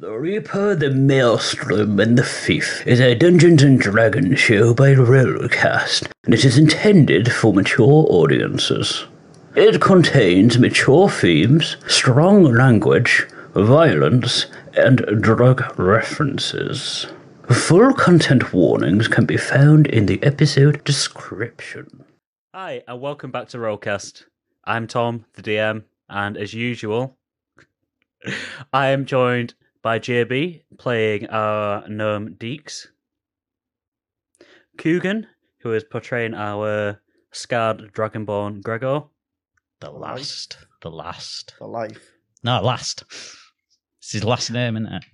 The Reaper, the Maelstrom, and the Thief is a Dungeons and Dragons show by Rollcast, and it is intended for mature audiences. It contains mature themes, strong language, violence, and drug references. Full content warnings can be found in the episode description. Hi, and welcome back to Rollcast. I'm Tom, the DM, and as usual, I am joined by JB playing our gnome Deeks, Coogan, who is portraying our scarred dragonborn Gregor, The last. The last. The life. No, last. It's his last name, isn't it?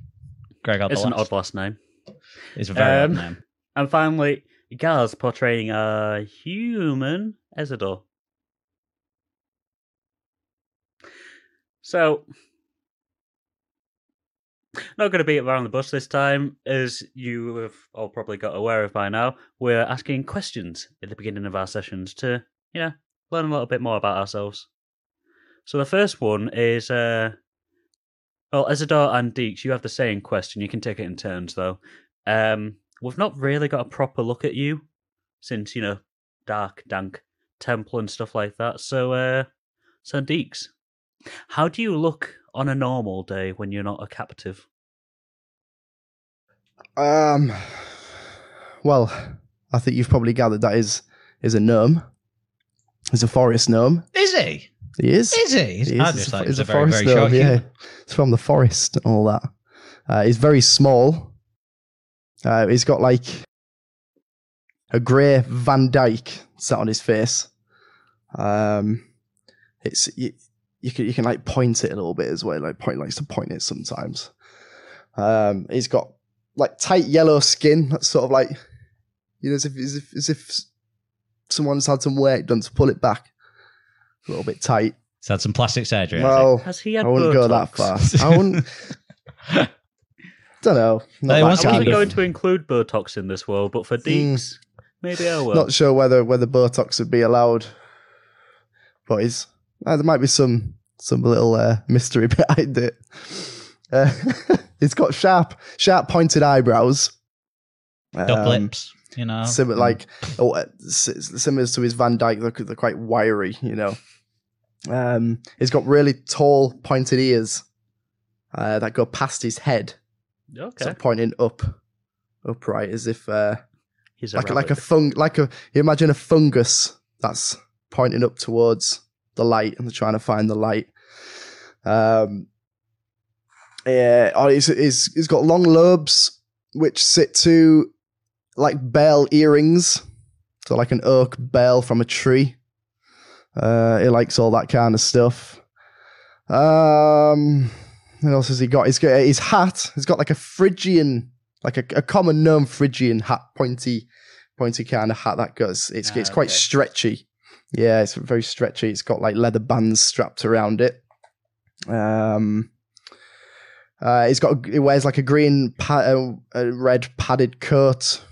Gregor the it's an last. odd last name, It's a very Um, odd name. and finally Gaz portraying a human Ezador. So, not going to beat around the bush this time, as you have all probably got aware of by now. We're asking questions at the beginning of our sessions to, you know, learn a little bit more about ourselves. So the first one is, uh, well, Ezador and Deeks, you have the same question. You can take it in turns, though. Um, we've not really got a proper look at you since, you know, Dark, Dank, Temple and stuff like that. So, uh, so Deeks, how do you look on a normal day when you're not a captive? Um, well, I think you've probably gathered that is is a gnome. He's a forest gnome. Is he? He is. Is he? He is. I He's a, he's a, a very, forest very gnome. Yeah, it's from the forest and all that. Uh, he's very small. Uh, he's got like a grey Van Dyke sat on his face. Um, it's you, you can you can like point it a little bit as well. Like point likes to point it sometimes. Um, he's got like tight yellow skin. That's sort of like you know as if as if, as if someone's had some work done to pull it back a little bit tight. He's had some plastic surgery. Well, Has he had I wouldn't go that Botox? far. I wouldn't. don't know. Not, They that want I kind wasn't keep of- going to include Botox in this world, but for Deeks, maybe I will. not sure whether whether Botox would be allowed, but he's, uh, there might be some some little uh, mystery behind it. Uh, he's got sharp sharp pointed eyebrows. Duck Um, lips, you know. Similar, like oh, uh, similar to his Van Dyke, they're, they're quite wiry, you know. Um, he's got really tall, pointed ears uh, that go past his head, okay. sort of pointing up, upright, as if uh, He's a like a, like a fung, like a you imagine a fungus that's pointing up towards the light, and they're trying to find the light. Um, yeah, oh, he's, he's, he's got long lobes which sit to like bell earrings, so like an oak bell from a tree. Uh, he likes all that kind of stuff. Um, what else has he got? He's got his hat. He's got like a Phrygian, like a, a common gnome Phrygian hat, pointy, pointy kind of hat that goes. It's Ah, it's quite okay. stretchy. Yeah, it's very stretchy. It's got like leather bands strapped around it. Um, uh, he's got he wears like a green, pa- uh, a red padded coat.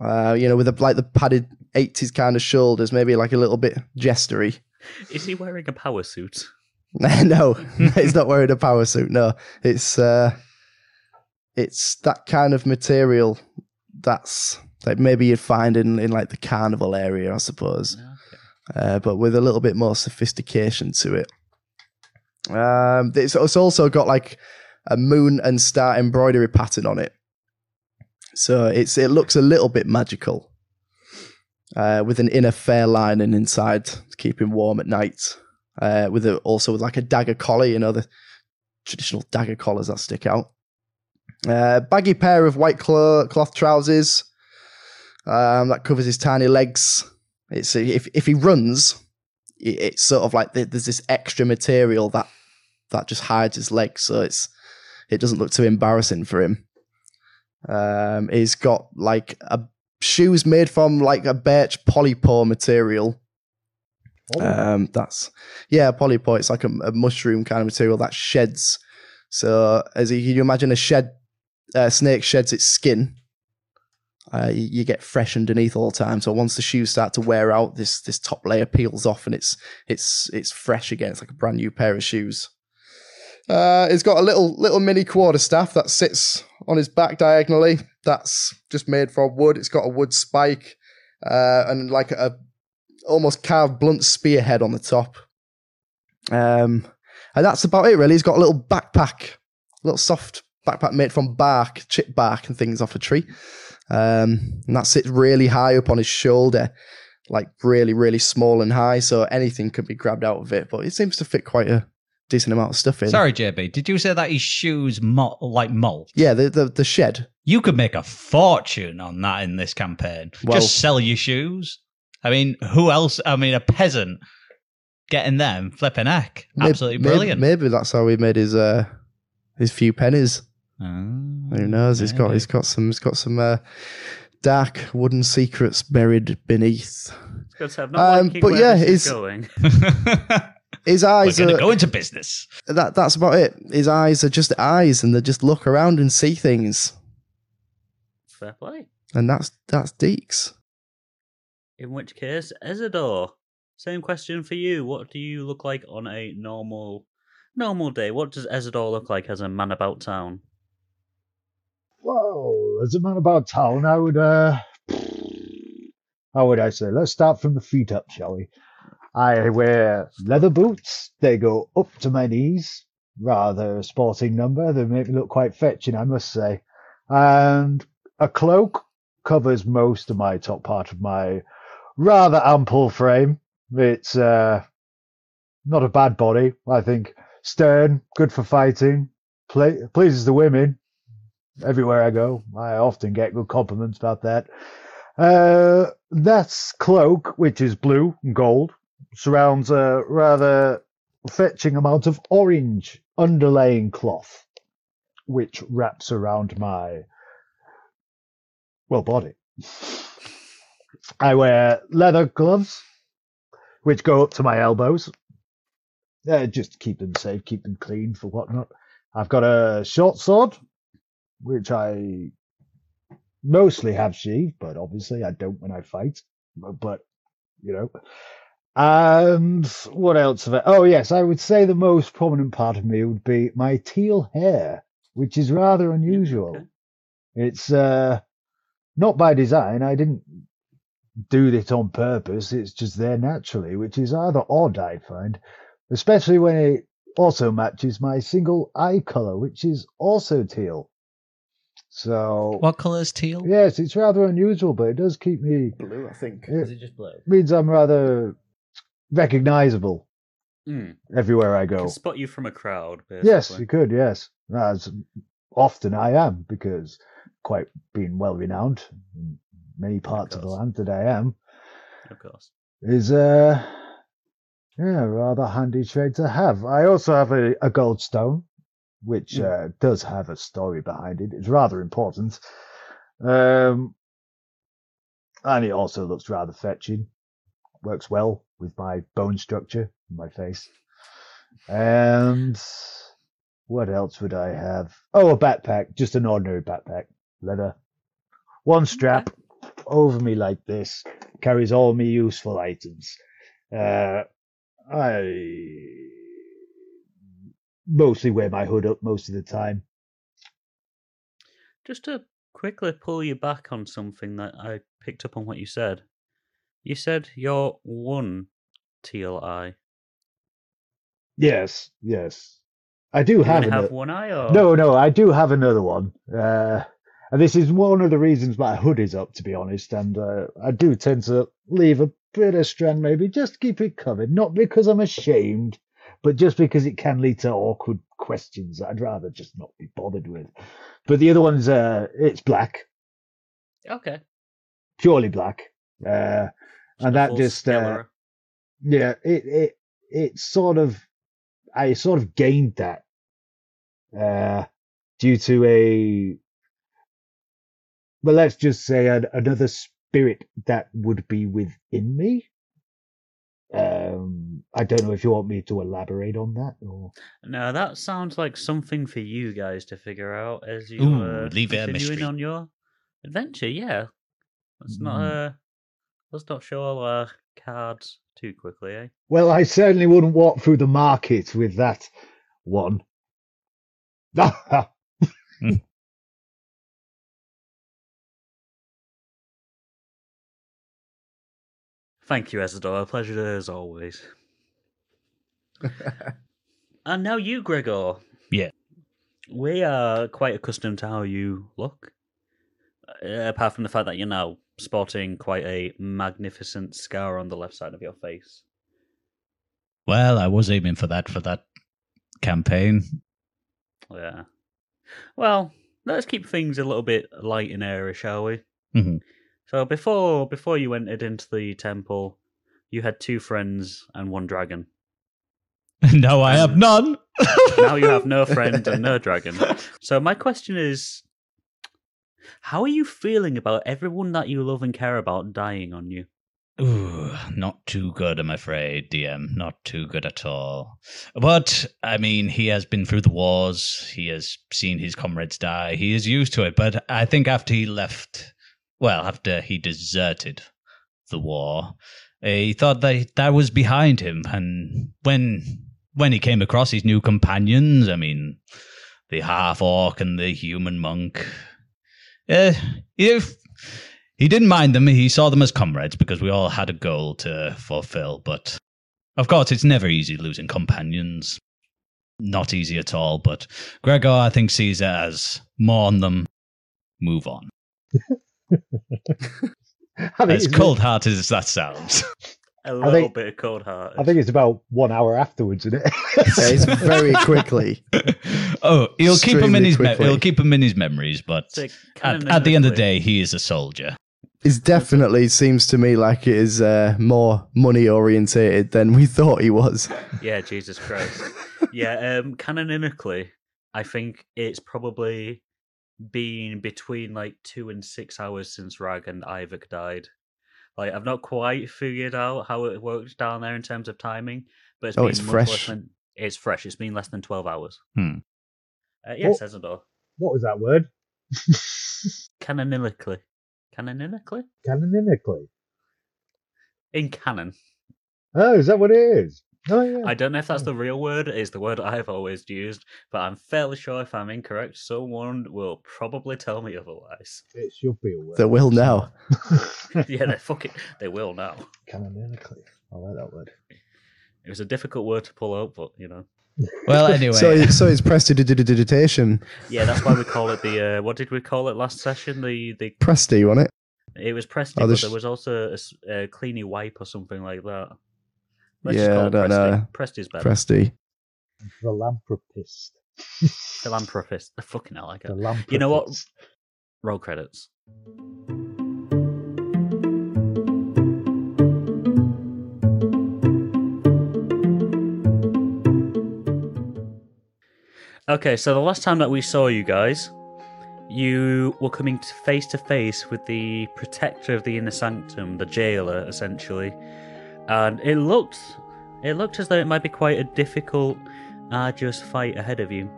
Uh, you know, with a, like the padded eighties kind of shoulders, maybe like a little bit jestery. Is he wearing a power suit? no, he's not wearing a power suit. No, it's uh, it's that kind of material that's like maybe you'd find in in like the carnival area, I suppose, uh, but with a little bit more sophistication to it. Um, it's, it's also got like a moon and star embroidery pattern on it, so it's it looks a little bit magical. Uh, with an inner fair lining inside to keep him warm at night uh, with a, also with like a dagger collar, you know, the traditional dagger collars that stick out. Uh, baggy pair of white clo- cloth trousers um, that covers his tiny legs. It's if if he runs, it- it's sort of like th- there's this extra material that that just hides his legs, so it's it doesn't look too embarrassing for him. Um, he's got like a shoes made from like a birch polypore material. Um, that's yeah, polypore. It's like a, a mushroom kind of material that sheds. So as you, you imagine a shed, uh, snake sheds its skin. Uh, you, get fresh underneath all the time. So once the shoes start to wear out, this this top layer peels off and it's it's it's fresh again. It's like a brand new pair of shoes. Uh, he's got a little little mini quarter staff that sits on his back diagonally. That's just made from wood. It's got a wood spike uh, and like a almost carved blunt spearhead on the top. Um, and that's about it really. He's got a little backpack, a little soft backpack made from bark, chip bark, and things off a tree. Um, and that sits really high up on his shoulder, like really, really small and high, so anything could be grabbed out of it. But it seems to fit quite a decent amount of stuff in. Sorry, JB. Did you say that his shoes mo- like mold? Yeah, the, the the shed. You could make a fortune on that in this campaign. Well- Just sell your shoes. I mean, who else? I mean, a peasant getting them flipping heck. Absolutely maybe- brilliant. Maybe, that's how he made his uh his few pennies. Ah, Who knows? He's got he's got some he's got some uh, dark wooden secrets buried beneath. Good to have not Um, but where yeah, this is going. His We're eyes going are go into business. that that's about it. His eyes are just eyes, and they just look around and see things, Fair play. and that's that's Deeks. In which case, Ezador, same question for you. What do you look like on a normal normal day? What does Ezador look like as a man about town? Well, as a man about town, I would, uh, how would I say? Let's start from the feet up, shall we? I wear leather boots. They go up to my knees. Rather a sporting number. They make me look quite fetching, I must say. And a cloak covers most of my top part of my rather ample frame. It's, uh, not a bad body, I think. Stern, good for fighting, ple- pleases the women everywhere I go. I often get good compliments about that. Uh, that's cloak, which is blue and gold, surrounds a rather fetching amount of orange underlaying cloth, which wraps around my well body. I wear leather gloves, which go up to my elbows. Uh, just to keep them safe, keep them clean for whatnot. I've got a short sword, which I mostly have sheathed, but obviously I don't when I fight. But, but, you know. And what else have I? Oh, yes, I would say the most prominent part of me would be my teal hair, which is rather unusual. okay. It's uh, not by design. I didn't do it on purpose. It's just there naturally, which is rather odd, I find, especially when it also matches my single eye color, which is also teal. So, What colour's teal? yes, it's rather unusual, but it does keep me. Blue, I think. It it just blue? means I'm rather recognizable Mm. everywhere I Can go. spot you from a crowd. Basically. Yes, you could. Yes, as often I am because quite being well renowned in many parts of the land that I am of course. is uh yeah rather handy trait to have. I also have a, a gold stone, which uh, does have a story behind it. It's rather important. Um, and it also looks rather fetching. Works well with my bone structure my face. And what else would I have? Oh, a backpack, just an ordinary backpack, leather. One strap over me like this carries all my useful items. Uh, I mostly wear my hood up most of the time. Just to quickly pull you back on something that I picked up on what you said. You said you're one teal eye. Yes, yes. I do have, have one eye, or No, no, I do have another one. Uh, and this is one of the reasons my hood is up, to be honest. And uh, I do tend to leave a bit of strand, maybe just keep it covered. Not because I'm ashamed, but just because it can lead to awkward questions I'd rather just not be bothered with. But the other one's uh, it's black, Okay. purely black, uh, and that just uh, yeah, it it it sort of I sort of gained that uh due to a well let's just say an, another spirit that would be within me. Um I don't know if you want me to elaborate on that or No, that sounds like something for you guys to figure out as you Ooh, uh, leave it a continuing mystery. on your adventure. Yeah, let's not Mm. uh, let's not show all our cards too quickly, eh? well I certainly wouldn't walk through the market with that one. Thank you, Ezador. A pleasure as always. and now you, Gregor. Yeah. We are quite accustomed to how you look. Uh, apart from the fact that you're now sporting quite a magnificent scar on the left side of your face. Well, I was aiming for that for that campaign. Yeah. Well, let's keep things a little bit light and airy, shall we? Mhm. So before before you entered into the temple, you had two friends and one dragon. no, I have none. Now you have no friend and no dragon. So my question is how are you feeling about everyone that you love and care about dying on you? Ooh, not too good, I'm afraid, DM. Not too good at all. But, I mean, he has been through the wars. He has seen his comrades die. He is used to it. But I think after he left, well, after he deserted the war, he thought that that was behind him. And when when he came across his new companions, I mean, the half orc and the human monk, uh, if he didn't mind them. He saw them as comrades because we all had a goal to fulfill. But of course, it's never easy losing companions. Not easy at all. But Gregor, I think, sees it as mourn them, move on. I think As cold hearted as that sounds. A little think- bit of cold heart. I think it's about one hour afterwards, isn't it? Yeah, it's very quickly. oh, he'll keep him in his me- he'll keep him in his memories. But at, at the end of the day, he is a soldier. It definitely seems to me like it is uh, more money orientated than we thought he was. Yeah, Jesus Christ. yeah, um, canonically, I think it's probably been between like two and six hours since Rag and Ivok died. Like, I've not quite figured out how it works down there in terms of timing, but it's Oh, been it's fresh. Less than, it's fresh. It's been less than twelve hours. Hmm. Uh, yes. Ezador. what was that word? Canonically, canonically Canonically. in canon. Oh, is that what it is? Oh, yeah. I don't know if that's the real word. It's the word I've always used, but I'm fairly sure if I'm incorrect, someone will probably tell me otherwise. It should be a word. That will now. yeah, they fuck it. They will now. Canonically. I like that word. It was a difficult word to pull out, but you know. Well, anyway, So, so it's prestidigitation. Yeah, that's why we call it the. Uh, what did we call it last session? The the. Presti, wasn't it? It was Presty, Oh, but there was also a cleany wipe or something like that. Let's Yeah, call I don't Presty. know. Presty's better. Presti. Philanthropist. Philanthropist. The fucking hell, I like it. Philanthropist. You know what? Roll credits. Okay, so the last time that we saw you guys, you were coming to face to face with the protector of the inner sanctum, the jailer, essentially, and it looked, it looked as though it might be quite a difficult, arduous fight ahead of you.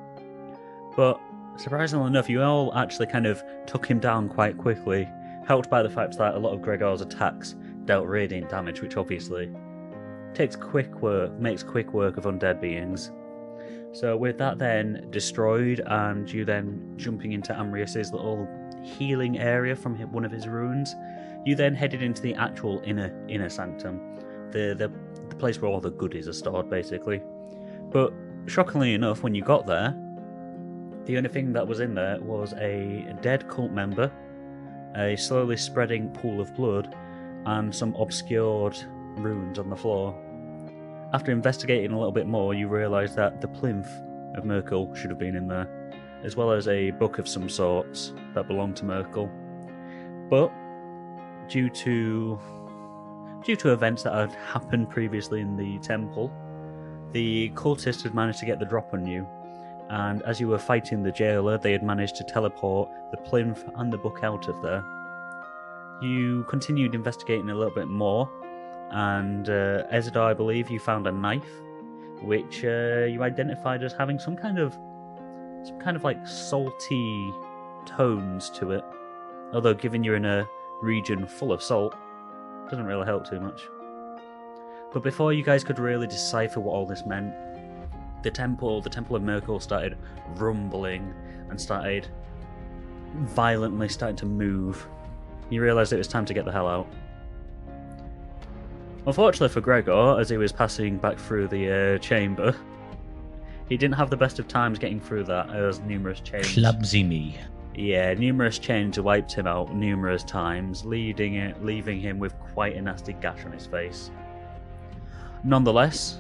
But surprisingly enough, you all actually kind of took him down quite quickly, helped by the fact that a lot of Gregor's attacks dealt radiant damage, which obviously takes quick work, makes quick work of undead beings. So with that then destroyed, and you then jumping into Amrius's little healing area from one of his runes, you then headed into the actual inner inner sanctum, the the, the place where all the goodies are stored, basically. But shockingly enough, when you got there, the only thing that was in there was a dead cult member, a slowly spreading pool of blood, and some obscured runes on the floor. After investigating a little bit more, you realise that the plinth of Myrkul should have been in there, as well as a book of some sorts that belonged to Myrkul. But due to due to events that had happened previously in the temple, the cultists had managed to get the drop on you, and as you were fighting the jailer, they had managed to teleport the plinth and the book out of there. You continued investigating a little bit more, and uh, I believe, you found a knife, which uh, you identified as having some kind of some kind of like salty tones to it. Although, given you're in a region full of salt, doesn't really help too much. But before you guys could really decipher what all this meant, the temple, the Temple of Myrkul, started rumbling and started violently starting to move. You realised it was time to get the hell out. Unfortunately for Gregor, as he was passing back through the uh, chamber, he didn't have the best of times getting through that as numerous chains. Clumsy me. Yeah, numerous chains wiped him out numerous times, leading it, leaving him with quite a nasty gash on his face. Nonetheless,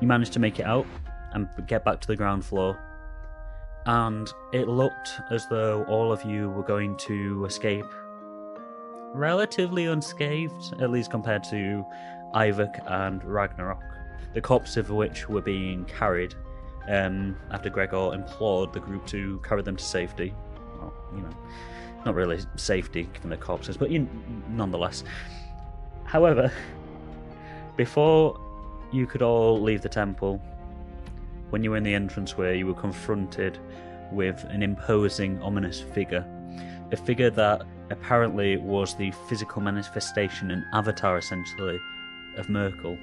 you managed to make it out and get back to the ground floor. And it looked as though all of you were going to escape relatively unscathed, at least compared to Ivok and Ragnarok, the corpses of which were being carried um, after Gregor implored the group to carry them to safety. Well, you know, not really safety given the corpses, but nonetheless. However, before you could all leave the temple, when you were in the entranceway, you were confronted with an imposing, ominous figure. A figure that apparently was the physical manifestation and avatar, essentially, of Myrkul.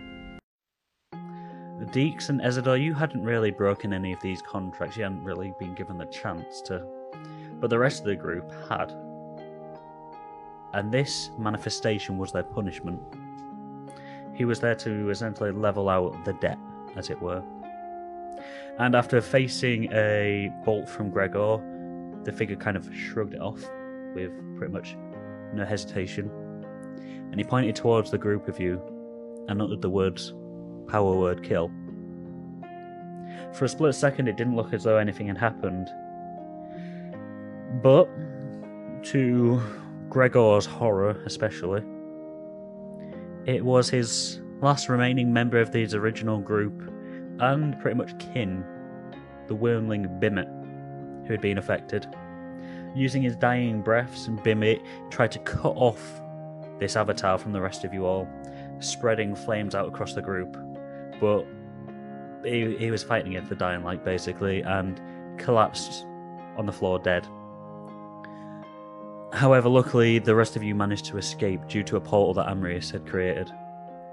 Deeks and Ezador, you hadn't really broken any of these contracts, you hadn't really been given the chance to. But the rest of the group had. And this manifestation was their punishment. He was there to essentially level out the debt, as it were. And after facing a bolt from Gregor, the figure kind of shrugged it off with pretty much no hesitation. And he pointed towards the group of you and uttered the words, power word kill. For a split second, it didn't look as though anything had happened. But, to Gregor's horror especially, it was his last remaining member of his original group and pretty much kin, the wormling Bimmet, who had been affected. Using his dying breaths, Bimmet tried to cut off this avatar from the rest of you all, spreading flames out across the group. But he, he was fighting against the dying light, basically, and collapsed on the floor dead. However, luckily, the rest of you managed to escape due to a portal that Amrius had created.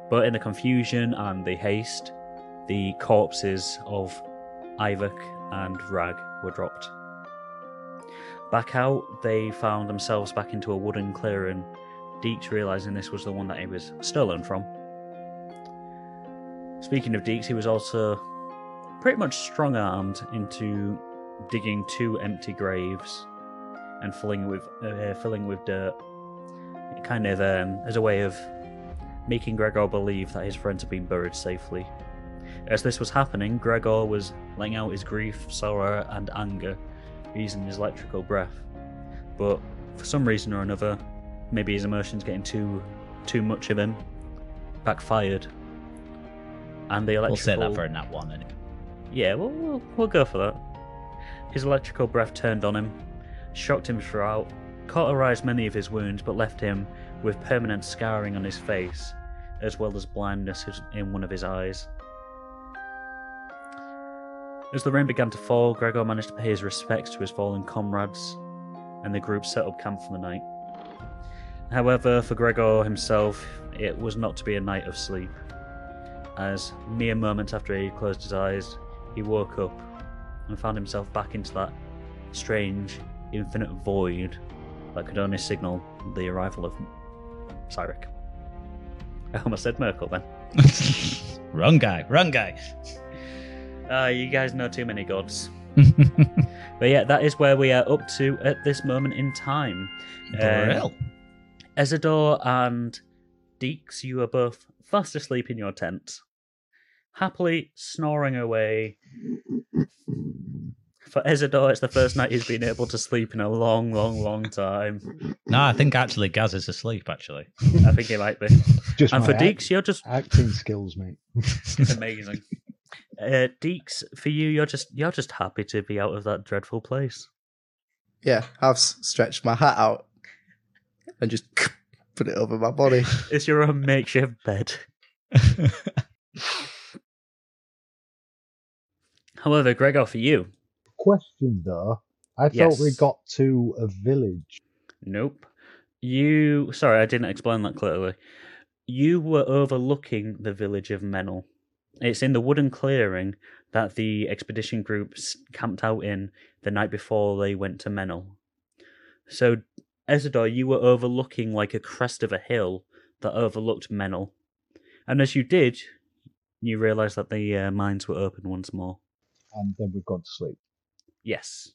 But in the confusion and the haste, the corpses of Ivok and Rag were dropped. Back out, they found themselves back into a wooden clearing, Deeks realizing this was the one that he was stolen from. Speaking of Deeks, he was also pretty much strong armed into digging two empty graves and filling with uh, filling with dirt, kind of um, as a way of making Gregor believe that his friends have been buried safely. As this was happening, Gregor was letting out his grief, sorrow, and anger using his electrical breath. But for some reason or another, maybe his emotions getting too too much of him, backfired. And the electrical We'll say that for a nat one. Anyway. yeah, we'll, we'll, we'll go for that. His electrical breath turned on him, shocked him throughout, cauterized many of his wounds, but left him with permanent scarring on his face, as well as blindness in one of his eyes. As the rain began to fall, Gregor managed to pay his respects to his fallen comrades, and the group set up camp for the night. However, for Gregor himself, it was not to be a night of sleep, as mere moments after he closed his eyes, he woke up and found himself back into that strange, infinite void that could only signal the arrival of Cyric. I almost said Myrkul then. wrong guy. Wrong guy. Ah, you guys know too many gods. But yeah, that is where we are up to at this moment in time. Uh, Brill. Ezador and Deeks, you are both fast asleep in your tent, happily snoring away. For Ezador, it's the first night he's been able to sleep in a long, long, long time. No, I think actually Gaz is asleep. Actually, I think he might be. Just And for act- Deeks, you're just acting skills, mate. it's amazing. Uh, Deeks, for you, you're just you're just happy to be out of that dreadful place. Yeah, I've stretched my hat out and just put it over my body. It's your own makeshift bed. However, Gregor, for you, Question though, I thought we got to a village. Nope. You. Sorry, I didn't explain that clearly. You were overlooking the village of Menel. It's in the wooden clearing that the expedition groups camped out in the night before they went to Menel. So, Ezador, you were overlooking like a crest of a hill that overlooked Menel. And as you did, you realised that the uh, mines were open once more. And then we've gone to sleep. Yes.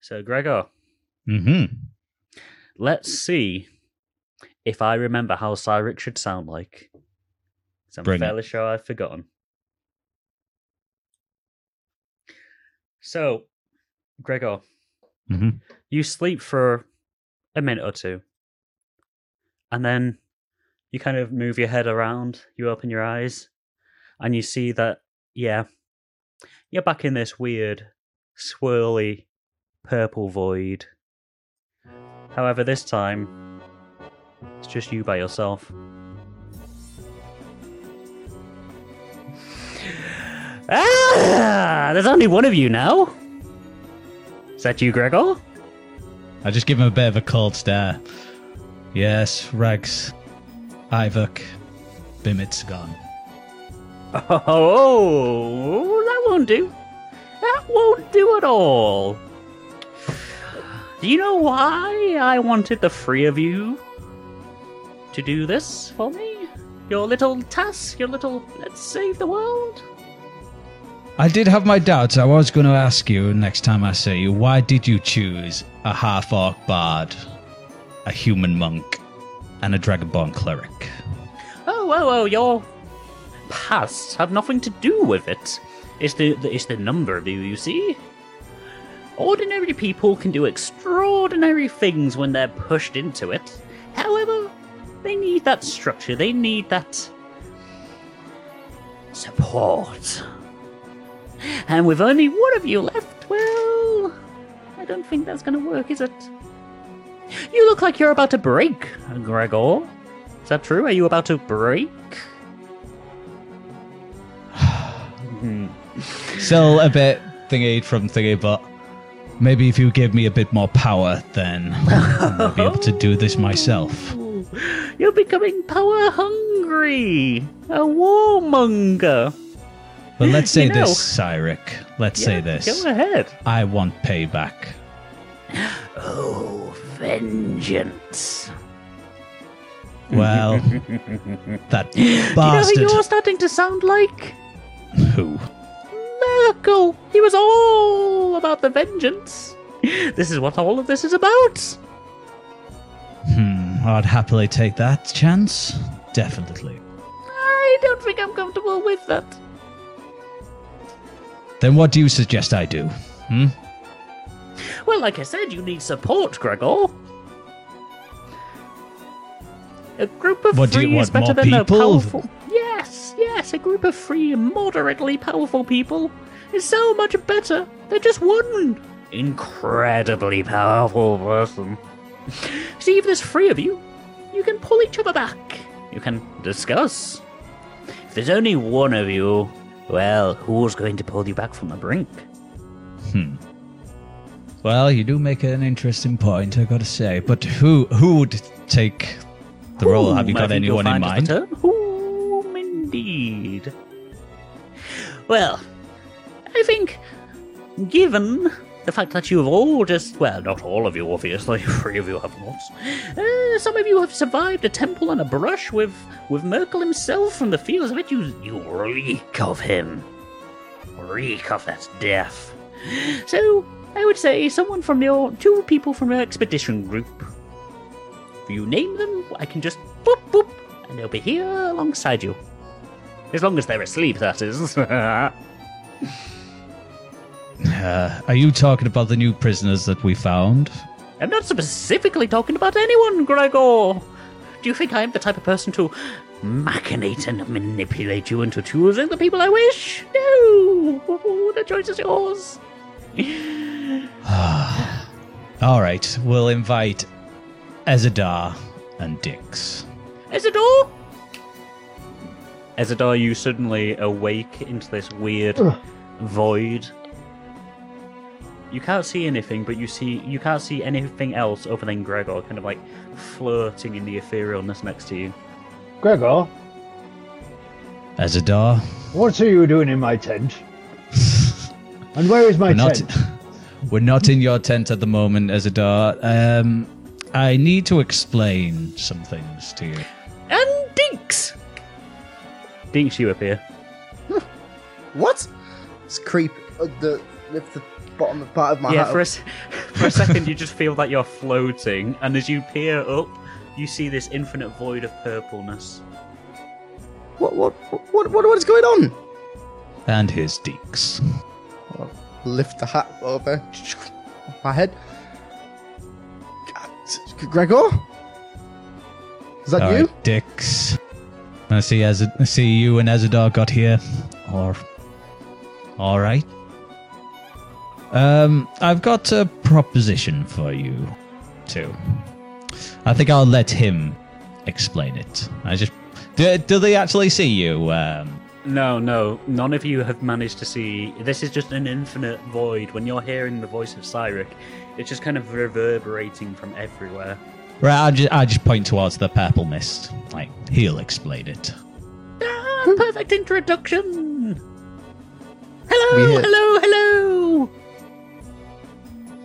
So, Gregor, Mm-hmm. let's see if I remember how Cyric should sound like. I'm Bring it. fairly sure I've forgotten. So, Gregor, Mhm. you sleep for a minute or two. And then you kind of move your head around, you open your eyes, and you see that, yeah, you're back in this weird, swirly, purple void. However, this time, it's just you by yourself. Ah! There's only one of you now! Is that you, Gregor? I just give him a bit of a cold stare. Yes, Rags, Ivok, Bimmet's gone. Oh, that won't do. That won't do at all. Do you know why I wanted the three of you to do this for me? Your little task, your little let's save the world? I did have my doubts. I was going to ask you next time I see you, why did you choose a half orc bard, a human monk, and a dragonborn cleric? Oh, oh, oh, your pasts have nothing to do with it. It's the, the it's the number of you, you see. Ordinary people can do extraordinary things when they're pushed into it. However, they need that structure. They need that support. And with only one of you left, well, I don't think that's going to work, is it? You look like you're about to break, Gregor. Is that true? Are you about to break? Still a bit thingy from thingy, but maybe if you give me a bit more power, then I'll be able to do this myself. You're becoming power hungry. A warmonger. But let's say You know- this, Cyric. Let's say this. Go ahead. I want payback. Oh, vengeance. Well, that Do you know who you're starting to sound like? Who? Myrkul. He was all about the vengeance. This is what all of this is about. Hmm, I'd happily take that chance. Definitely. I don't think I'm comfortable with that. Then what do you suggest I do? Hmm? Well, like I said, you need support, Gregor. A group of What three is better than a powerful. Yes, yes, a group of three moderately powerful people is so much better than just one incredibly powerful person. See, if there's three of you, you can pull each other back. You can discuss. If there's only one of you, well, who's going to pull you back from the brink? Hmm. Well, you do make an interesting point, I gotta say. But who who would take the role? Have you got anyone in find is the mind? turn. Indeed? Well, I think, given the fact that you have all just, well, not all of you, obviously, three of you have not. Uh, some of you have survived a temple and a brush with, with Myrkul himself from the fields of it. You, you reek of him. Reek of that death. So, I would say someone from your, two people from your expedition group. If you name them, I can just boop boop, and they'll be here alongside you. As long as they're asleep, that is. Uh, are you talking about the new prisoners that we found? I'm not specifically talking about anyone, Gregor. Do you think I am the type of person to machinate and manipulate you into choosing the people I wish? No! The choice is yours. All right, we'll invite Ezador and Dix. Ezador? Ezador, you suddenly awake into this weird Ugh. void. You can't see anything, but you see you can't see anything else other than Gregor, kind of like floating in the etherealness next to you. Gregor, Ezador, What are you doing in my tent? And where is my we're not, tent? we're not in your tent at the moment, Ezador. Um, I need to explain some things to you. And Dinks! Dinks, you appear. What? Let's creep uh, the lift the bottom part of my yeah, hat. for a, up. s- for a second you just feel that you're floating, and as you peer up, you see this infinite void of purpleness. What, what, what, what, what is going on? And here's Deeks. Lift the hat over my head. Gregor? Is that All you? right, Dix. I see I see you and Ezador got here. Or all right. Um, I've got a proposition for you, too. I think I'll let him explain it. I just do. Do they actually see you? Um, No, no, none of you have managed to see. This is just an infinite void. When you're hearing the voice of Cyric, it's just kind of reverberating from everywhere. Right. I just I just point towards the purple mist. Like he'll explain it. Ah, perfect introduction! Hello, hear- hello, hello!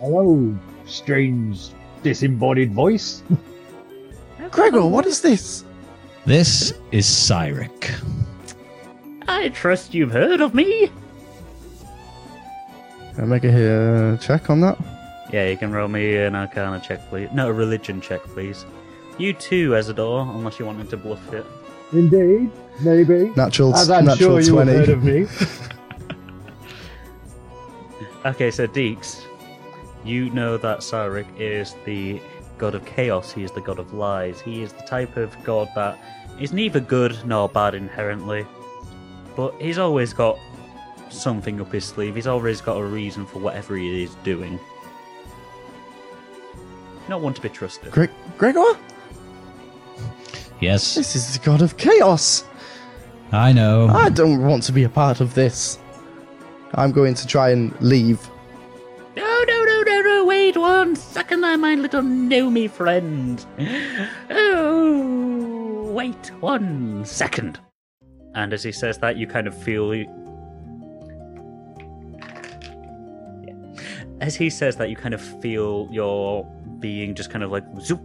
Hello, strange disembodied voice. Gregor, what is this? This is Cyric. I trust you've heard of me. Can I make a uh, check on that? Yeah, you can roll me an Arcana check, please. No, a religion check, please. You too, Ezador, unless you wanted to bluff it. Indeed, maybe. Natural, As I'm natural sure you have 20. heard of me. Okay, so Deeks, you know that Cyric is the god of chaos, he is the god of lies. He is the type of god that is neither good nor bad inherently, but he's always got something up his sleeve. He's always got a reason for whatever he is doing. Not one to be trusted. Gre- Gregor? Yes, This is the god of chaos. I know. I don't want to be a part of this. I'm going to try and leave. No, no, no, no, no, wait one second there, my little gnomey friend. Oh, wait one second. And as he says that, you kind of feel. As he says that, you kind of feel your being just kind of like zoop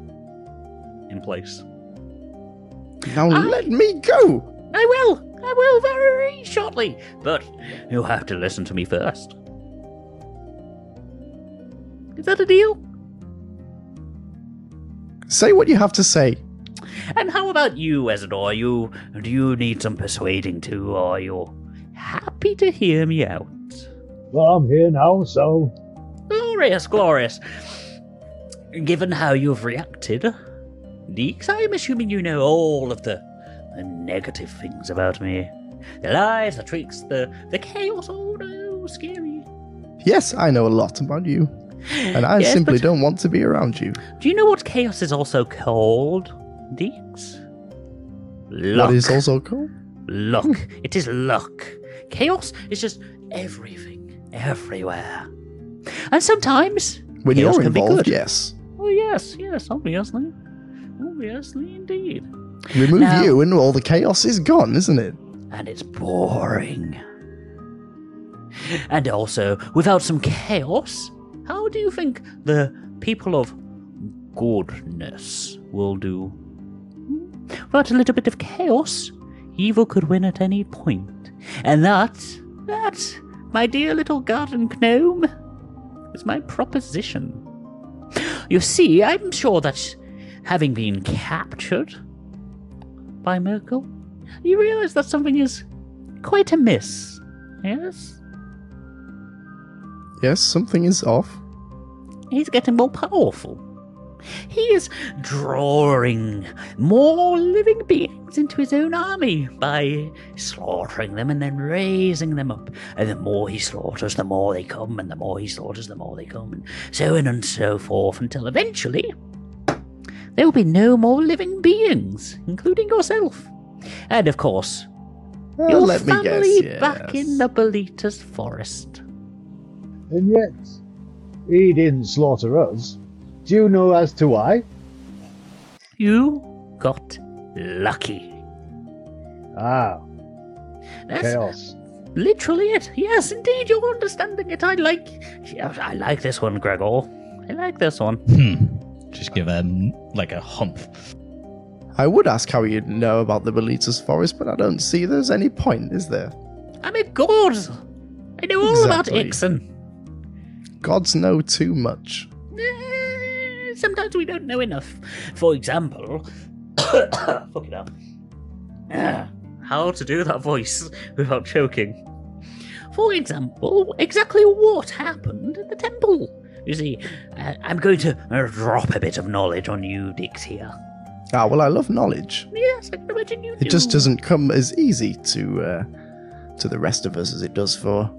in place. Now I- let me go. I will! I will very shortly! But you'll have to listen to me first. Is that a deal? Say what you have to say. And how about you, Ezador? You do you need some persuading too, or are you happy to hear me out? Well, I'm here now, so Glorious, glorious. Given how you've reacted, Deeks, I'm assuming you know all of the, the negative things about me. The lies, the tricks, the the chaos, oh no, scary. Yes, I know a lot about you. And I Yes, simply don't want to be around you. Do you know what chaos is also called, Deeks? Luck. What is also called? luck. it is luck. Chaos is just everything, everywhere. And sometimes When chaos you're can be involved, good. yes. Yes, yes, obviously, obviously indeed. Remove Now- you and all the chaos is gone, isn't it? And it's boring. And also, without some chaos, how do you think the people of goodness will do? Without a little bit of chaos, evil could win at any point. And that, that, my dear little garden gnome, is my proposition. You see, I'm sure that having been captured by Myrkul, you realize that something is quite amiss. Yes? Yes, something is off. He's getting more powerful. He is drawing more living beings into his own army by slaughtering them and then raising them up. And the more he slaughters, the more they come, and the more he slaughters, the more they come, and so on and so forth until eventually there will be no more living beings, including yourself. And of course, Well, your let me family guess. back in the Bolitas forest. and yet he didn't slaughter us. Do you know as to why? You got lucky. Ah, That's Chaos. literally it. Yes, indeed, you're understanding it. I like, I like this one, Gregor. I like this one. Hmm. Just give him like a hump. I would ask how you know about the Belitas Forest, but I don't see there's any point, is there? I'm a god. I know all about Exactly. Ixon. Gods know too much. Sometimes we don't know enough. For example, fuck it up. Ah, How to do that voice without choking. For example, exactly what happened at the temple. You see, uh, I'm going to uh, drop a bit of knowledge on you, Dix, here. Ah, well, I love knowledge. Yes, I can imagine you It do. just doesn't come as easy to uh, to the rest of us as it does for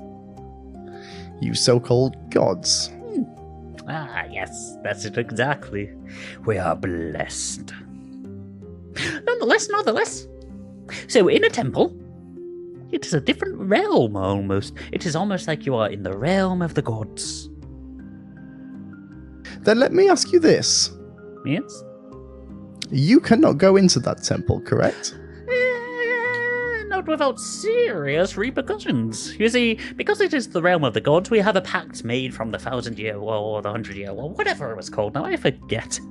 you so-called gods. Ah, yes, that's it exactly. We are blessed. Nonetheless, nonetheless. So, in a temple, it is a different realm almost. It is almost like you are in the realm of the gods. Then let me ask you this: Yes? You cannot go into that temple, correct? Not without serious repercussions. You see, because it is the realm of the gods, we have a pact made from the thousand year war or the hundred year war, whatever it was called now, I forget.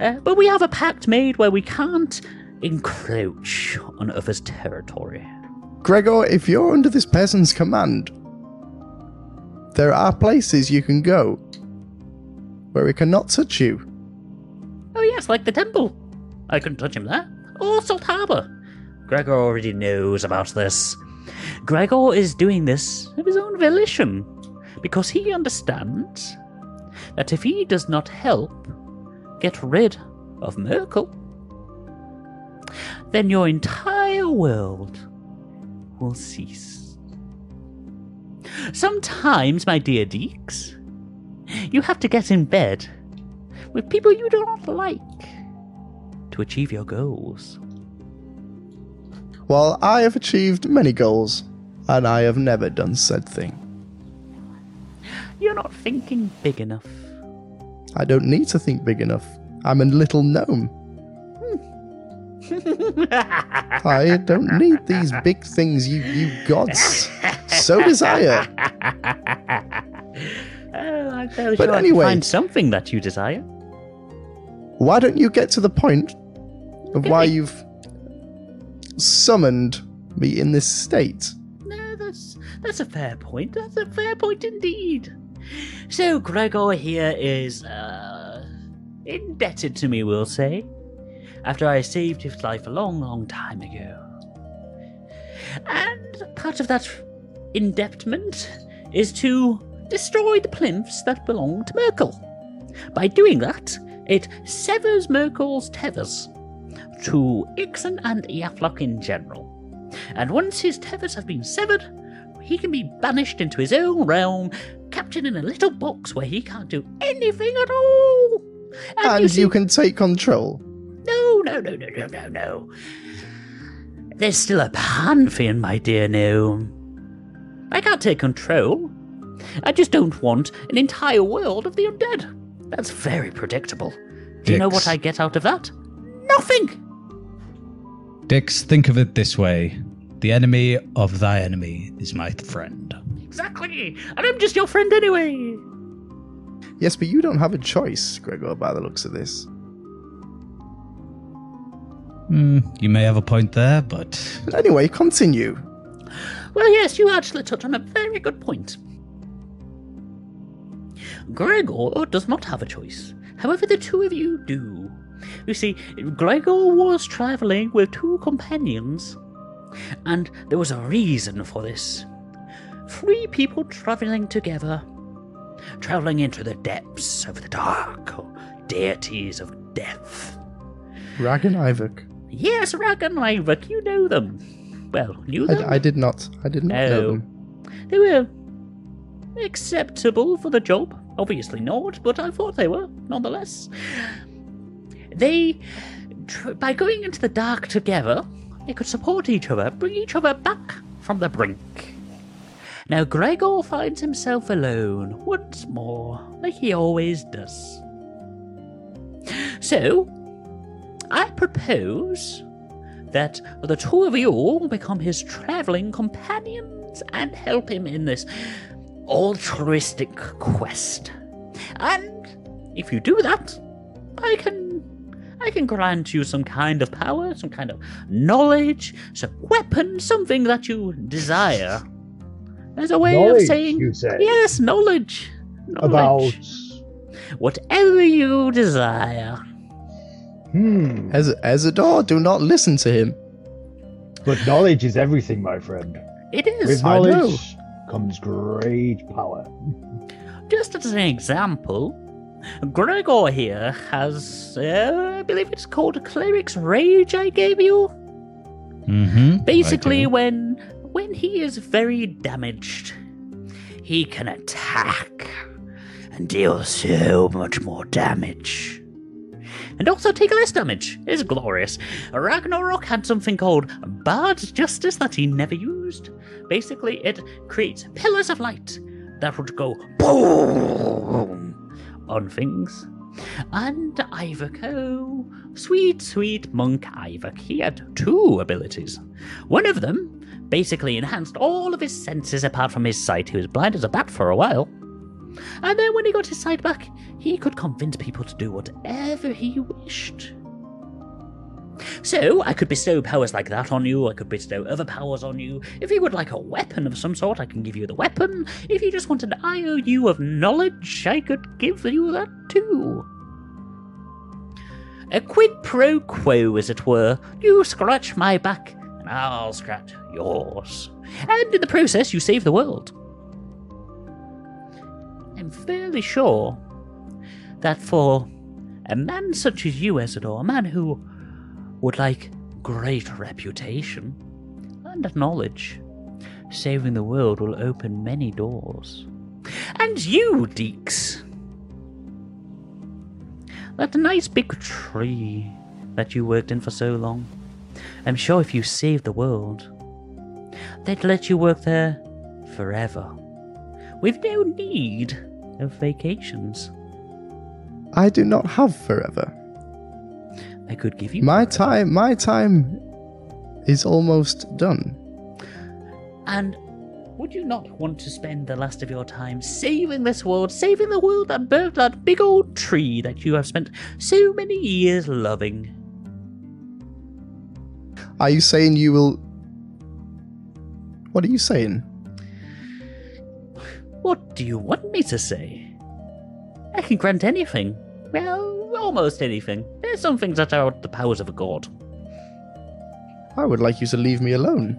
Uh, but we have a pact made where we can't encroach on others' territory. Gregor, if you're under this person's command, there are places you can go where he cannot touch you. Oh, yes, like the temple. I couldn't touch him there. Or Salt Harbor. Gregor already knows about this. Gregor is doing this of his own volition because he understands that if he does not help get rid of Myrkul, then your entire world will cease. Sometimes, my dear Deeks, you have to get in bed with people you do not like to achieve your goals. While I have achieved many goals, and I have never done said thing. You're not thinking big enough. I don't need to think big enough. I'm a little gnome. I don't need these big things you, you gods so desire. oh, I'm But anyway- find something that you desire. Why don't you get to the point of why you've summoned me in this state? No, that's that's a fair point. That's a fair point indeed. So Gregor here is uh, indebted to me, we'll say, after I saved his life a long, long time ago. And part of that indebtment is to destroy the plinths that belong to Myrkul. By doing that, it severs Myrkul's tethers to Ixen and Iaflok in general. And once his tethers have been severed, he can be banished into his own realm, captured in a little box where he can't do anything at all. And, you, see- you can take control. no, no, no, no, no, no, no. There's still a pantheon, my dear gnome. I can't take control. I just don't want an entire world of the undead. That's very predictable. Do you know what I get out of that? Nothing! Dix, think of it this way the enemy of thy enemy is my friend. Exactly! And I'm just your friend anyway! Yes, but you don't have a choice, Gregor, by the looks of this. Hmm, you may have a point there, but But anyway, continue. Well, yes, you actually touched on a very good point. Gregor does not have a choice. However, the two of you do. You see, Gregor was traveling with two companions, and there was a reason for this. Three people traveling together, traveling into the depths of the dark, or deities of death. Rag and. Yes, Rag and you know them. Well, knew them. I, I did not. I did not know Oh. them. They were acceptable for the job. Obviously not, but I thought they were, nonetheless. They, by going into the dark together, they could support each other, bring each other back from the brink. Now, Gregor finds himself alone once more, like he always does. So, I propose that the two of you become his traveling companions and help him in this altruistic quest. And if you do that, I can I can grant you some kind of power, some kind of knowledge, some weapon, something that you desire. As a way Knowledge, of saying you say? yes, knowledge. About. whatever you desire. Hmm. Ez- Ezador, do not listen to him. But knowledge is everything, my friend. It is. With I know. knowledge comes great power. Just as an example, Gregor here has, uh, I believe it's called Cleric's Rage. I gave you. Mm-hmm. Basically, when when he is very damaged, he can attack and deal so much more damage. And also take less damage. It's glorious. Ragnarok had something called Bard's Justice that he never used. Basically, it creates pillars of light that would go boom on things. And Ivaco, sweet, sweet monk Ivac, he had two abilities. One of them basically enhanced all of his senses apart from his sight. He was blind as a bat for a while. And then when he got his sight back, he could convince people to do whatever he wished. So, I could bestow powers like that on you, I could bestow other powers on you. If you would like a weapon of some sort, I can give you the weapon. If you just want an IOU of knowledge, I could give you that too. A quid pro quo, as it were. You scratch my back, and I'll scratch yours. And in the process, you save the world. I'm fairly sure that for a man such as you, Ezador, a man who would like great reputation and knowledge, saving the world will open many doors. And you, Deeks, that nice big tree that you worked in for so long, I'm sure if you saved the world, they'd let you work there forever, with no need of vacations. I do not have forever. I could give you My time, my time is almost done. And would you not want to spend the last of your time saving this world, saving the world that birthed that big old tree that you have spent so many years loving? Are you saying you will? What are you saying? What do you want me to say? I can grant anything. Well, almost anything. There's some things that are out the powers of a god. I would like you to leave me alone.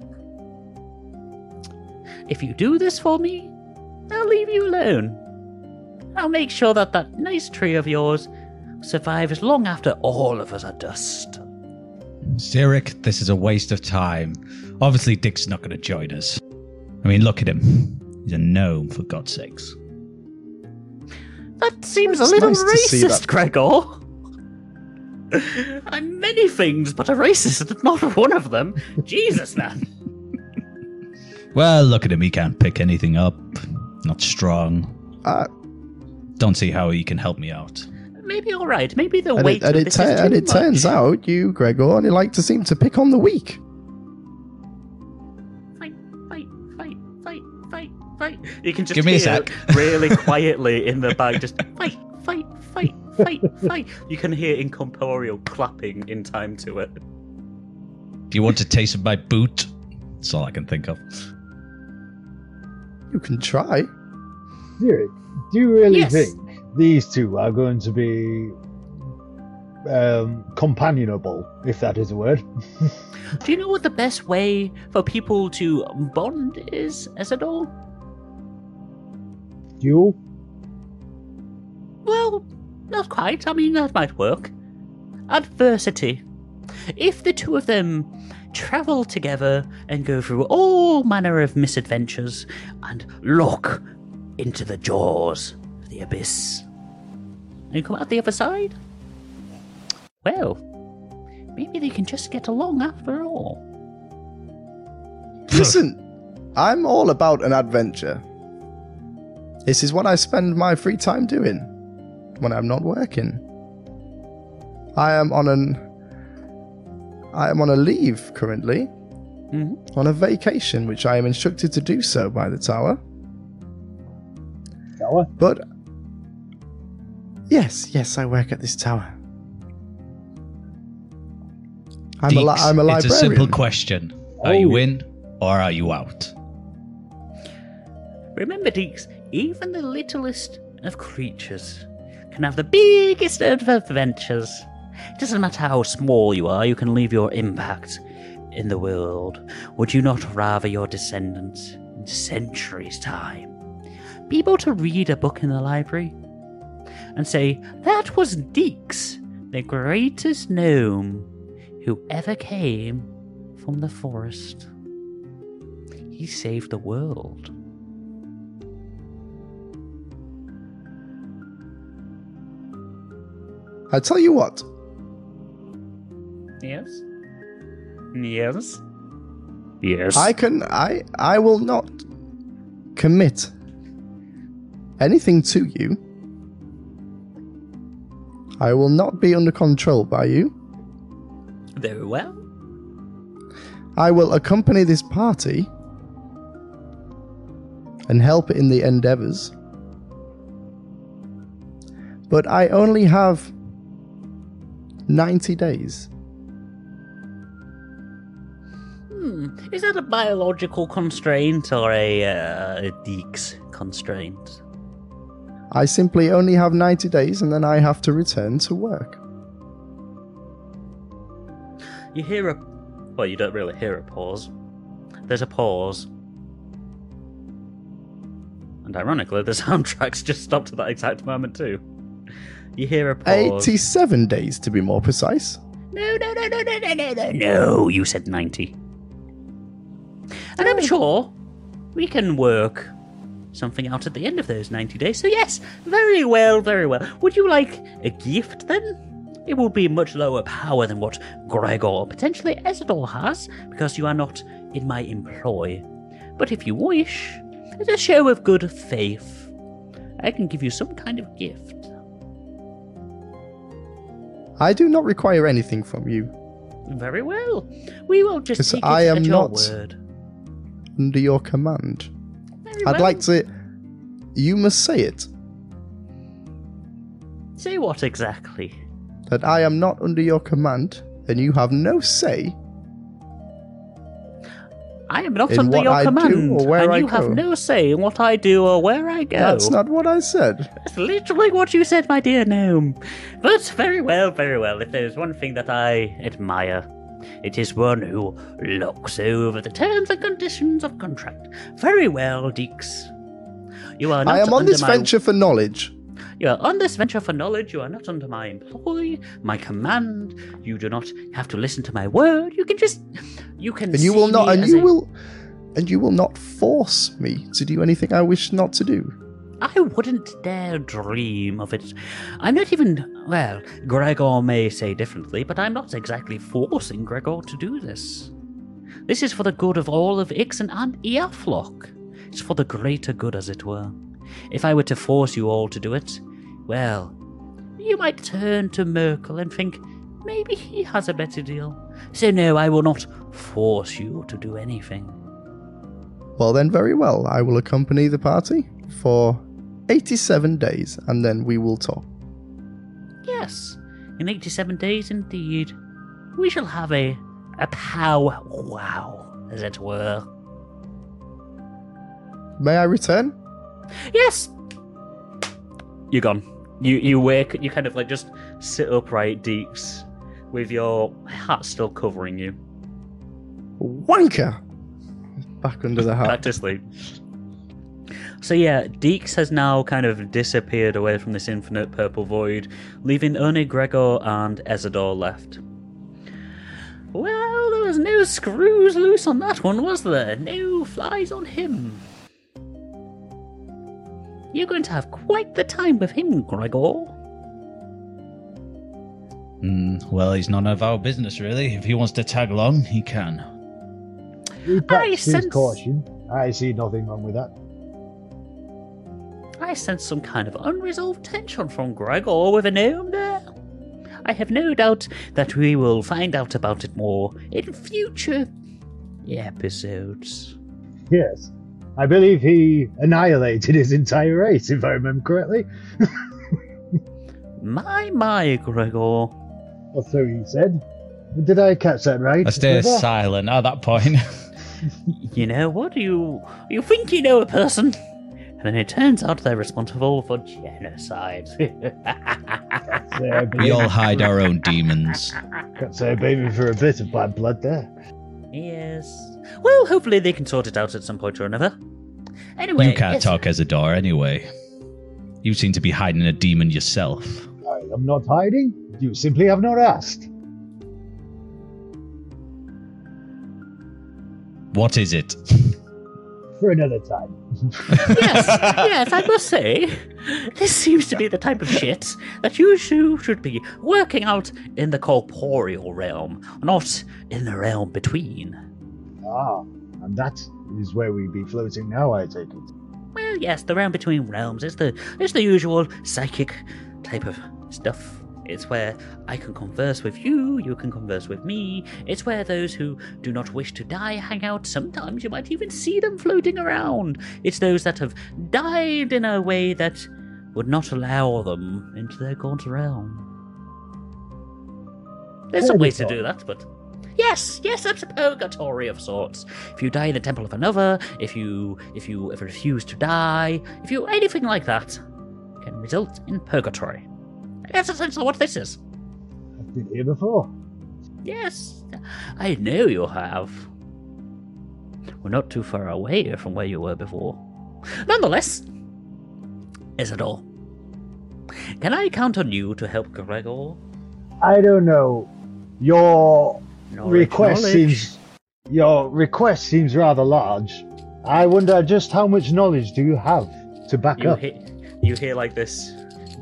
If you do this for me, I'll leave you alone. I'll make sure that that nice tree of yours survives long after all of us are dust. Cyric, this is a waste of time. Obviously, Dick's not going to join us. I mean, look at him. He's a gnome, for God's sakes. That seems It's a little nice racist. Gregor. I'm many things, but a racist, is not one of them. Jesus, man. Well, look at him. He can't pick anything up. Not strong. Uh, Don't see how he can help me out. Maybe all right. Maybe the and weight it, and of it, this tu- is too and it turns out you, Gregor, only like to seem to pick on the weak. Fight, fight. You can just Give me a hear sec. really quietly in the back, just fight, fight, fight, fight, fight. You can hear incorporeal clapping in time to it. Do you want a taste of my boot? That's all I can think of. You can try. Cyric, do you really Yes. think these two are going to be um, companionable, if that is a word? Do you know what the best way for people to bond is, Ezador? Duel? Well, not quite. I mean, that might work. Adversity. If the two of them travel together and go through all manner of misadventures and look into the jaws of the abyss and come out the other side, well, maybe they can just get along after all. Listen, I'm all about an adventure. This is what I spend my free time doing when I'm not working. I am on an I am on a leave currently, Mhm. on a vacation, which I am instructed to do so by the tower. Tower? But yes, yes, I work at this tower. I'm a, li- I'm a It's librarian. a simple question. Are Oh, you in or are you out? Remember, Deeks, even the littlest of creatures can have the biggest of adventures. It doesn't matter how small you are, you can leave your impact in the world. Would you not rather your descendants, in centuries' time, be able to read a book in the library and say, That was Deeks, the greatest gnome who ever came from the forest? He saved the world. I tell you what, Yes. Yes. Yes. I can I I will not commit anything to you. I will not be under control by you. Very well. I will accompany this party and help in the endeavors. But I only have 90 days. Hmm. Is that a biological constraint or a, uh, a Deeks constraint? I simply only have 90 days and then I have to return to work. You hear a. Well, you don't really hear a pause. There's a pause. And ironically, the soundtrack's just stopped at that exact moment, too. You hear a pause. 87 days, to be more precise. No, no, no, no, no, no, no, no. No, you said 90. And I'm oh. sure we can work something out at the end of those 90 days. So, yes, very well, very well. Would you like a gift then? It will be much lower power than what Gregor or potentially Isidore has, because you are not in my employ. But if you wish, as a show of good faith, I can give you some kind of gift. I do not require anything from you. Very well. We will just take I am at your not- word. Under your command. Very I'd well. like to. You must say it. Say what exactly? That I am not under your command and you have no say. I am not under your I command, and you have no say in what I do or where I go. That's not what I said. That's literally what you said, my dear gnome. But very well, very well. If there's one thing that I admire, it is one who looks over the terms and conditions of contract. Very well, Deeks. You are not I am on this my- venture for knowledge. You are on this venture for knowledge. You are not under my employ, my command. You do not have to listen to my word. You can just, you can. And you will not and you a- will and you will not force me to do anything I wish not to do. I wouldn't dare dream of it. I'm not even. Well, Gregor may say differently, but I'm not exactly forcing Gregor to do this. This is for the good of all of Ixen and Earflock. It's for the greater good, as it were. If I were to force you all to do it, well, you might turn to Myrkul and think maybe he has a better deal. So, no, I will not force you to do anything. Well then very well. I will accompany the party for 87 days and then we will talk. Yes, in 87 days indeed. We shall have a a pow wow, as it were. May I return? Yes. You're gone. You you wake. You kind of like just sit upright, Deeks, with your hat still covering you. Wanker! Back under the Back hat. to sleep. So yeah, Deeks has now kind of disappeared away from this infinite purple void, leaving only Gregor and Ezador left. Well, there was no screws loose on that one, was there? No flies on him. You're going to have quite the time with him, Gregor. Mm, well, he's none of our business, really. If he wants to tag along, he can. He practices sense- caution. I see nothing wrong with that. I sense some kind of unresolved tension from Gregor with a gnome there. I have no doubt that we will find out about it more in future episodes. Yes. I believe he annihilated his entire race, if I remember correctly. My, my, Gregor. Or so he said. Did I catch that right? I stay Trevor? silent at that point. You know what? You you think you know a person, and then it turns out they're responsible for genocide. We all hide our own demons. Can't say I blame him for a bit of bad blood there. yes. Well, hopefully they can sort it out at some point or another. Anyway, You can't yes- talk Ezador anyway. You seem to be hiding a demon yourself. I am not hiding. You simply have not asked. What is it? For another time. yes, yes, I must say, this seems to be the type of shit that you two should be working out in the corporeal realm, not in the realm between. Ah, and that is where we be floating now, I take it. Well, yes, the realm between realms is the it's the usual psychic type of stuff. It's where I can converse with you, you can converse with me. It's where those who do not wish to die hang out. Sometimes you might even see them floating around. It's those that have died in a way that would not allow them into their gaunt realm. There's some ways to do that, but Yes, yes, that's a purgatory of sorts. If you die in the temple of another, if you if you if you refuse to die, if you anything like that, can result in purgatory. That's essentially what this is. I've been here before. Yes, I know you have. We're not too far away from where you were before. Nonetheless, Isidore, can I count on you to help Gregor? I don't know. Your Knowledge, request knowledge. seems your request seems rather large. I wonder just how much knowledge do you have to back You up? hear, you hear like this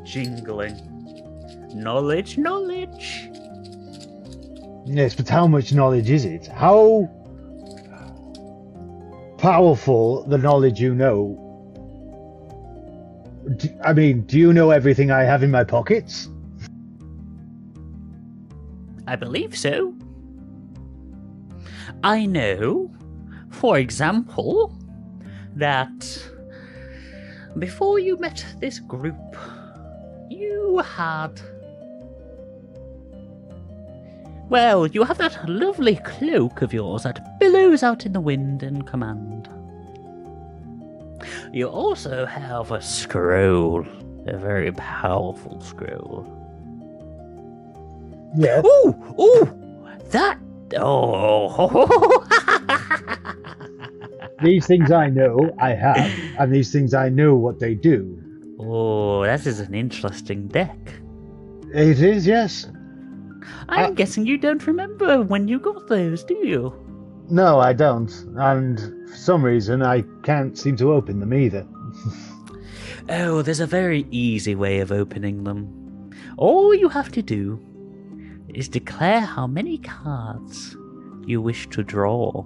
jingling. Knowledge, knowledge. Yes, but how much knowledge is it? How powerful the knowledge you know? I mean, do you know everything I have in my pockets? I believe so. I know, for example, that before you met this group, you had. Well, you have that lovely cloak of yours that billows out in the wind in command. You also have a scroll, a very powerful scroll. Yes. Ooh, ooh, that. Oh, These things I know I have, and these things I know what they do. oh, that is an interesting deck. It is, yes. I'm Uh, guessing you don't remember when you got those, do you? No, I don't. And for some reason, I can't seem to open them either. Oh, there's a very easy way of opening them. All you have to do is declare how many cards you wish to draw,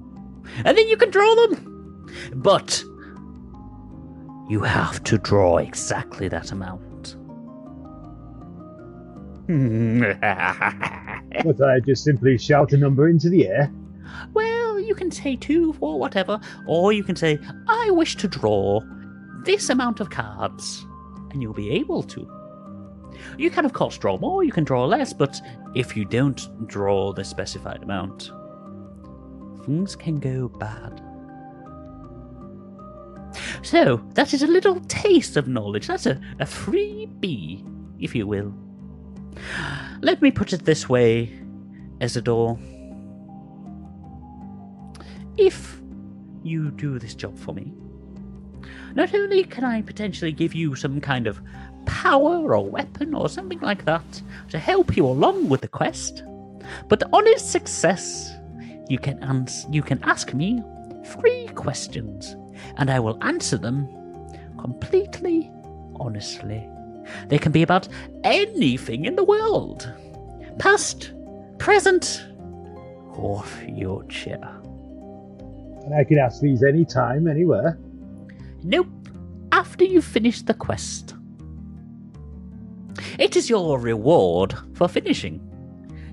and then you can draw them. But you have to draw exactly that amount. But I just simply shout a number into the air. Well, you can say two, four, whatever, or you can say, I wish to draw this amount of cards, and you'll be able to. You can, of course, draw more, you can draw less, but if you don't draw the specified amount, things can go bad. So, that is a little taste of knowledge. That's a, a freebie, if you will. Let me put it this way, Isidore if you do this job for me, not only can I potentially give you some kind of power or weapon or something like that to help you along with the quest, but on its success, you can ans- you can ask me three questions, and I will answer them completely honestly. They can be about anything in the world, past, present, or future. And I can ask these anytime, anywhere. Nope. After you finish the quest. It is your reward for finishing.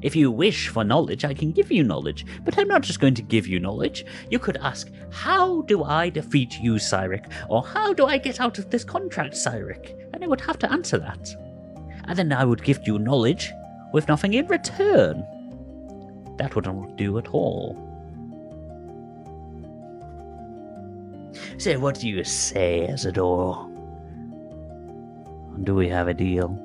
If you wish for knowledge, I can give you knowledge, but I'm not just going to give you knowledge. You could ask, How do I defeat you, Cyric? Or How do I get out of this contract, Cyric? And I would have to answer that. And then I would give you knowledge with nothing in return. That would not do at all. So, what do you say, Isidore? Do we have a deal?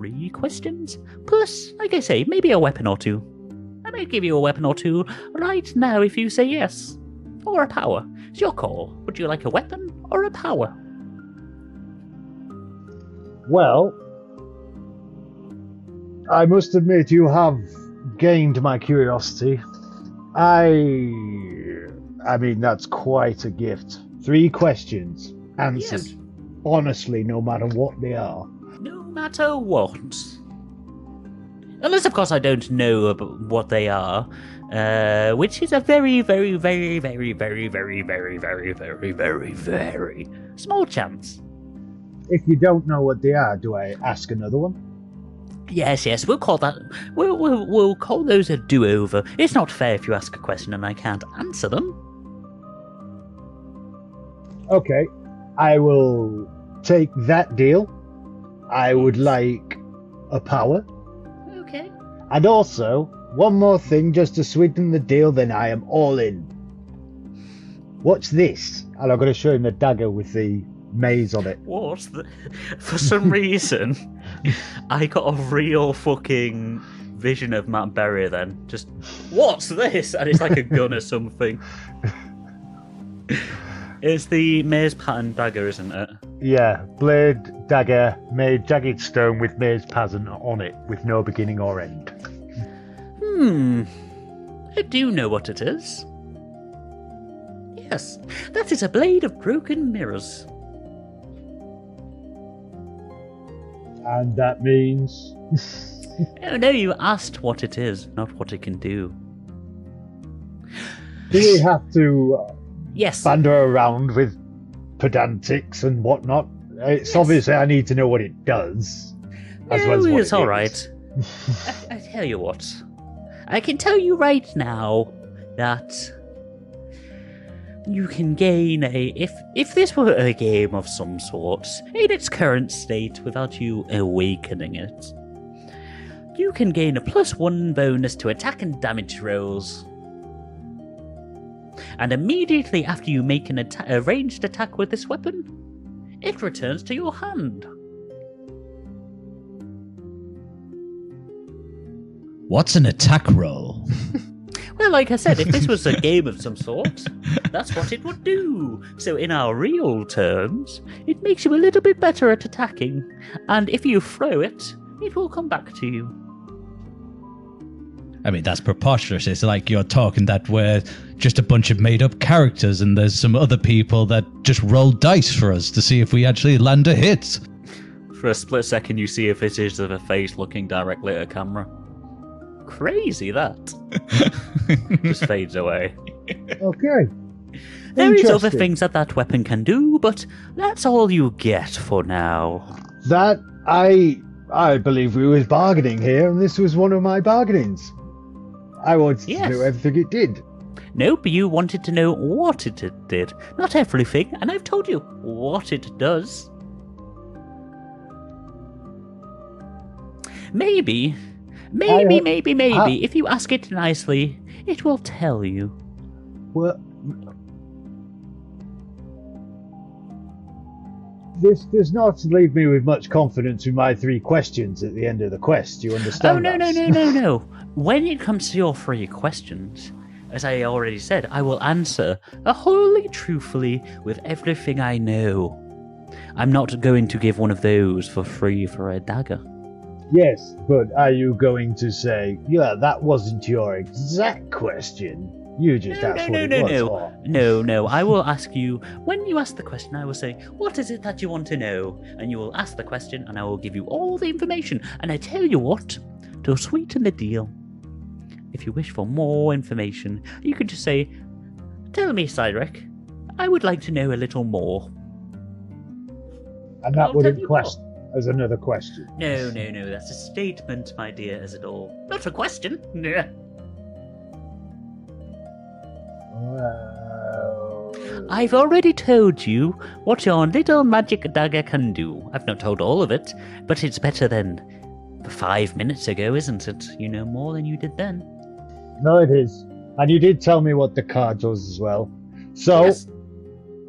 Three questions? Plus, like I say, maybe a weapon or two. I might give you a weapon or two right now if you say yes. Or a power. It's your call. Would you like a weapon or a power? Well, I must admit you have gained my curiosity. I. I mean, that's quite a gift. Three questions answered Yes. honestly, no matter what they are. No matter what. Unless, of course, I don't know what they are, uh, which is a very, very, very, very, very, very, very, very, very, very, very small chance. If you don't know what they are, do I ask another one? Yes, yes, we'll call that. We'll, we'll, we'll call those a do over. It's not fair if you ask a question and I can't answer them. Okay, I will take that deal. I would like a power. Okay. And also, one more thing just to sweeten the deal, then I am all in. What's this? And I'm going to show him the dagger with the maze on it. What? The... For some reason, I got a real fucking vision of Matt Berry then. Just, what's this? And it's like a gun or something. It's the maze pattern dagger, isn't it? Yeah, blade, dagger, made jagged stone with maze pattern on it, with no beginning or end. Hmm. I do know what it is. Yes, that is a blade of broken mirrors. And that means. Oh no, you asked what it is, not what it can do. Do we have to Yes. banter around with pedantics and whatnot? It's Yes. obviously I need to know what it does. As well as what it's it all right. I, I tell you what, I can tell you right now that you can gain a if if this were a game of some sort in its current state without you awakening it. You can gain a plus one bonus to attack and damage rolls. And immediately after you make an atta- a ranged attack with this weapon, it returns to your hand. What's an attack roll? Well, like I said, if this was a game of some sort, that's what it would do. So, in our real terms, it makes you a little bit better at attacking, and if you throw it, it will come back to you. I mean, that's preposterous. It's like you're talking that we're just a bunch of made up characters and there's some other people that just roll dice for us to see if we actually land a hit. For a split second, you see a visage of a face looking directly at a camera. Crazy that. Just fades away. Okay. There is other things that that weapon can do, but that's all you get for now. That I I believe we was bargaining here, and this was one of my bargainings. I wanted Yes. to know everything it did. Nope, you wanted to know what it did, not everything, and I've told you what it does. Maybe, maybe, I- maybe, maybe, I- if you ask it nicely, it will tell you. Well, this does not leave me with much confidence in my three questions at the end of the quest. You understand? Oh, no, no, no, no, no. When it comes to your three questions, as I already said, I will answer wholly truthfully with everything I know. I'm not going to give one of those for free for a dagger. Yes, but are you going to say, yeah, that wasn't your exact question? You just No, asked no, what no, it no, was. no. for." No, no, I will ask you, when you ask the question, I will say, What is it that you want to know? And you will ask the question, and I will give you all the information. And I tell you what, to sweeten the deal, if you wish for more information, you can just say, Tell me, Cyric, I would like to know a little more. And that I'll wouldn't you question as another question. No, no, no. That's a statement, my dear Isidore. Not a question. Yeah. Well, I've already told you what your little magic dagger can do. I've not told all of it, but it's better than five minutes ago, isn't it? You know more than you did then. No, it is. And you did tell me what the card does as well. So, Yes.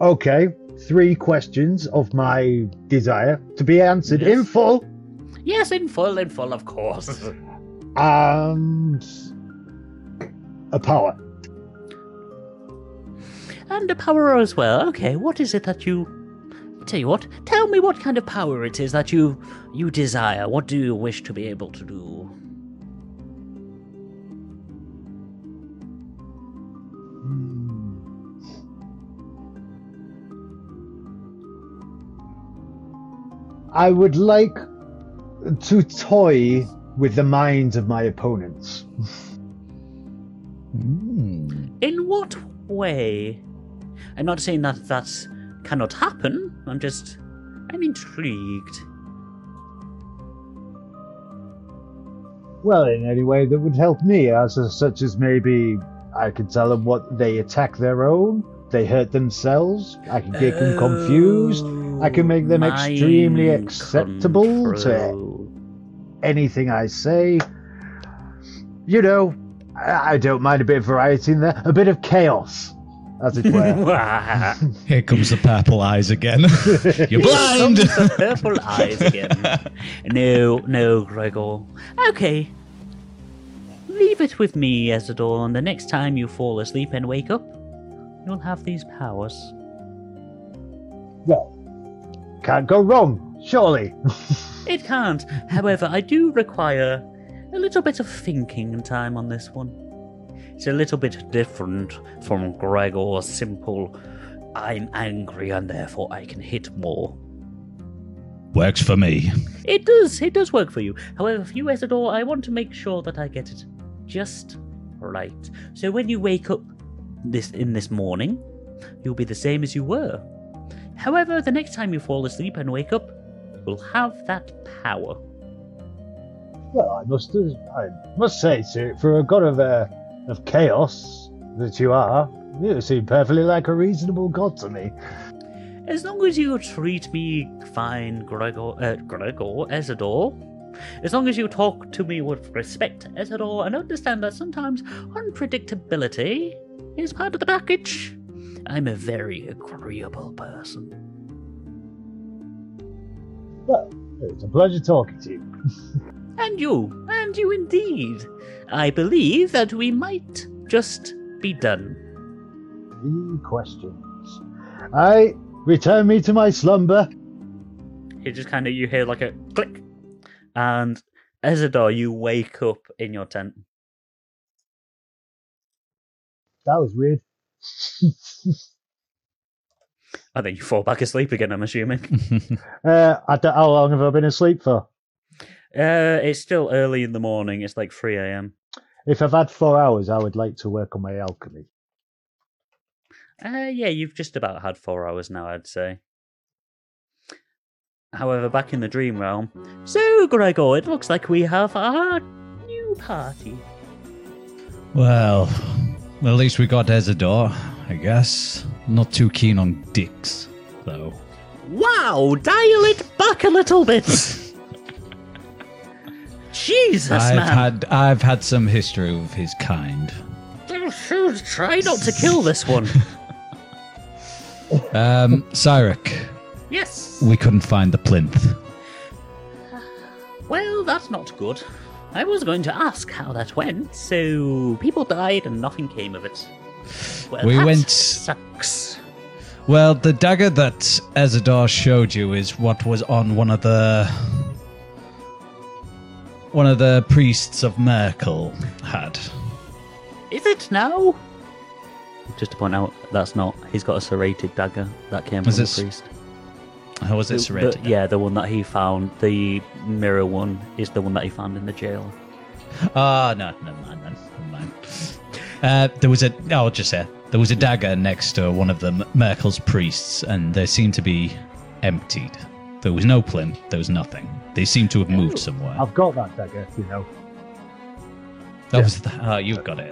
okay, three questions of my desire to be answered in full. Yes, in full, in full, of course. And a power. and a power as well. Okay, what is it that you? Tell you what. Tell me what kind of power it is that you you desire. What do you wish to be able to do? I would like to toy with the minds of my opponents. Hmm. In what way? I'm not saying that that cannot happen. I'm just I'm intrigued. Well, in any way that would help me, as such as maybe I could tell them what they attack their own, they hurt themselves. I can get them confused. I can make them extremely Mind acceptable to control. anything I say. You know, I, I don't mind a bit of variety in there, a bit of chaos, as it were. Here comes the purple eyes again. You're blind. The purple eyes again. No, no, Gregor. Okay. Leave it with me, Ezador, and the next time you fall asleep and wake up, you'll have these powers. well, can't go wrong, surely. It can't. However, I do require a little bit of thinking time on this one. It's a little bit different from Gregor's simple, I'm angry and therefore I can hit more. Works for me. It does, it does work for you. However, for you, Ezador, I want to make sure that I get it just right. So when you wake up this in this morning, you'll be the same as you were. However, the next time you fall asleep and wake up, you'll have that power. Well, I must, I must say, sir, for a god of uh, of chaos that you are, you seem perfectly like a reasonable god to me. As long as you treat me fine, Gregor, uh, Gregor, Ezador. As long as you talk to me with respect, Ezador, and understand that sometimes unpredictability is part of the package. I'm a very agreeable person. Well, it's a pleasure talking to you. And you, and you indeed. I believe that we might just be done. Three questions. I return me to my slumber. It just kind of, you hear like a click, and Ezador, you wake up in your tent. That was weird. I think you fall back asleep again, I'm assuming. Uh, I don't, how long have I been asleep for? Uh, it's still early in the morning. It's like 3 a.m. If I've had four hours, I would like to work on my alchemy. Uh, yeah, you've just about had four hours now, I'd say. However, back in the dream realm. So, Gregor, it looks like we have our new party. Well, at least we got Ezador, I guess. Not too keen on Dix, though. Wow, dial it back a little bit. Jesus, I've man. had I've had some history with his kind. You should try not to kill this one. Um, Cyric, yes. we couldn't find the plinth. Well, that's not good. I was going to ask how that went. So, people died and nothing came of it. Well, We that went- Sucks. Well, the dagger that Ezador showed you is what was on one of the one of the priests of Myrkul had. Is it now? Just to point out, that's not. He's got a serrated dagger that came from the priest. How was it the- yeah, the one that he found. The mirror one is the one that he found in the jail. Ah, no, never mind then. Never mind. Uh, there was a. I'll just say there was a dagger next to one of the Myrkul's priests, and they seemed to be emptied. There was no plinth. There was nothing. They seemed to have moved Oh. somewhere. I've got that dagger, you know. That was the, oh, you've got it.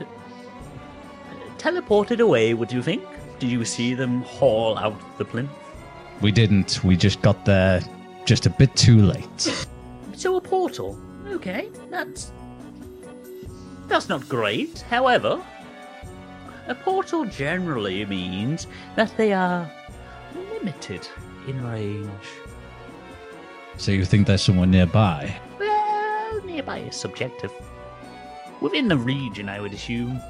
yeah. Teleported away, would you think? Did you see them haul out the plinth? We didn't. We just got there just a bit too late. So a portal. Okay, that's that's not great. However, a portal generally means that they are limited in range. So you think there's someone nearby? Well, nearby is subjective. Within the region, I would assume.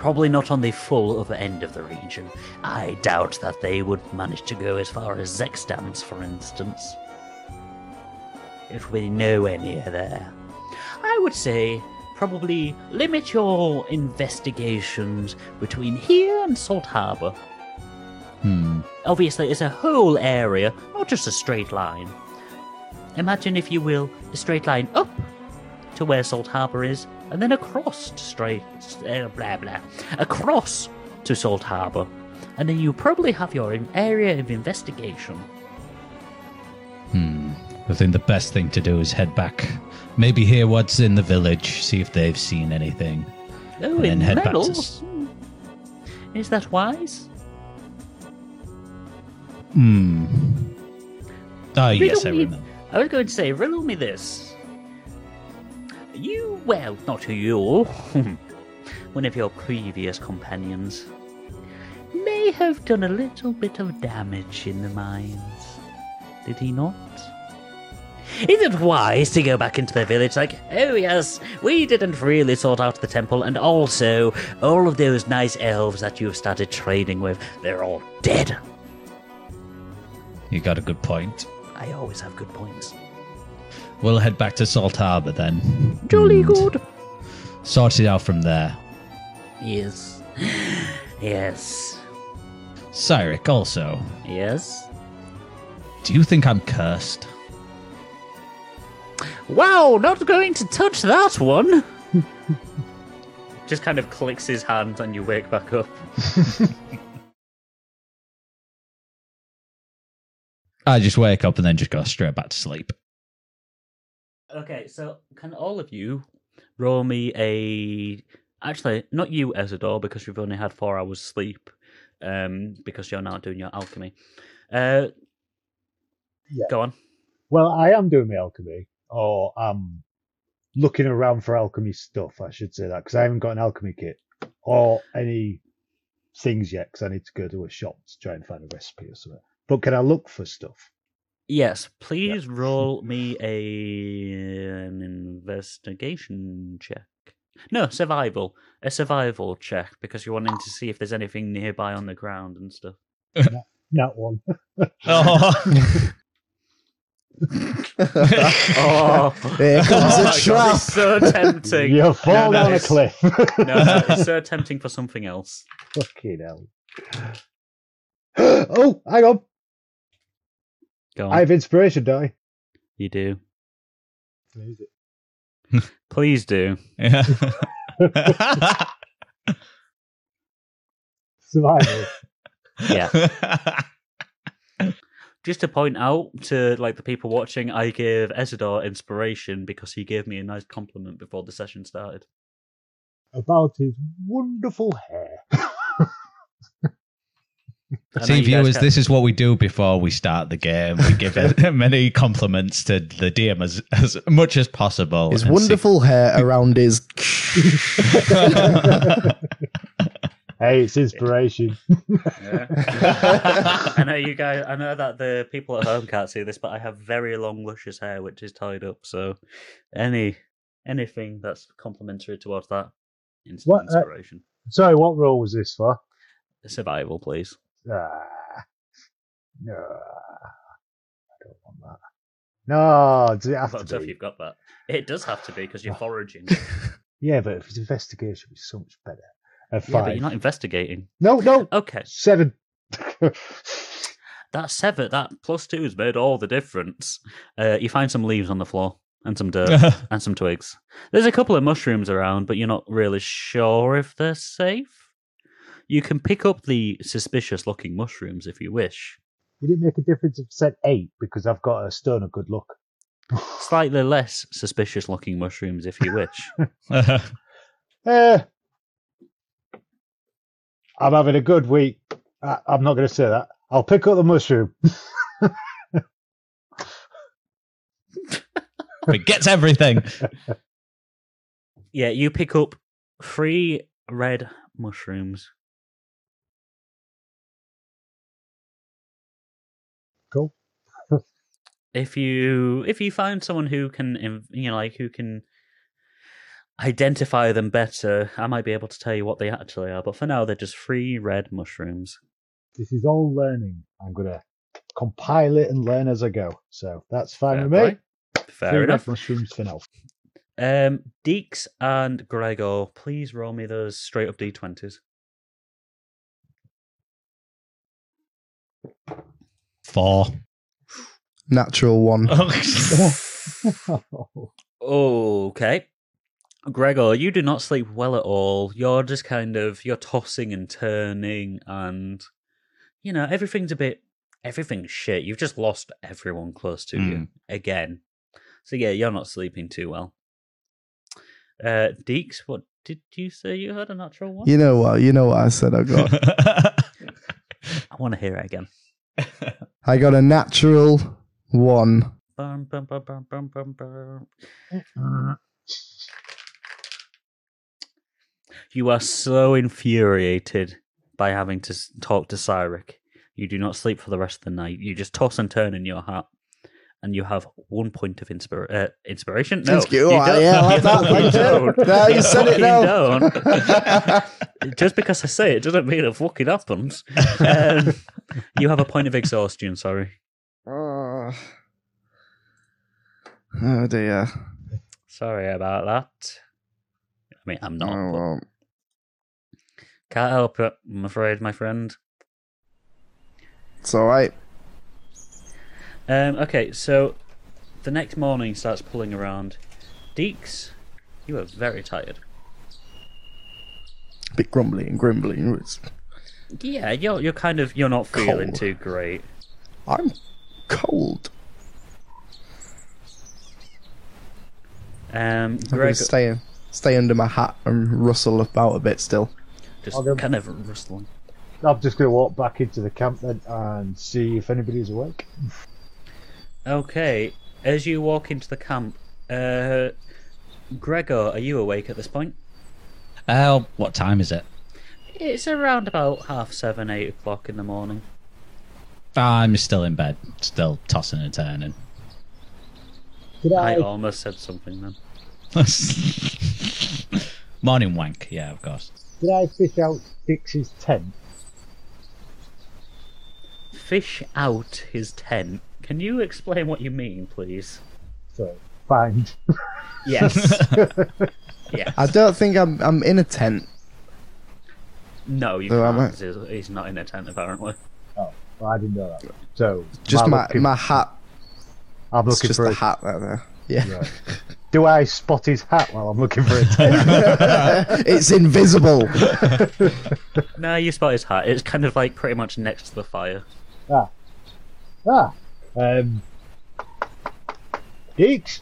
Probably not on the full other end of the region. I doubt that they would manage to go as far as Zextans, for instance. It would be nowhere near there. I would say probably limit your investigations between here and Salt Harbor. Hmm. Obviously, it's a whole area, not just a straight line. Imagine, if you will, a straight line up to where Salt Harbor is, and then across to straight, uh, blah blah, across to Salt Harbor, and then you probably have your area of investigation. Hmm. I think the best thing to do is head back. Maybe hear what's in the village, see if they've seen anything. Oh, And then in head back to Hmm. Is that wise? Hmm. Ah, yes, I me- remember. I was going to say, riddle me this. You, well, not you, one of your previous companions, may have done a little bit of damage in the mines. Did he not? Is it wise to go back into the village like, oh yes, we didn't really sort out the temple, and also, all of those nice elves that you've started trading with, they're all dead. You got a good point. I always have good points. We'll head back to Salt Harbor then. Jolly good. Sort it out from there. Yes. Yes. Cyric, also, Yes. do you think I'm cursed? Wow, not going to touch that one. Just kind of clicks his hand and you wake back up. I just wake up and then just go straight back to sleep. Okay, so can all of you roll me a. Actually, not you, Ezador, because you've only had four hours sleep, um, because you're now doing your alchemy. Uh, Yeah. Go on. Well, I am doing my alchemy, or I'm looking around for alchemy stuff. I should say that because I haven't got an alchemy kit or any things yet. Because I need to go to a shop to try and find a recipe or something. But can I look for stuff? Yes, please roll me a an investigation check. No, survival. A survival check because you're wanting to see if there's anything nearby on the ground and stuff. Not one. Oh, Oh, Here comes Oh a my God, trap. it's so tempting. you fall no, down a cliff. No, no, it's so tempting for something else. Fucking hell. oh, hang on. Go on. I have inspiration, don't I? You do. Where is it? Please do. yeah. Survival. Yeah. Just to point out to like the people watching, I gave Ezador inspiration because he gave me a nice compliment before the session started. About his wonderful hair. I know See, you viewers, this is what we do before we start the game. We give many compliments to the DM as, as much as possible. His and see- wonderful hair around his. Hey, it's inspiration. Yeah. I know you guys. I know that the people at home can't see this, but I have very long, luscious hair, which is tied up. So, any anything that's complimentary towards that, instant What, uh, inspiration. Sorry, what role was this for? Survival, please. Ah, no, I don't want that. No, does it have Not to if be? you've got that. It does have to be because you're foraging. Yeah, but if it's investigation, be so much better. A yeah, but you're not investigating. No, no, Okay, seven. that seven, that plus two has made all the difference. Uh, you find some leaves on the floor and some dirt. and some twigs. There's a couple of mushrooms around, but you're not really sure if they're safe. You can pick up the suspicious looking mushrooms if you wish. Would it make a difference if I said eight because I've got a stone of good luck? Slightly less suspicious looking mushrooms, if you wish. Eh, I'm having a good week. I, I'm not going to say that. I'll pick up the mushroom. it gets everything. yeah, you pick up three red mushrooms. If you if you find someone who can you know like who can identify them better, I might be able to tell you what they actually are. But for now, they're just three red mushrooms. This is all learning. I'm going to compile it and learn as I go. So that's fine Fair with me. play. Fair Three red enough. mushrooms for now. Um, Deeks and Gregor, please roll me those straight up d20s. Four. Natural one. Okay. Gregor, you do not sleep well at all. You're just kind of you're tossing and turning and you know, everything's a bit everything's shit. You've just lost everyone close to you Mm. again. So yeah, you're not sleeping too well. Uh Deeks, what did you say you had a natural one? You know what? You know what I said I got. I want to hear it again. I got a natural one. Bum, bum, bum, bum, bum, bum, bum. You are so infuriated by having to talk to Cyric. You do not sleep for the rest of the night. You just toss and turn in your hat, and you have one point of inspira- uh, inspiration. No, Thank you. you Oh, don't. yeah, I like that. you. don't. No, you said it fucking now. don't. Just because I say it doesn't mean it fucking happens. Um, you have a point of exhaustion. Sorry. Oh. oh dear. Sorry about that. I mean, I'm not. Oh, well. Can't help it. I'm afraid, my friend. It's all right. Um, okay, so the next morning starts pulling around. Deeks, you are very tired. A bit grumbly and grimbly. It's, Yeah, you're you're kind of you're not feeling Cold. too great. I'm cold. Um, I'm Greg, gonna stay stay under my hat and rustle about a bit still. just I'll go- kind of rustling. I'm just going to walk back into the camp then and see if anybody's awake. Okay, as you walk into the camp, uh, Gregor, are you awake at this point? Uh, what time is it? It's around about half seven, eight o'clock in the morning. I'm still in bed, still tossing and turning. Could I I, almost said something then. Morning wank, yeah, of course. Did I fish out Dix's tent? Fish out his tent. Can you explain what you mean, please? So, find. Yes. yes. I don't think I'm I'm in a tent. No, you So am can't. I- 'cause He's, he's not in a tent, apparently. Well, I didn't know that. So, Just my looking, my hat. I'm It's looking just for the a, hat right there. Yeah. Right. Do I spot his hat while I'm looking for it? it's invisible. No, you spot his hat. It's kind of like pretty much next to the fire. ah. Ah. Um. Dix,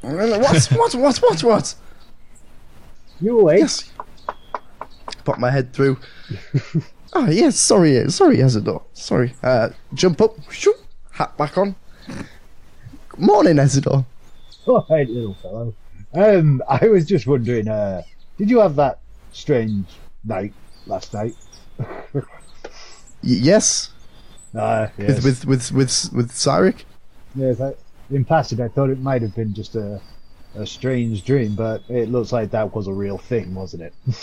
what? what what what what? you awake? Yes. Pop my head through. oh yes, sorry, sorry, Ezador. Sorry. Uh, jump up, shoot, hat back on. Good morning, Ezador. All right, little fellow. Um, I was just wondering, uh, did you have that strange night last night? Y- yes, Ah, yes. with with with with with Cyric. yes I, in passing, I thought it might have been just a, a strange dream, but it looks like that was a real thing, wasn't it?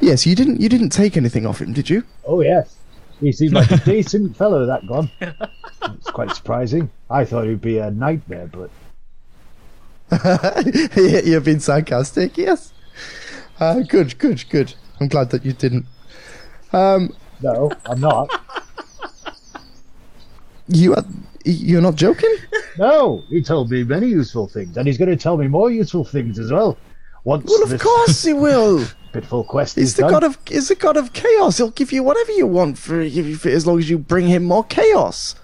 Yes, you didn't you didn't take anything off him, did you? Oh, yes. He seemed like a decent fellow, that gone. It's quite surprising. I thought he'd be a nightmare, but you've been sarcastic. Yes. Uh, good, good, good. I'm glad that you didn't. Um, no, I'm not. You are, you're not joking. No, he told me many useful things, and he's going to tell me more useful things as well. Once Well, of course he will. Pitiful quest. He's the done. god of is the god of chaos. He'll give you whatever you want for, for as long as you bring him more chaos.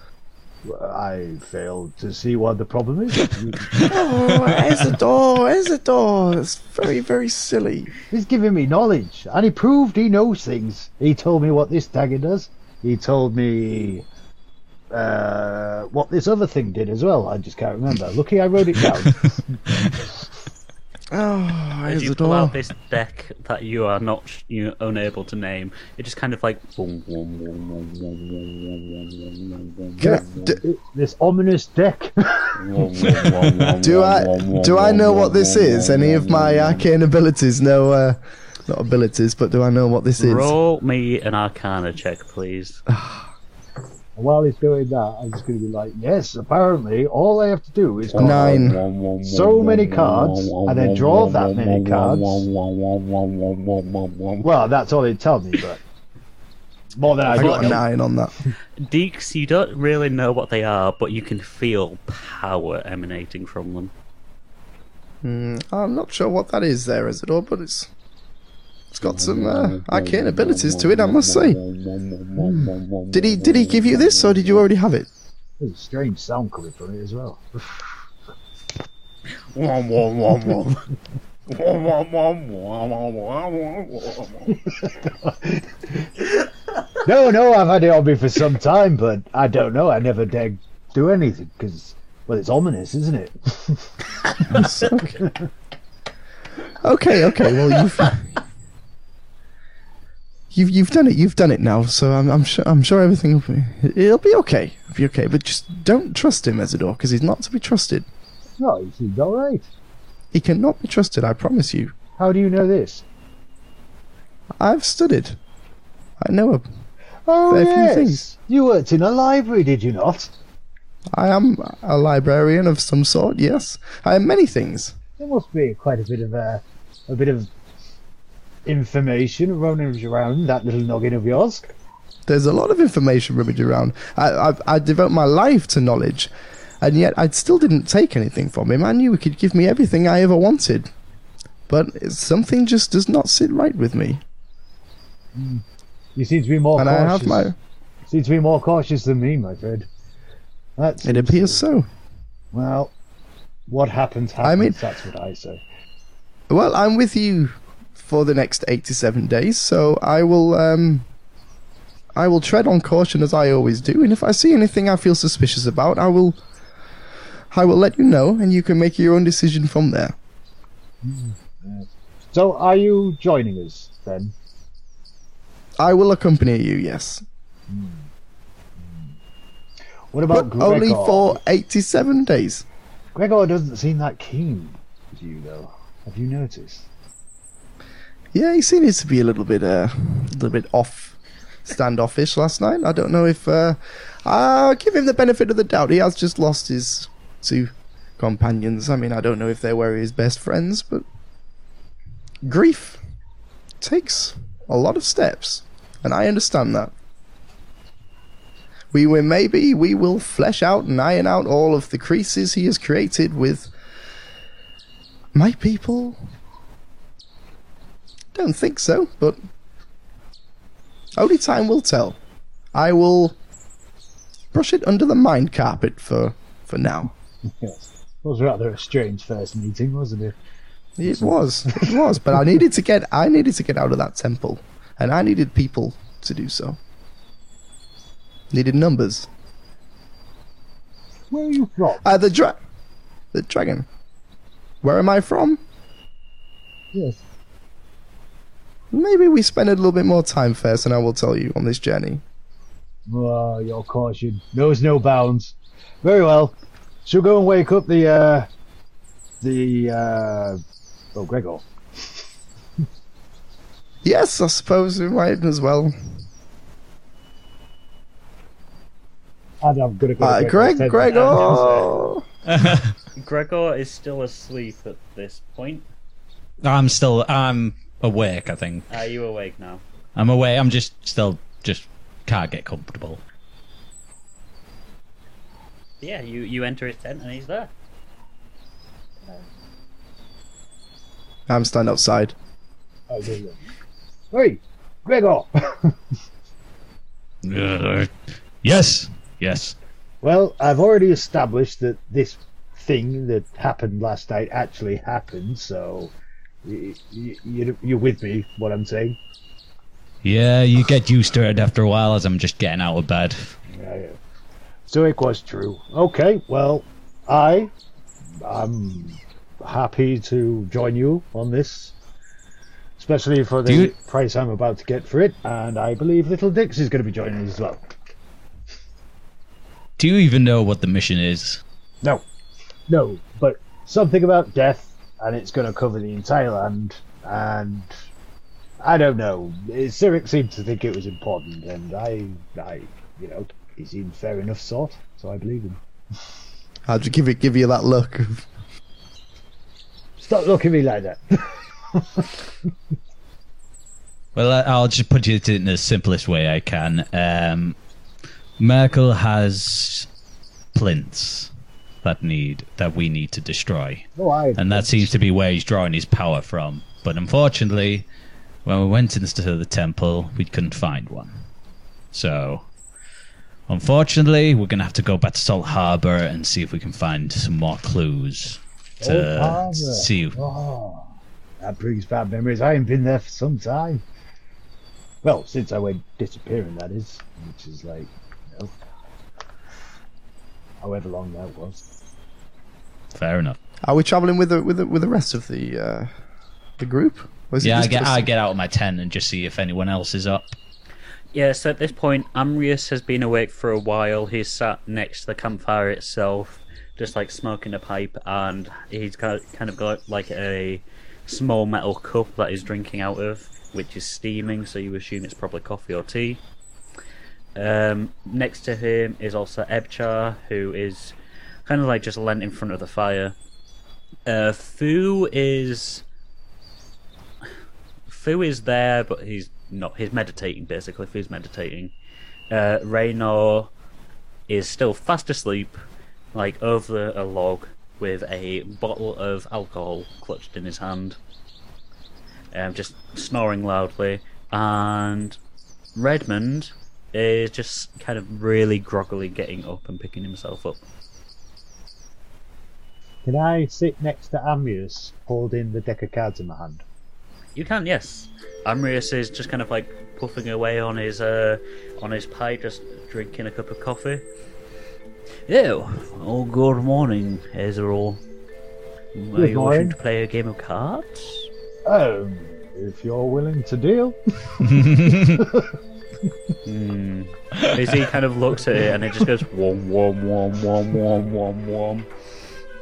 I failed to see what the problem is. Oh, Ezador, Ezador. It's very, very silly. He's giving me knowledge, and he proved he knows things. He told me what this dagger does. He told me uh, what this other thing did as well. I just can't remember. Lucky I wrote it down. oh, As you pull out this deck that you are not you know, unable to name, it just kind of like this ominous deck. do I do I know what this is? Any of my arcane abilities? No, uh, not abilities, but do I know what this is? Roll me an Arcana check, please. While he's doing that, I'm just going to be like, yes, apparently all I have to do is Nine. so many cards and then draw that many cards. Well, that's all he told me, but more than I, I got a know. nine on that. Deeks, you don't really know what they are, but you can feel power emanating from them. Hmm, I'm not sure what that is there, is it all? but it's it's got some uh, arcane abilities to it, I must say. Did he did he give you this, or did you already have it? There's a strange sound coming from it as well. No, no, I've had it on me for some time, but I don't know. I never dare do anything because, well, it's ominous, isn't it? okay. okay, okay. Well, you've you've you've done it. You've done it now. So I'm I'm sure I'm sure everything will be it'll be okay. It'll be okay. But just don't trust him, Ezador, because he's not to be trusted. No, he seemed all right. He cannot be trusted. I promise you. How do you know this? I've studied. I know him. Oh, yes. things. You worked in a library, did you not? I am a librarian of some sort. Yes, I am many things. There must be quite a bit of uh, a bit of information running around that little noggin of yours. There's a lot of information rummaged around. I, I, I devote my life to knowledge, and yet I still didn't take anything from him. I knew he could give me everything I ever wanted, but something just does not sit right with me. Hmm. You seem to be more and I cautious. have my. Seem to be more cautious than me, my friend. That's It appears so. well. What happens happens. I mean- that's what I say. Well, I'm with you for the next 87 days, so I will. Um, I will tread on caution as I always do, and if I see anything I feel suspicious about, I will. I will let you know, and you can make your own decision from there. So, are you joining us then? I will accompany you, yes. What about But only for 87 days. Gregor doesn't seem that keen with you, though. Have you noticed? Yeah, he seems to be a little bit, uh, a little bit off, standoffish last night. I don't know if uh, I'll give him the benefit of the doubt. He has just lost his two companions. I mean, I don't know if they were his best friends, but grief takes a lot of steps, and I understand that. We will maybe we will flesh out and iron out all of the creases he has created with my people don't think so, but only time will tell. I will brush it under the mind carpet for for now. Yes. It was rather a strange first meeting, wasn't it? It was, it was, but I needed to get I needed to get out of that temple, and I needed people to do so. Needed numbers. Where are you from? Uh, the dra- the dragon. Where am I from? Yes. Maybe we spend a little bit more time first, and I will tell you on this journey. Oh, your caution knows no bounds. Very well. She'll go and wake up the, uh, the, uh, oh, Gregor. Yes, I suppose we might as well. And I'm gonna go. to Uh, Greg, tent. Gregor. Gregor is still asleep at this point. I'm still I'm awake. I think Are you awake now? I'm awake. I'm just still just can't get comfortable. Yeah, you, you enter his tent and he's there. I'm standing outside. I do. Hey, Gregor. Uh, yes, yes. well, I've already established that this thing that happened last night actually happened, so y- y- you, you're with me. What I'm saying? Yeah, you get used to it after a while as I'm just getting out of bed. Yeah, yeah. So it was true. Okay, well, I I'm happy to join you on this, especially for the you- price I'm about to get for it, and I believe Little Dix is going to be joining us as well. Do you even know what the mission is? No, no, but something about death, and it's going to cover the entire land, and I don't know. Cyric seemed to think it was important, and I, I, you know, he seemed fair enough sort, so I believe him. I'll just give it, give you that look. Stop looking at me like that. Well, I- I'll just put it in the simplest way I can. Um, Myrkul has plinths that need that we need to destroy, oh, I. and that seems to be where he's drawing his power from. But unfortunately, when we went into the temple, we couldn't find one. So, unfortunately, we're gonna have to go back to Salt Harbor and see if we can find some more clues to see. Oh, that brings bad memories. I ain't been there for some time. Well, since I went disappearing, that is, which is like, you know, however long that was. Fair enough. Are we traveling with the with the, with the rest of the uh, the group? Or is Yeah, I get? I get out of my tent and just see if anyone else is up. Yeah, so at this point, Amrius has been awake for a while. He's sat next to the campfire itself, just like smoking a pipe, and he's got kind of got like a small metal cup that he's drinking out of, which is steaming, so you assume it's probably coffee or tea. Um, next to him is also Ebchar, who is kind of like just leant in front of the fire. Uh, Fu is Fu is there, but he's not. He's meditating basically. Fu's meditating. Uh, Raynor is still fast asleep, like over a log with a bottle of alcohol clutched in his hand, um, just snoring loudly. And Redmond is just kind of really groggily getting up and picking himself up. Can I sit next to Amrius, holding the deck of cards in my hand? You can, yes. Amrius is just kind of like puffing away on his uh, on his pipe, just drinking a cup of coffee. Oh, oh, good morning, Ezreal. Are Good you wishing to play a game of cards? Um, if you're willing to deal. As he kind of looks at it and it just goes wom wom wom wom wom wom wom.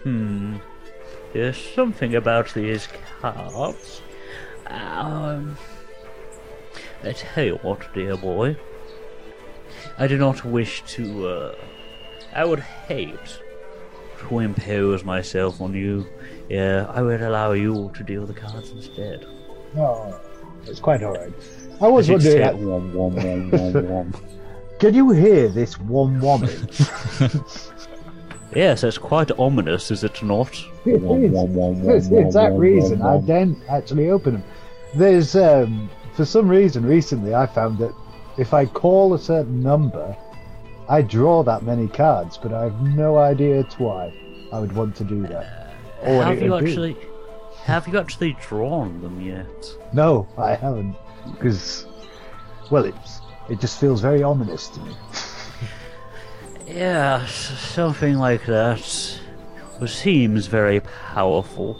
Hmm. There's something about these cards. Um. I tell you what, dear boy. I do not wish to. Uh, I would hate to impose myself on you. Yeah, I would allow you to deal the cards instead. No, it's quite alright. I was As you'd wondering, say, wom wom wom wom wom. can you hear this one woman? Yes, it's quite ominous, is it not? It Wom, is. wom, wom, For wom, it's that reason I wom. didn't actually open them. There's, um, for some reason recently I found that if I call a certain number, I draw that many cards, but I have no idea why I would want to do that. Or what have you would do. actually have you actually drawn them yet? No, I haven't, because, well, it's it just feels very ominous to me. Yeah, something like that. Seems very powerful.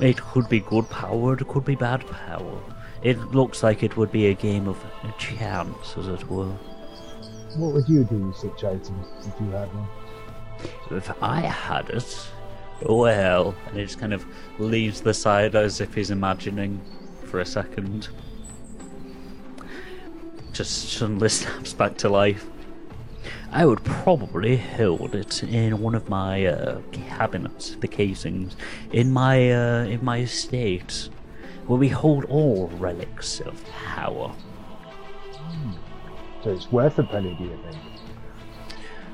It could be good power, it could be bad power. It looks like it would be a game of chance, as it were. What would you do with such items if you had one? If I had it, well, and he just kind of leaves the side as if he's imagining for a second. Just suddenly snaps back to life. I would probably hold it in one of my uh, cabinets, the casings, in my uh, in my estate, where we hold all relics of power. So it's worth a penny, do you think?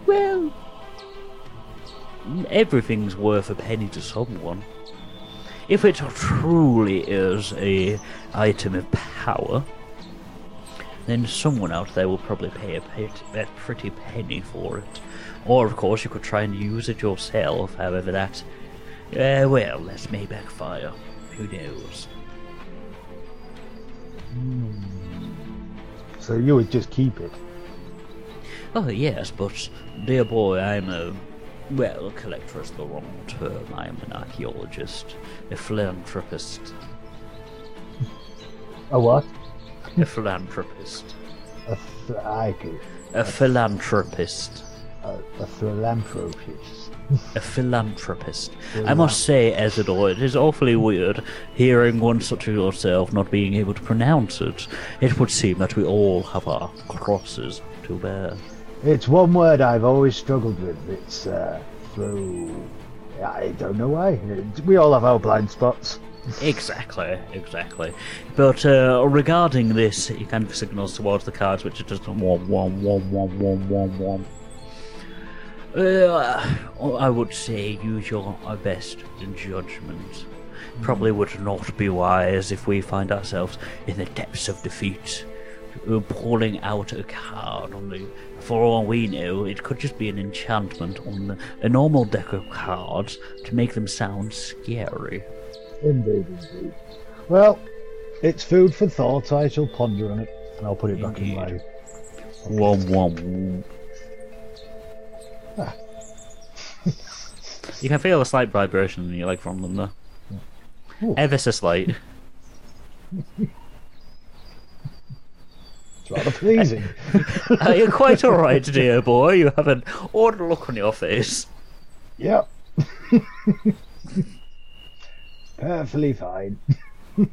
Well, everything's worth a penny to someone. if it truly is a item of power, then someone out there will probably pay a, pretty penny for it. Or, of course, you could try and use it yourself, however, that. Uh, well, that may backfire. Who knows? So you would just keep it. Oh, yes, but, dear boy, I'm a. Well, collector is the wrong term. I'm an archaeologist, a philanthropist. A what? A philanthropist. A ph- I A philanthropist. a, a philanthropist. A philanthropist. I must say, Ezador, it is awfully weird hearing one such as yourself not being able to pronounce it. It would seem that we all have our crosses to bear. It's one word I've always struggled with. It's uh, through. I don't know why. We all have our blind spots. Exactly, exactly. But uh, regarding this, he kind of signals towards the cards, which are just one, one, one, one, one, one, one. Uh, I would say use your best judgment. Probably would not be wise if we find ourselves in the depths of defeat, uh, pulling out a card on the. For all we know, it could just be an enchantment on the, a normal deck of cards to make them sound scary. Indeed, indeed. Well, it's food for thought. I shall ponder on it, and I'll put it back in my. Indeed. Wom wom. you can feel a slight vibration in your leg from them, though. Ooh. Ever so slight. It's rather pleasing. Are you quite alright, dear boy? You have an odd look on your face. yep. Perfectly fine.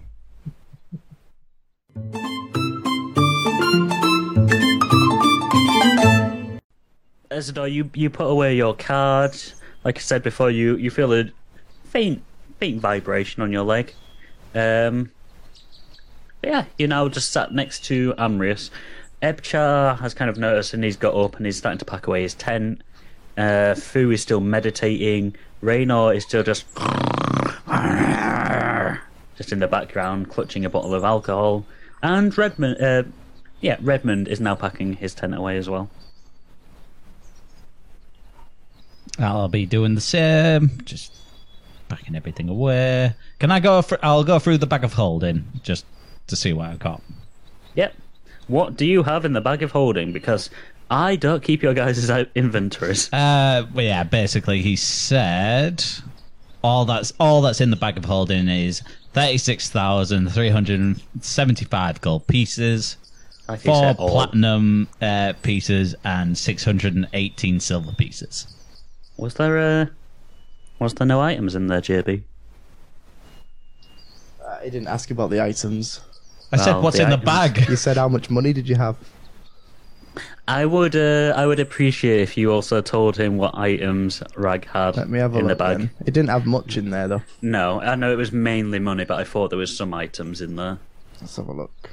Ezador, you, you put away your cards. Like I said before, you, you feel a faint faint vibration on your leg. Um, yeah, you're now just sat next to Amrius. Ebchar has kind of noticed and he's got up and he's starting to pack away his tent. Uh, Fu is still meditating. Raynor is still just just in the background, clutching a bottle of alcohol. And Redmond, uh, yeah, Redmond is now packing his tent away as well. I'll be doing the same, just packing everything away. Can I go? I'll go through the bag of holding just to see what I've got. Yep. What do you have in the bag of holding? Because I don't keep your guys' inventories. Uh, well, yeah, basically he said all that's all that's in the bag of holding is thirty six thousand three hundred and seventy five gold pieces, four platinum uh, pieces, and six hundred and eighteen silver pieces. Was there uh, was there no items in there, JB? Uh, he didn't ask about the items. I said, Well, "What's the in the items- bag?" He said, "How much money did you have?" I would uh, I would appreciate if you also told him what items Rag had Let me have a in look. the bag. Then. It didn't have much in there though. No, I know it was mainly money, but I thought there was some items in there. Let's have a look.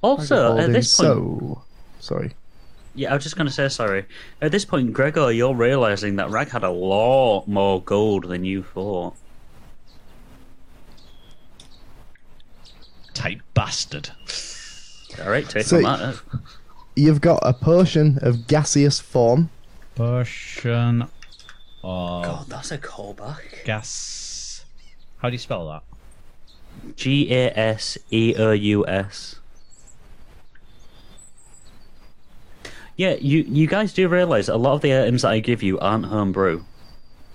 Also, at this point, so sorry. yeah, I was just going to say sorry. At this point, Gregor, you're realizing that Rag had a lot more gold than you thought. Tight bastard. All right, take So- on that. You've got a potion of gaseous form. Potion of God, that's a callback. gas. How do you spell that? G A S E O U S. Yeah, you you guys do realize a lot of the items that I give you aren't homebrew.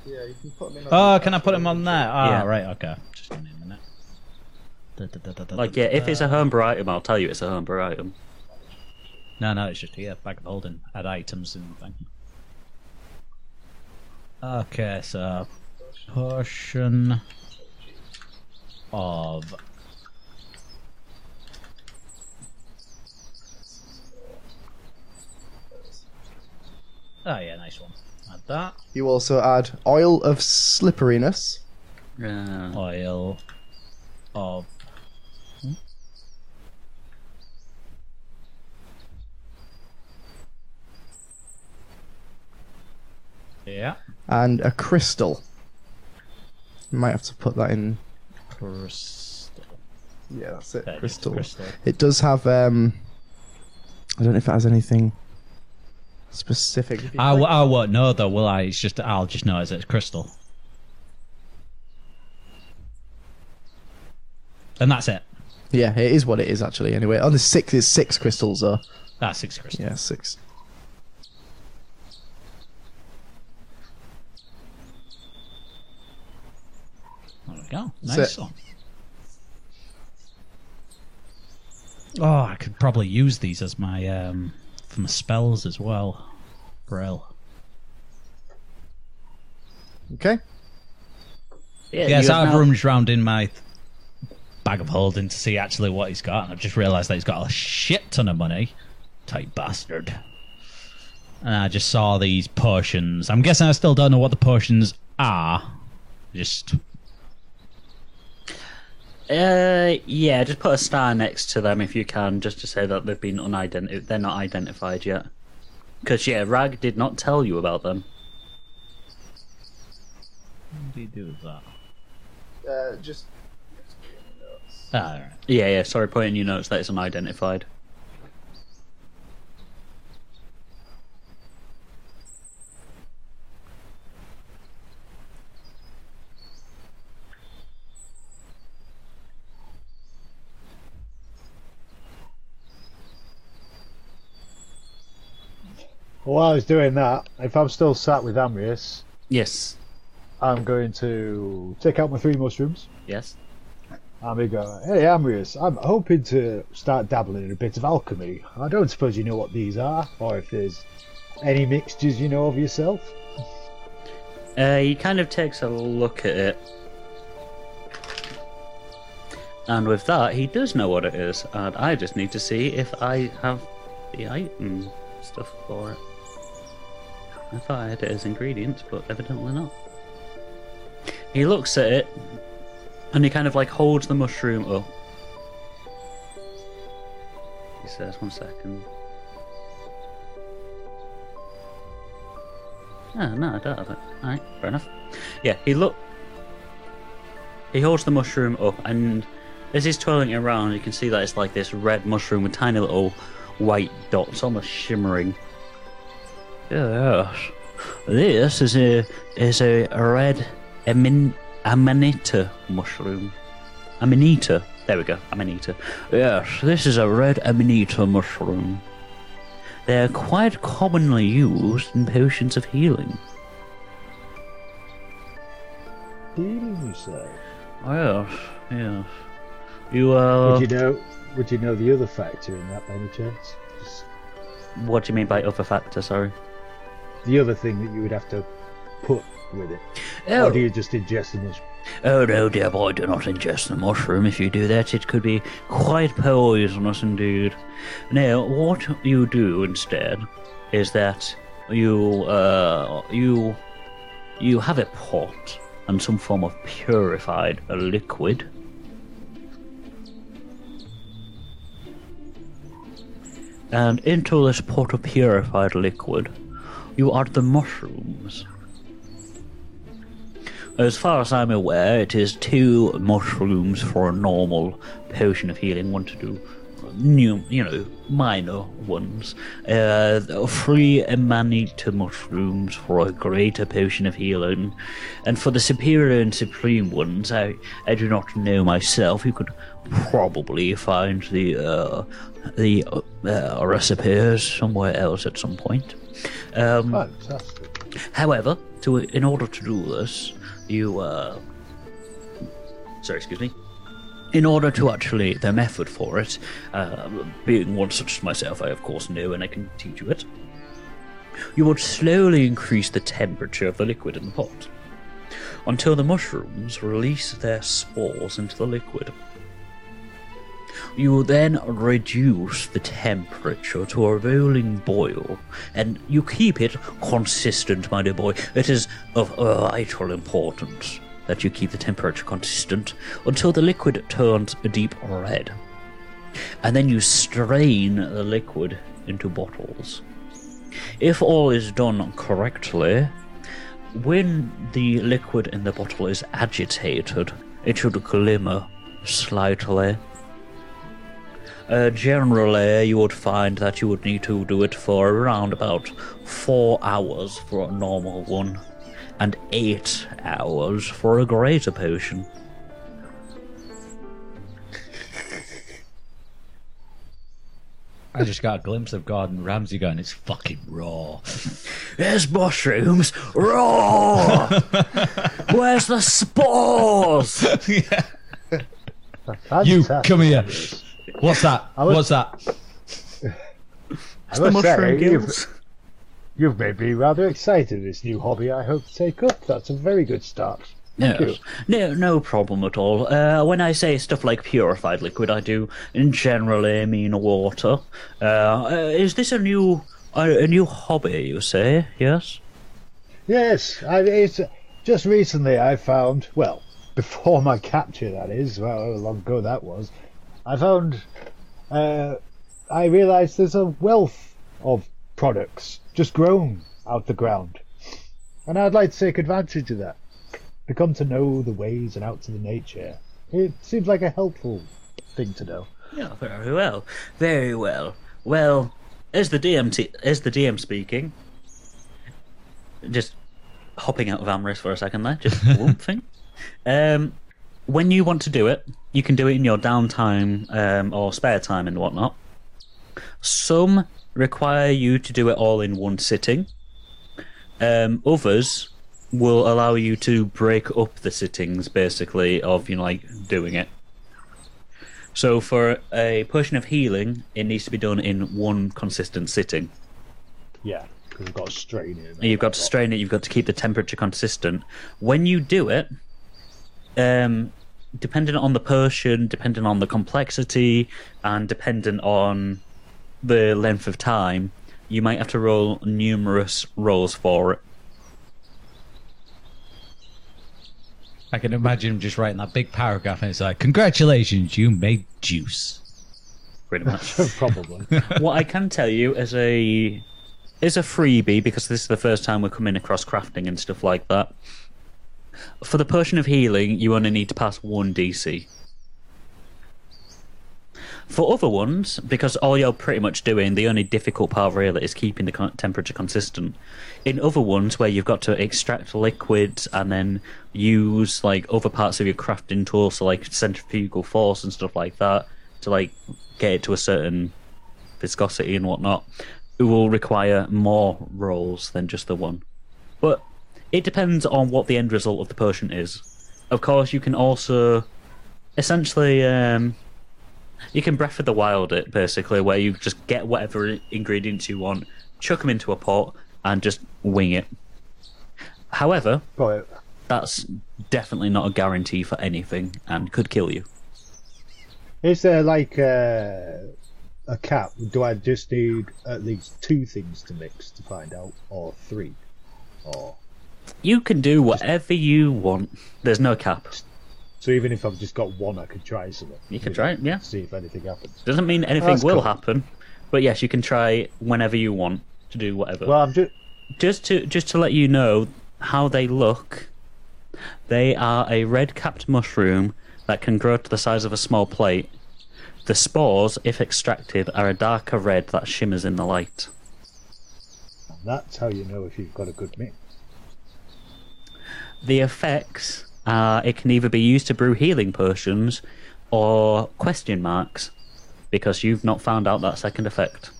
Yeah, you can put them in. Oh, can I put them on there? Ah, Yeah. right. Okay. Just give me a minute. Da, da, da, da, da, Like, yeah, if it's a da. homebrew item, I'll tell you it's a homebrew item. No, no, it's just here. Bag of holding. Add items and thing. Okay, so potion of Oh yeah, nice one. Add that. You also add oil of slipperiness. Uh, Oil of and a crystal. You might have to put that in. Crystal. Yeah, that's it. Is, crystal. crystal. It does have. um I don't know if it has anything specific. I, won't know though, will I? It's just I'll just know it's it's crystal. And that's it. yeah, it is what it is actually. Anyway, on the six is six crystals though. That's six crystals. Yeah, six. There we go. Nice one. Oh, I could probably use these as my um for my spells as well. Brill. Okay. Yeah, Yes, I've now- rummaged around in my bag of holding to see actually what he's got, and I've just realised that he's got a shit ton of money. Tight bastard. And I just saw these potions. I'm guessing I still don't know what the potions are. Just Uh, yeah, just put a star next to them if you can, just to say that they've been unidentified. They're not identified yet. Because yeah, Rag did not tell you about them. what do you do with that? Uh, just Ah, alright. Yeah, yeah. Sorry, put in your notes that it's unidentified. While I was doing that, if I'm still sat with Amrius, Yes. I'm going to take out my three mushrooms. Yes. And we go, hey Amrius, I'm hoping to start dabbling in a bit of alchemy. I don't suppose you know what these are, or if there's any mixtures you know of yourself. Uh, he kind of takes a look at it. And with that, he does know what it is. And I just need to see if I have the item stuff for it. I thought I had it as ingredients, but evidently not. He looks at it, and he kind of like holds the mushroom up. He says, one second. Ah, no, I don't have it. Alright, fair enough. Yeah, he look. He holds the mushroom up, and as he's twirling it around, you can see that it's like this red mushroom with tiny little white dots, almost shimmering. Yes, this is a is a red amin, amanita mushroom. Amanita. There we go, amanita. Yes, this is a red amanita mushroom. They're quite commonly used in potions of healing. Healing, you say? Yes, yes. You, uh, Would you know? Would you know the other factor in that, by any chance? Just what do you mean by other factor, sorry? The other thing that you would have to put with it, Oh, or do you just ingest the mushroom? oh no, dear boy, do not ingest the mushroom. If you do that, it could be quite poisonous indeed. Now, what you do instead is that you, uh, you, you have a pot and some form of purified liquid. And into this pot of purified liquid, you are the mushrooms. As far as I'm aware, it is two mushrooms for a normal potion of healing, one to do new, you know, minor ones. Uh, three amanita mushrooms for a greater potion of healing, and for the superior and supreme ones, I, I do not know myself. You could probably find the uh, the uh, uh, recipes somewhere else at some point. Um, Fantastic. However, to in order to do this, you uh sorry, excuse me. In order to actually the method for it, uh, being one such as myself, I of course know and I can teach you it. You would slowly increase the temperature of the liquid in the pot until the mushrooms release their spores into the liquid. You will then reduce the temperature to a rolling boil, and you keep it consistent, my dear boy. It is of vital importance that you keep the temperature consistent until the liquid turns a deep red. And then you strain the liquid into bottles. If all is done correctly, When the liquid in the bottle is agitated, it should glimmer slightly. Uh, generally, you would find that you would need to do it for around about four hours for a normal one, and eight hours for a greater potion. I just got a glimpse of Gordon Ramsay going, it's fucking raw. There's mushrooms raw. Where's the spores? yeah. You, come here. What's that? I was- What's that? I the must say, mushroom you've, you've made me rather excited. This new hobby I hope to take up. That's a very good start. Thank you. No, no problem at all. Uh, when I say stuff like purified liquid, I do in generally mean water. Uh, uh, is this a new a, a new hobby? You say yes? Yes, I, it's just recently I found. Well, before my capture, that is. Well, how long ago that was. I found. Uh, I realised there's a wealth of products just grown out the ground, and I'd like to take advantage of that. Become to know the ways and outs of the nature. It seems like a helpful thing to know. Yeah, very well, very well. Well, as the DM t- as the DM speaking, just hopping out of Amrius for a second there, just one thing. Um, when you want to do it, you can do it in your downtime um, or spare time and whatnot. Some require you to do it all in one sitting. Um, others will allow you to break up the sittings, basically, of you know, like doing it. So for a potion of healing, it needs to be done in one consistent sitting. Yeah, because we've got to strain it. And You've got to strain it. You've got to keep the temperature consistent. When you do it, um, depending on the potion, depending on the complexity, and depending on the length of time, you might have to roll numerous rolls for it. I can imagine him just writing that big paragraph and it's like, Congratulations, you made juice. Pretty much. Probably. what I can tell you as a is a freebie because this is the first time we're coming across crafting and stuff like that. For the potion of healing, you only need to pass one DC. For other ones, because all you're pretty much doing, the only difficult part really is keeping the temperature consistent. In other ones, where you've got to extract liquids and then use like other parts of your crafting tool, so like centrifugal force and stuff like that, to like get it to a certain viscosity and whatnot, it will require more rolls than just the one. But it depends on what the end result of the potion is. Of course, you can also essentially um, you can breath of the wild it basically, where you just get whatever ingredients you want, chuck them into a pot, and just wing it. However, But that's definitely not a guarantee for anything and could kill you. Is there like uh, a cap? Do I just need at least two things to mix to find out, or three, or You can do whatever you want. There's no cap. so? Even if I've just got one, I could try something. You can try it, yeah. See if anything happens. Doesn't mean anything That's will cool. happen, but yes, you can try whenever you want to do whatever. Well, I'm just just to just to let you know how they look, they are a red-capped mushroom that can grow to the size of a small plate. The spores, if extracted, are a darker red that shimmers in the light. And that's how you know if you've got a good mix. The effects are it can either be used to brew healing potions or question marks, because you've not found out that second effect.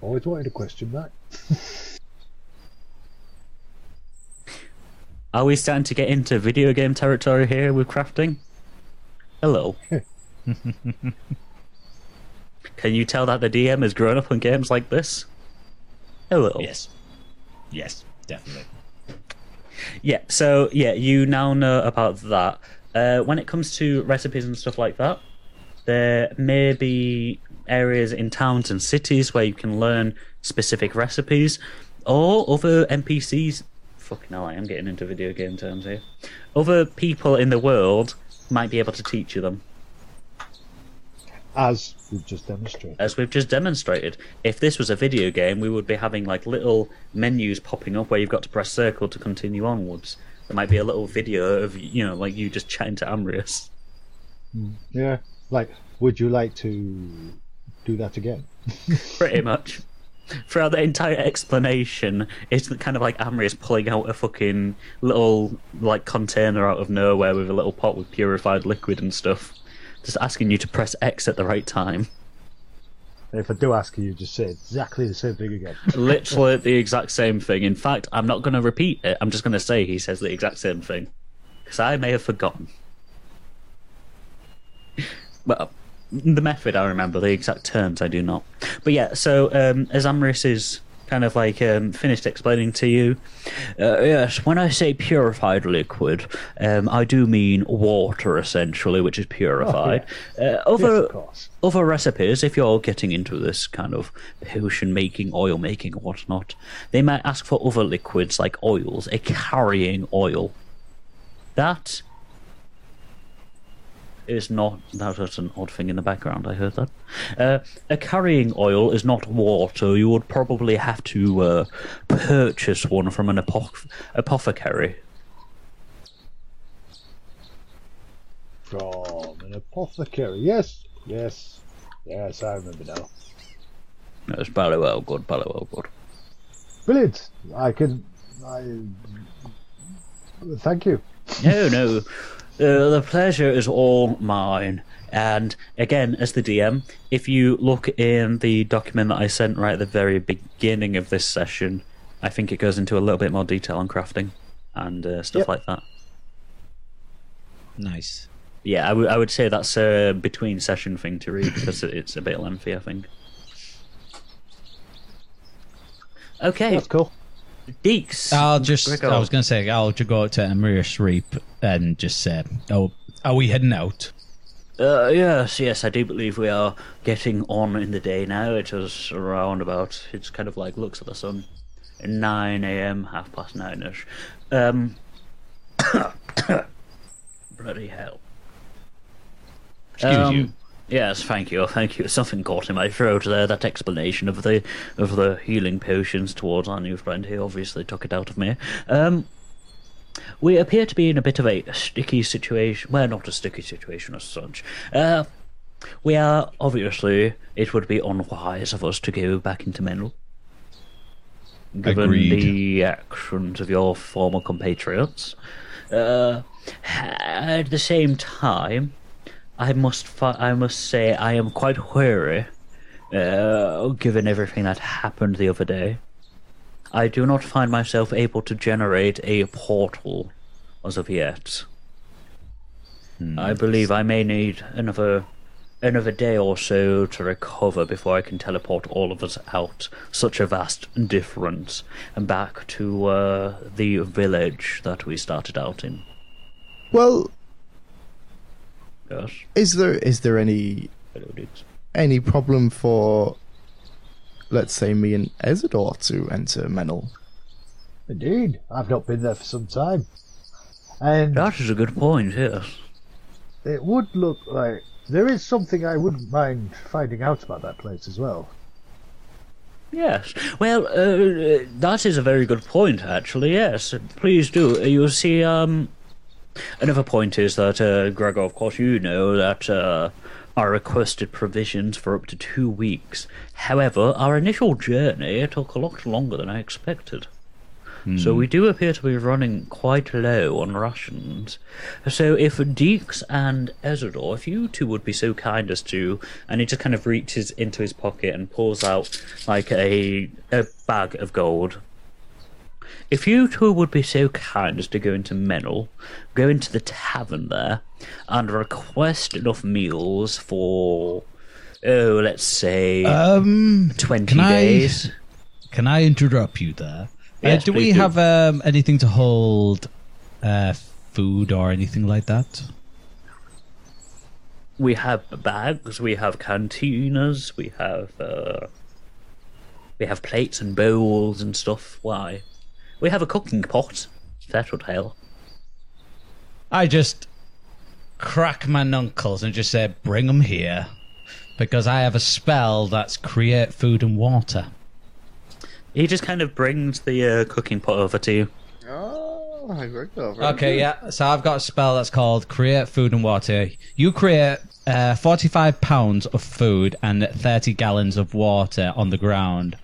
Always wanted a question mark. Are we starting to get into video game territory here with crafting? Hello. Can you tell that the DM has grown up on games like this? Hello. Yes. Yes, definitely. Yeah, so yeah, you now know about that. Uh, when it comes to recipes and stuff like that, there may be areas in towns and cities where you can learn specific recipes, or other NPCs. Fucking hell, I am getting into video game terms here. Other people in the world might be able to teach you them. As we've just demonstrated. as we've just demonstrated. If this was a video game, we would be having like little menus popping up where you've got to press circle to continue onwards. There might be a little video of you know, like you just chatting to Amrius. Hmm. Yeah. Like, would you like to do that again? Pretty much. Throughout the entire explanation, it's kind of like Amrius pulling out a fucking little like container out of nowhere with a little pot with purified liquid and stuff, just asking you to press X at the right time. If I do ask you, you just say exactly the same thing again. Literally the exact same thing. In fact, I'm not going to repeat it. I'm just going to say he says the exact same thing because I may have forgotten. Well, the method I remember, the exact terms I do not. But yeah, so um, as Amrius is kind of like um, finished explaining to you, uh, yes, when I say purified liquid, um, I do mean water essentially, which is purified. uh, yes, other of course. other recipes, if you're getting into this kind of potion making, oil making, or whatnot, they might ask for other liquids like oils, a carrying oil. That is not. That was an odd thing in the background. I heard that. Uh, a carrying oil is not water. You would probably have to uh, purchase one from an apoth- apothecary. From an apothecary. Yes, yes, yes, I remember now. That's very well good. Very well good. Brilliant. I can. I. Thank you. No, no. Uh, the pleasure is all mine. And again, as the DM, if you look in the document that I sent right at the very beginning of this session, I think it goes into a little bit more detail on crafting and uh, stuff Yep. like that. Nice. Yeah, I would I would say that's a between session thing to read because it's a bit lengthy, I think. Okay, That's cool. Deeks. I'll just. Gregor. I was going to say I'll just go out to Amrius Reap and just say, "Oh, are we heading out?" Uh, yes, yes, I do believe we are getting on in the day now. It is around about, it's kind of like looks at the sun, 9 a.m., half past nine ish. Um, bloody hell. Excuse Um, you. Yes, thank you, thank you. Something caught in my throat there. That explanation of the of the healing potions towards our new friend here obviously took it out of me. Um, we appear to be in a bit of a sticky situation. Well, not a sticky situation as such. Uh, we are obviously. It would be unwise of us to go back into Menel. Given Agreed. the actions of your former compatriots. Uh, at the same time, I must fi- I must say I am quite wary, uh, given everything that happened the other day. I do not find myself able to generate a portal as of yet. I believe I may need another another day or so to recover before I can teleport all of us out such a vast difference and back to uh, the village that we started out in. Well, Yes. is there is there any any problem for, let's say, me and Ezador to enter Menel? Indeed. I've not been there for some time. And That is a good point, yes. it would look like there is something I wouldn't mind finding out about that place as well. Yes. Well, uh, that is a very good point, actually. Yes, please do. You see, um, another point is that uh, Gregor, of course, you know that uh, our requested provisions for up to two weeks. However, our initial journey took a lot longer than I expected. So we do appear to be running quite low on rations. So if Deeks and Ezador, if you two would be so kind as to, and he just kind of reaches into his pocket and pulls out like a a bag of gold. If you two would be so kind as to go into Menel, go into the tavern there, and request enough meals for, oh, let's say Um, twenty can I- days. Can I interrupt you there? Yes, uh, do we do. have um, anything to hold uh, food or anything like that? we have bags, we have cantinas, we have uh, we have plates and bowls and stuff. Why? We have a cooking pot. That would help. I just crack my knuckles and just say, "Bring them here." Because I have a spell that's create food and water. He just kind of brings the uh, cooking pot over to you. Oh, I worked over. Okay, yeah. So I've got a spell that's called Create Food and Water. You create uh, 45 pounds of food and 30 gallons of water on the ground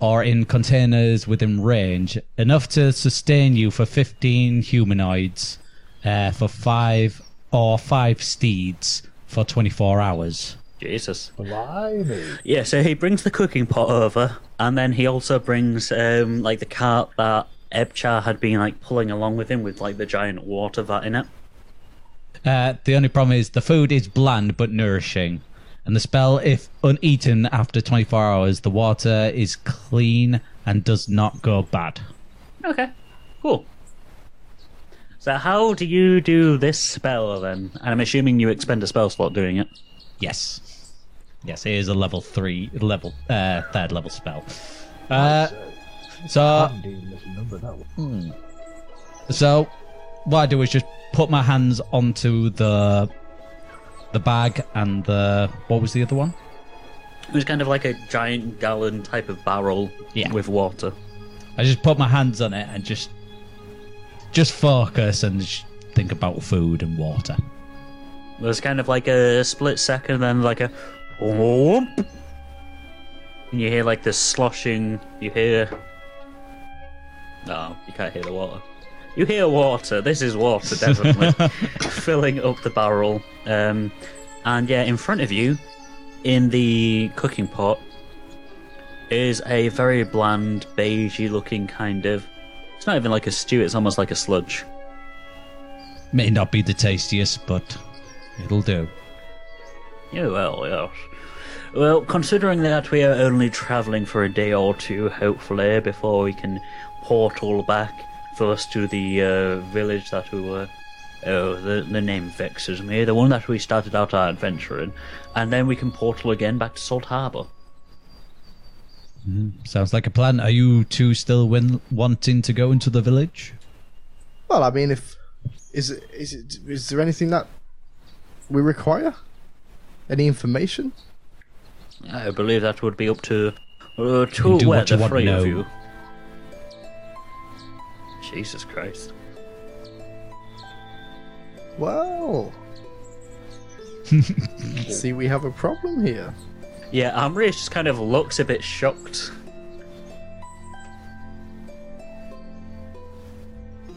or in containers within range, enough to sustain you for 15 humanoids uh, for five or five steeds for 24 hours. Jesus. Blimey. Yeah, so he brings the cooking pot over, and then he also brings um, like the cart that Ebchar had been like pulling along with him with like the giant water vat in it. Uh, the only problem is the food is bland but nourishing. And the spell, if uneaten after 24 hours, the water is clean and does not go bad. Okay, cool. So how do you do this spell then? And I'm assuming you expend a spell slot doing it. Yes. Yes, it is a level 3, level, uh, third level spell. Uh, so, Handy little number, that one. so, what I do is just put my hands onto the the bag and the what was the other one? It was kind of like a giant gallon type of barrel Yeah. with water. I just put my hands on it and just just focus and just think about food and water. There's kind of like a split second, then like a whoomp. And you hear like the sloshing. You hear. No, you can't hear the water. You hear water. This is water, definitely. filling up the barrel. Um, and yeah, in front of you, in the cooking pot, is a very bland, beigey looking kind of. It's not even like a stew, it's almost like a sludge. May not be the tastiest, but it'll do. Yeah, well, yes. Well, considering that we are only travelling for a day or two, hopefully, before we can portal back first to the uh, village that we were. Oh, the, the name vexes me. The one that we started out our adventure in. And then we can portal again back to Salt Harbour. Sounds like a plan. Are you two still win- wanting to go into the village? Well, I mean, if is it is it is there anything that we require? Any information? I believe that would be up to. Uh, can to where the want three of you. Jesus Christ. Well, see, we have a problem here. Yeah, Amrius just kind of looks a bit shocked.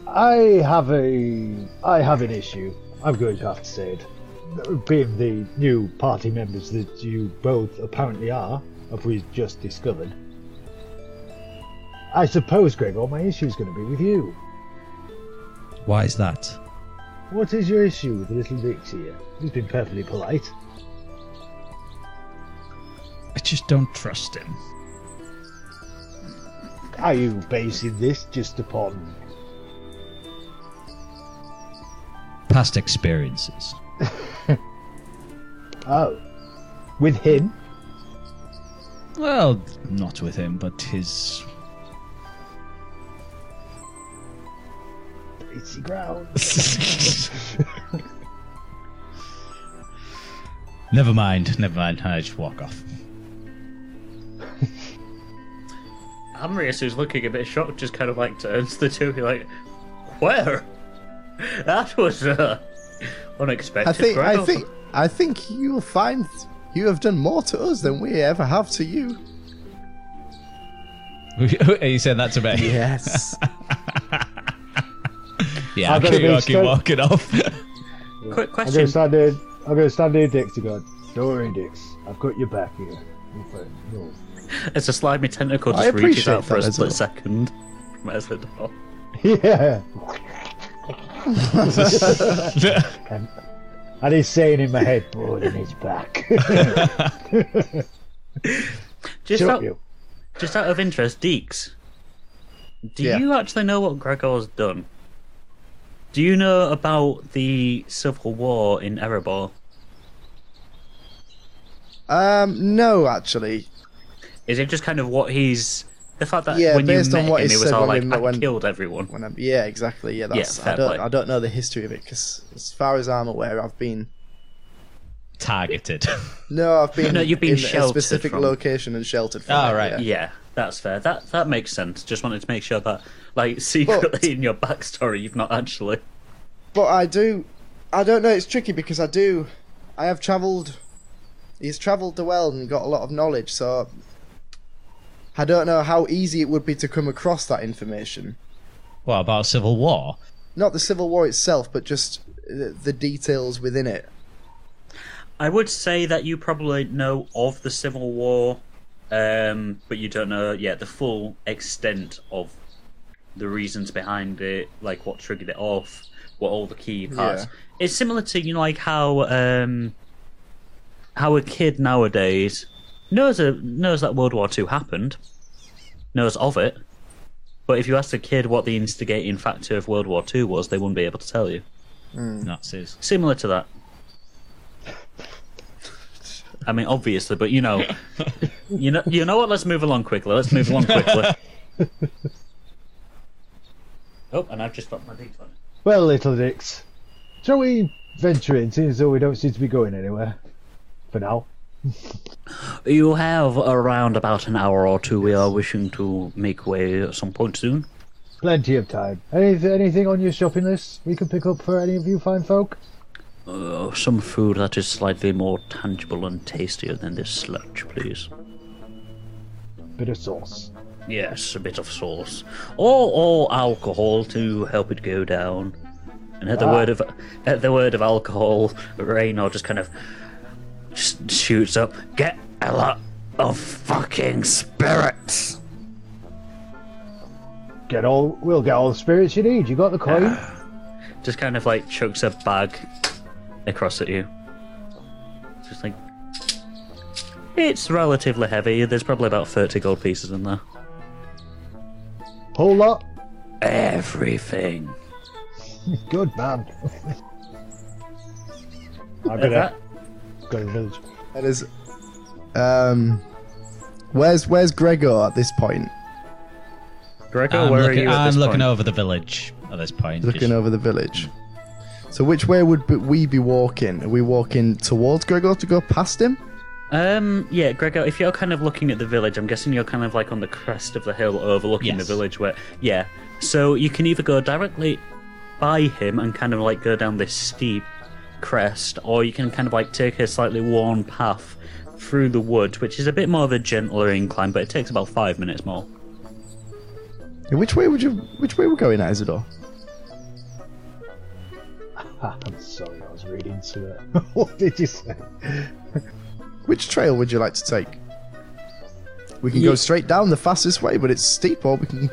I have a I have an issue. I'm going to have to say it. Being the new party members that you both apparently are, as we've just discovered. I suppose, Gregor, my issue is going to be with you. Why is that? What is your issue with the little Dix here? He's been perfectly polite. I just don't trust him. Are you basing this just upon Past experiences. oh, with him? Well, not with him, but his. Icy ground. Never mind, never mind. I just walk off. Amrius, who's looking a bit shocked, just kind of like turns to the two of you like, Where? That was uh, unexpected. I think I think I think you'll find you have done more to us than we ever have to you. Are you saying that to me? Yes. Yeah, I I'll gotta keep, be I'll keep straight- walking off. Quick I'm question. gonna stand in. I'm gonna stand in Dix to go. Don't worry, Dix. I've got your back here. my friend. No. As a slimy tentacle I just reaches out for a that as split well. second from Ezreal. Yeah. and, and he's saying in my head, more than his back. Just Shut out, you. just out of interest, Deeks, do Yeah. you actually know what Gregor's done? Do you know about the civil war in Erebor? um, no, actually. Is it just kind of what he's the fact that Yeah, when based you on met what him, he he was all like, we met- "I when- killed everyone." When I'm, yeah, exactly. Yeah, that's. fair I don't. play. I don't know the history of it because, as far as I'm aware, I've been targeted. No, I've been No, you've been in a specific from- location and sheltered from Oh, it, right. yeah. Yeah, that's fair. That that makes sense. Just wanted to make sure that, like, secretly in your backstory, you've not actually. But I do, I don't know. It's tricky because I do, I have travelled. He's travelled the world and got a lot of knowledge, so I don't know how easy it would be to come across that information. what about civil war? Not the Civil War itself, but just the, the details within it. I would say that you probably know of the Civil War, um, but you don't know yet the full extent of the reasons behind it, like what triggered it off, what all the key parts. Yeah. It's similar to you know like how um, how a kid nowadays knows a, knows that World War Two happened, knows of it, but if you ask a kid what the instigating factor of World War Two was, they wouldn't be able to tell you. Nazis. Similar to that. I mean, obviously, but you know, you know, you know what? Let's move along quickly. Let's move along quickly. oh, and I've just dropped my d Well, little dicks, shall we venture in, seeing as though we don't seem to be going anywhere for now? You have around about an hour or two. We are wishing to make way at some point soon. Plenty of time. Any, anything on your shopping list we can pick up for any of you fine folk? Uh, some food that is slightly more tangible and tastier than this sludge, please. Bit of sauce. Yes, a bit of sauce, or or alcohol to help it go down. And at the Ah. word of at the word of alcohol, Raynor just kind of just shoots up. Get a lot of fucking spirits. Get all. We'll get all the spirits you need. You got the coin. Just kind of like chucks a bag across at you. Just like it's relatively heavy. There's probably about thirty gold pieces in there. Whole lot. Everything. Good man. I'm Like gonna that. go to the village. That is, um, where's where's Gregor at this point? Gregor, I'm where looking, are you at I'm this looking point? over the village at this point. Looking just- over the village. So which way would we be walking? Are we walking towards Gregor to go past him? Um, yeah, Gregor, if you're kind of looking at the village, I'm guessing you're kind of like on the crest of the hill overlooking the village where, yeah. So you can either go directly by him and kind of like go down this steep crest, or you can kind of like take a slightly worn path through the wood, which is a bit more of a gentler incline, but it takes about five minutes more. Yeah, Which way would you? Which way we're going, at, Ezador? Ah, I'm sorry, I was reading to it. what did you say? Which trail would you like to take? We can go straight down the fastest way, but it's steep, or we can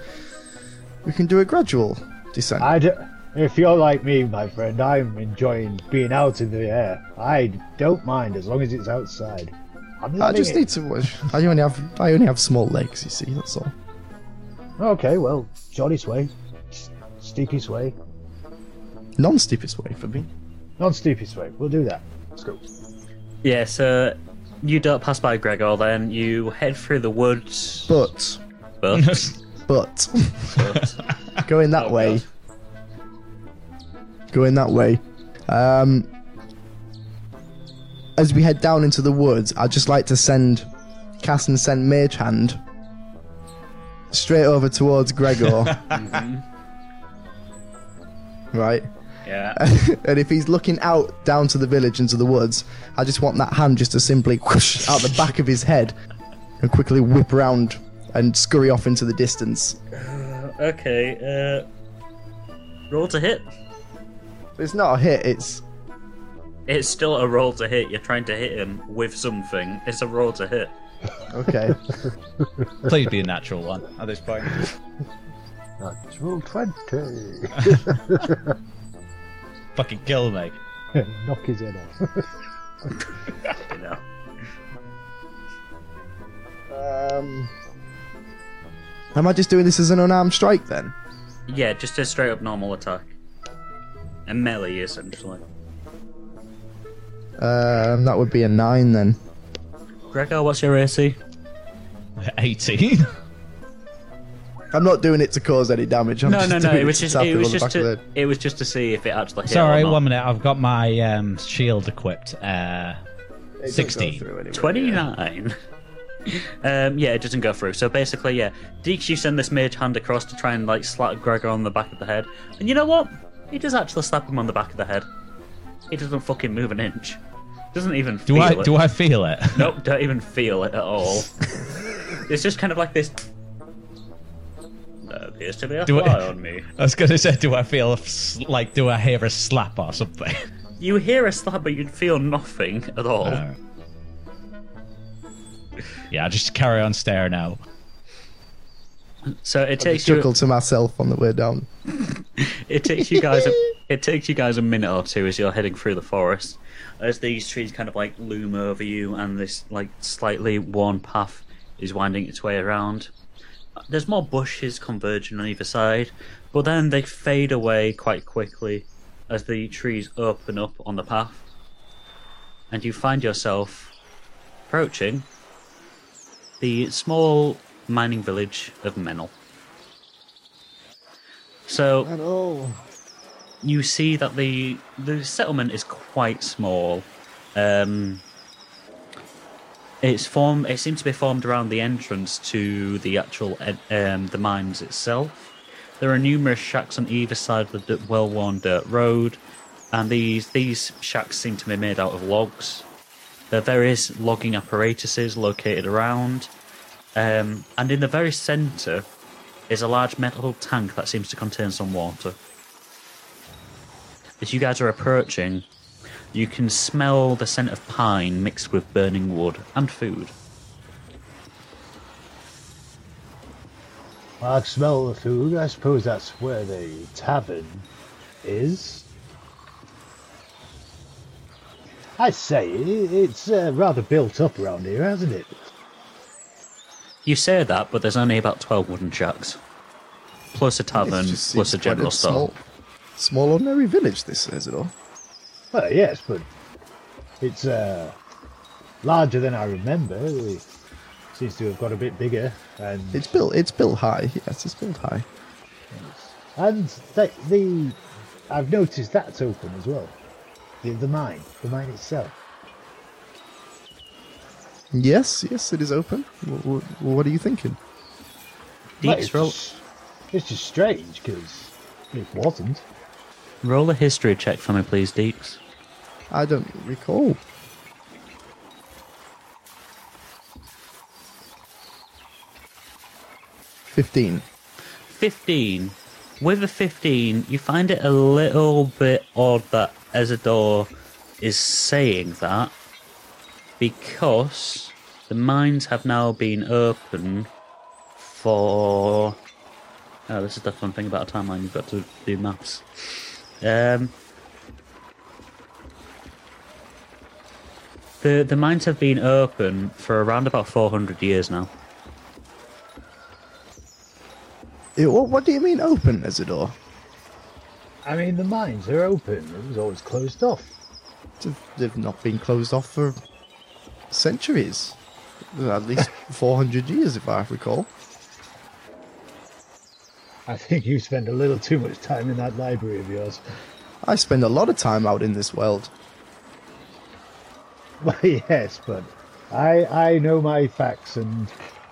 we can do a gradual descent. I d- if you're like me, my friend, I'm enjoying being out in the air. I don't mind as long as it's outside. I'm I just it. need to watch. I only have I only have small legs. You see, that's all. Okay, well, jolly way, steepest steepy sway, Non-steepest way for me. Non steepest way. We'll do that. Let's go. Yeah, so you don't pass by Gregor, then you head through the woods. But But, but but going that Oh, way. God. Going that way. Um, as we head down into the woods, I'd just like to send cast and send Mage Hand straight over towards Gregor. Right. Yeah. and if he's looking out down to the village into the woods, I just want that hand just to simply whoosh out the back of his head and quickly whip around and scurry off into the distance. Okay, uh. Roll to hit. It's not a hit, it's It's still a roll to hit. You're trying to hit him with something. It's a roll to hit. okay. Please be a natural one at this point. Natural twenty. Fucking kill me. Knock his head off. You know. um, am I just doing this as an unarmed strike then? Yeah, just a straight up normal attack. A melee, essentially. Um, that would be a nine then. Gregor, what's your AC? 18. I'm not doing it to cause any damage. I'm No, just no, no. doing It was just, it was just back of the to, it was just to see if it actually hit. Sorry, or not. one minute. I've got my um, shield equipped. Uh, It 16. through anyway, yeah. um, yeah, it doesn't go through. So basically, yeah, Deeks, you send this mage hand across to try and like slap Gregor on the back of the head, and you know what? He does actually slap him on the back of the head. He doesn't fucking move an inch. Doesn't even Do I it. do I feel it? Nope, don't even feel it at all. it's just kind of like this. There appears to be a Do I- on me. I was gonna say, do I feel like do I hear a slap or something? You hear a slap, but you'd feel nothing at all. Uh, yeah, I just carry on staring out. so it I takes you. to myself on the way down. It takes you guys. A, it takes you guys a minute or two as you're heading through the forest, as these trees kind of like loom over you, and this like slightly worn path is winding its way around. There's more bushes converging on either side, but then they fade away quite quickly as the trees open up on the path, and you find yourself approaching the small mining village of Menel. So all. you see that the the settlement is quite small. Um, it's formed. It seems to be formed around the entrance to the actual um, the mines itself. There are numerous shacks on either side of the well-worn dirt road, and these these shacks seem to be made out of logs. There are various logging apparatuses located around, um, and in the very centre is a large metal tank that seems to contain some water. As you guys are approaching, you can smell the scent of pine mixed with burning wood and food. I can smell the food. I suppose that's where the tavern is. I say, it's uh, rather built up around here, hasn't it? You say that, but there's only about 12 wooden shacks. Plus a tavern, plus a general store. Small, small ordinary village, this is it all. Well, yes, but it's uh, larger than I remember. It seems to have got a bit bigger, and It's built. It's built high. Yes, it's built high. and the, the I've noticed that's open as well. The, the mine, the mine itself. Yes, yes, it is open. What, what are you thinking? Well, Deeks, it's, roll, just, it's just strange because it wasn't. roll a history check for me, please, Deeks. I don't recall. Fifteen. 15. With a 15, you find it a little bit odd that Ezador is saying that because the mines have now been open for. Oh, this is the fun thing about a timeline, you've got to do maths. Um, the, the mines have been open for around about 400 years now. Eh, what, what do you mean open, Ezador? I mean, the mines are open. It was always closed off. They've- They've not been closed off for centuries. At least 400 years, if I recall. I think you spend a little too much time in that library of yours. I spend a lot of time out in this world. Well, yes, but I I know my facts and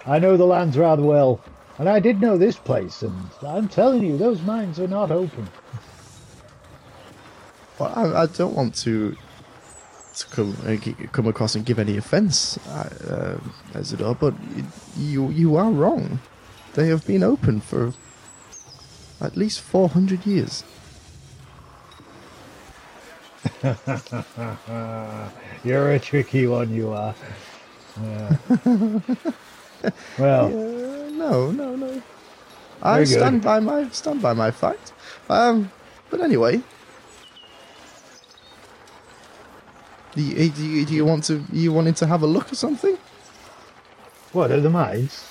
I know the lands rather well. And I did know this place, and I'm telling you, those mines are not open. Well, I, I don't want to to come uh, come across and give any offence, uh, uh, Ezador, but you you are wrong. They have been open for at least 400 years. You're a tricky one, you are. Yeah. well, Uh, no, no, no. I Very good. stand by my stand by my fact. Um, but anyway, do you, do you, do you want to you wanted to have a look or something? what are the mines?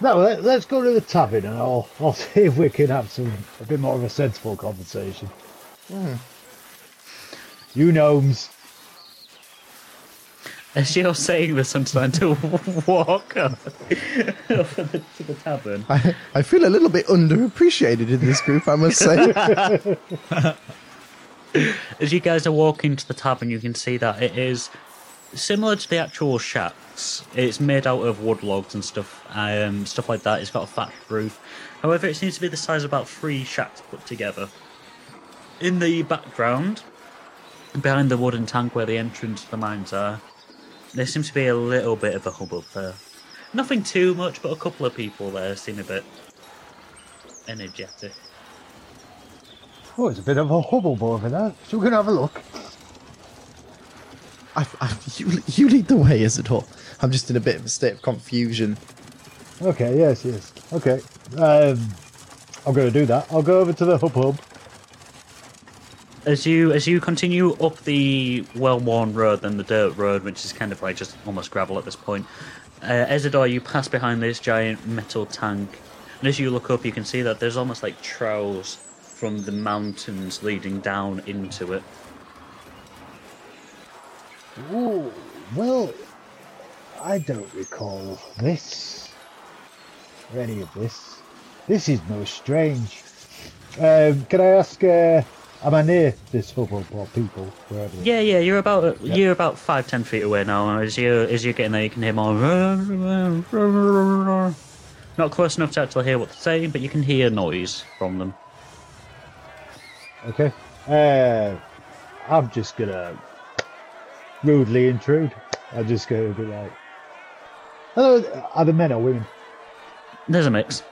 No, let, let's go to the tavern, and I'll I'll see if we can have some a bit more of a sensible conversation. You gnomes. As you're saying this, I'm trying to walk up over the, to the tavern. I I feel a little bit underappreciated in this group, I must say. As you guys are walking to the tavern, you can see that it is similar to the actual shacks. It's made out of wood logs and stuff, um, stuff like that. It's got a thatched roof. However, it seems to be the size of about three shacks put together. In the background, behind the wooden tank where the entrance to the mines are, there seems to be a little bit of a hubbub there. Nothing too much, but a couple of people there seem a bit energetic. Oh, it's a bit of a hubbub over there. So we can have a look. I, I, you, you lead the way, Ezador. I'm just in a bit of a state of confusion. Okay, yes, yes. Okay. Um, I'm going to do that. I'll go over to the hub hub. As you as you continue up the well-worn road and the dirt road, which is kind of like just almost gravel at this point, uh, Ezador, you pass behind this giant metal tank, and as you look up, you can see that there's almost like trails from the mountains leading down into it. Ooh, well, I don't recall this or any of this. This is most strange. Um, can I ask? Uh, am I near this football or people? Wherever? Yeah, yeah, you're about you're about five ten feet away now. As you as you're getting there, you can hear more. Not close enough to actually hear what they're saying, but you can hear noise from them. Okay. Uh, I'm just gonna rudely intrude. I'm just gonna be like, "Hello, are the men or women? There's a mix.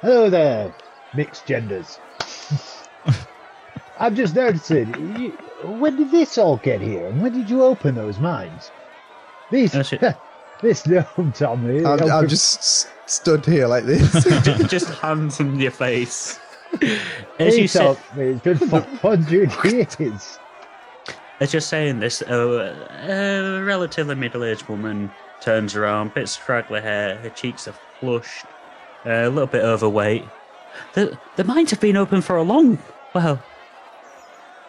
Hello there, mixed genders." I'm just noticing. You, when did this all get here, and when did you open those mines? These, That's it. this gnome Tommy. I'm, I'm opened- just s- stood here like this. just, just hands in your face. As he you told say, me it's been 400 years. as you're saying this, uh, a relatively middle-aged woman turns around, bit straggly hair, her cheeks are flushed, uh, a little bit overweight. The the mines have been open for a long, well,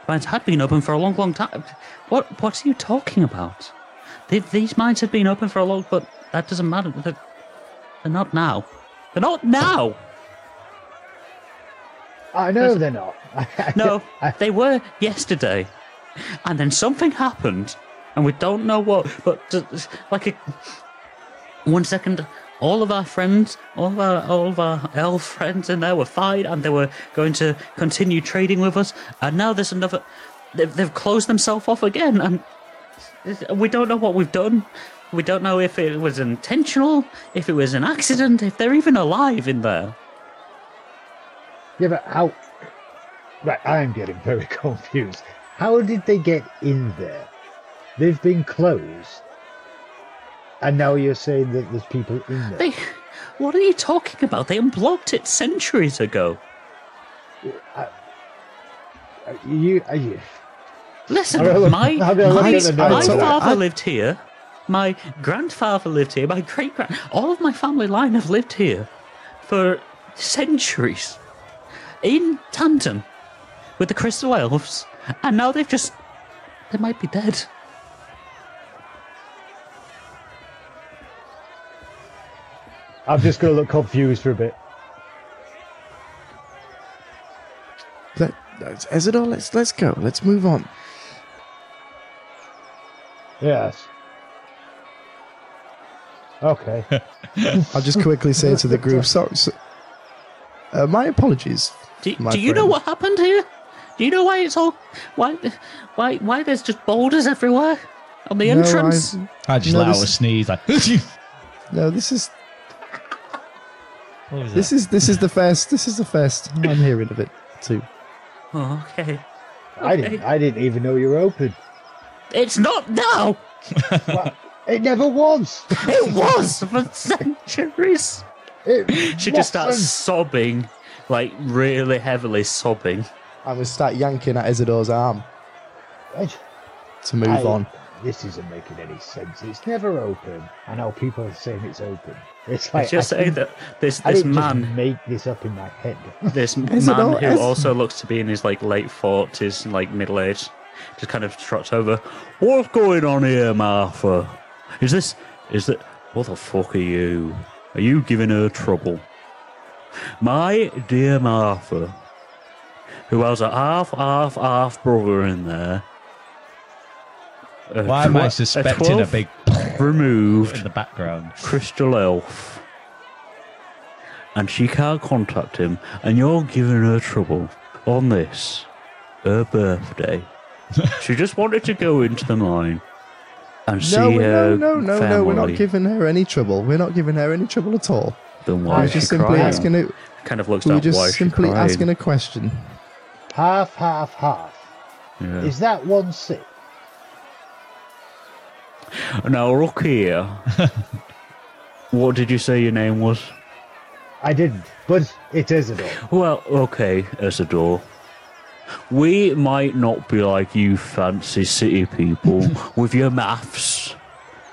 mines had been open for a long, long time. What what are you talking about? They, these mines have been open for a long, but that doesn't matter. They're, they're not now. They're not now. I know they're not. No, they were yesterday, and then something happened, and we don't know what. But just, like a one second, all of our friends, all of our all of our elf friends in there were fine, and they were going to continue trading with us. And now there's another. They've, they've closed themselves off again, and we don't know what we've done. We don't know if it was intentional, if it was an accident, if they're even alive in there. Yeah, but how? Right, I'm getting very confused. How did they get in there? They've been closed, and now you're saying that there's people in there. They, what are you talking about? They unblocked it centuries ago. Are you, are you? Listen, look- my I'll go look my, my father I- lived here. My grandfather lived here. My great grand, all of my family line have lived here for centuries, in tandem with the Crystal Elves, and now they've just they might be dead. I'm just going to look confused for a bit. Let, let's- Ezador, let's let's go. Let's move on. Yes. Okay. I'll just quickly say to the group, sorry, so, uh, my apologies. Do, My do you know what happened here? Do you know why it's all why why why there's just boulders everywhere on the No, entrance? I just No, let out a sneeze like. No, this is What was this that? is this is the first this is the first I'm hearing of it too. Oh, okay. I didn't. I didn't even know you were open. It's not now. Well, it never was. It was for centuries. It She just starts wasn't. sobbing, like really heavily sobbing. I will start yanking at Ezador's arm I- to move I- on. This isn't making any sense. It's never open. I know people are saying it's open. It's like It's just I saying didn't- that this I this didn't just man make this up in my head. this man all- who is- also looks to be in his like late forties, like middle age, just kind of trots over. What's going on here, Martha? Is this is that what the fuck are you? Are you giving her trouble? My dear Martha, who has a half half half brother in there. A Why am I suspecting a 12 big removed in the background? crystal elf, and she can't contact him, and you're giving her trouble on this, her birthday. she just wanted to go into the mine and see No, her no, no, no, no. We're not giving her any trouble. We're not giving her any trouble at all. Then Why why We're is she just simply crying? asking her. Kind of looks We're just why simply asking a question. Half, half, half. Yeah. Is that one six? Now look here. what did you say your name was? I didn't, but it is a. Well, okay, Ezador. We might not be like you fancy city people with your maths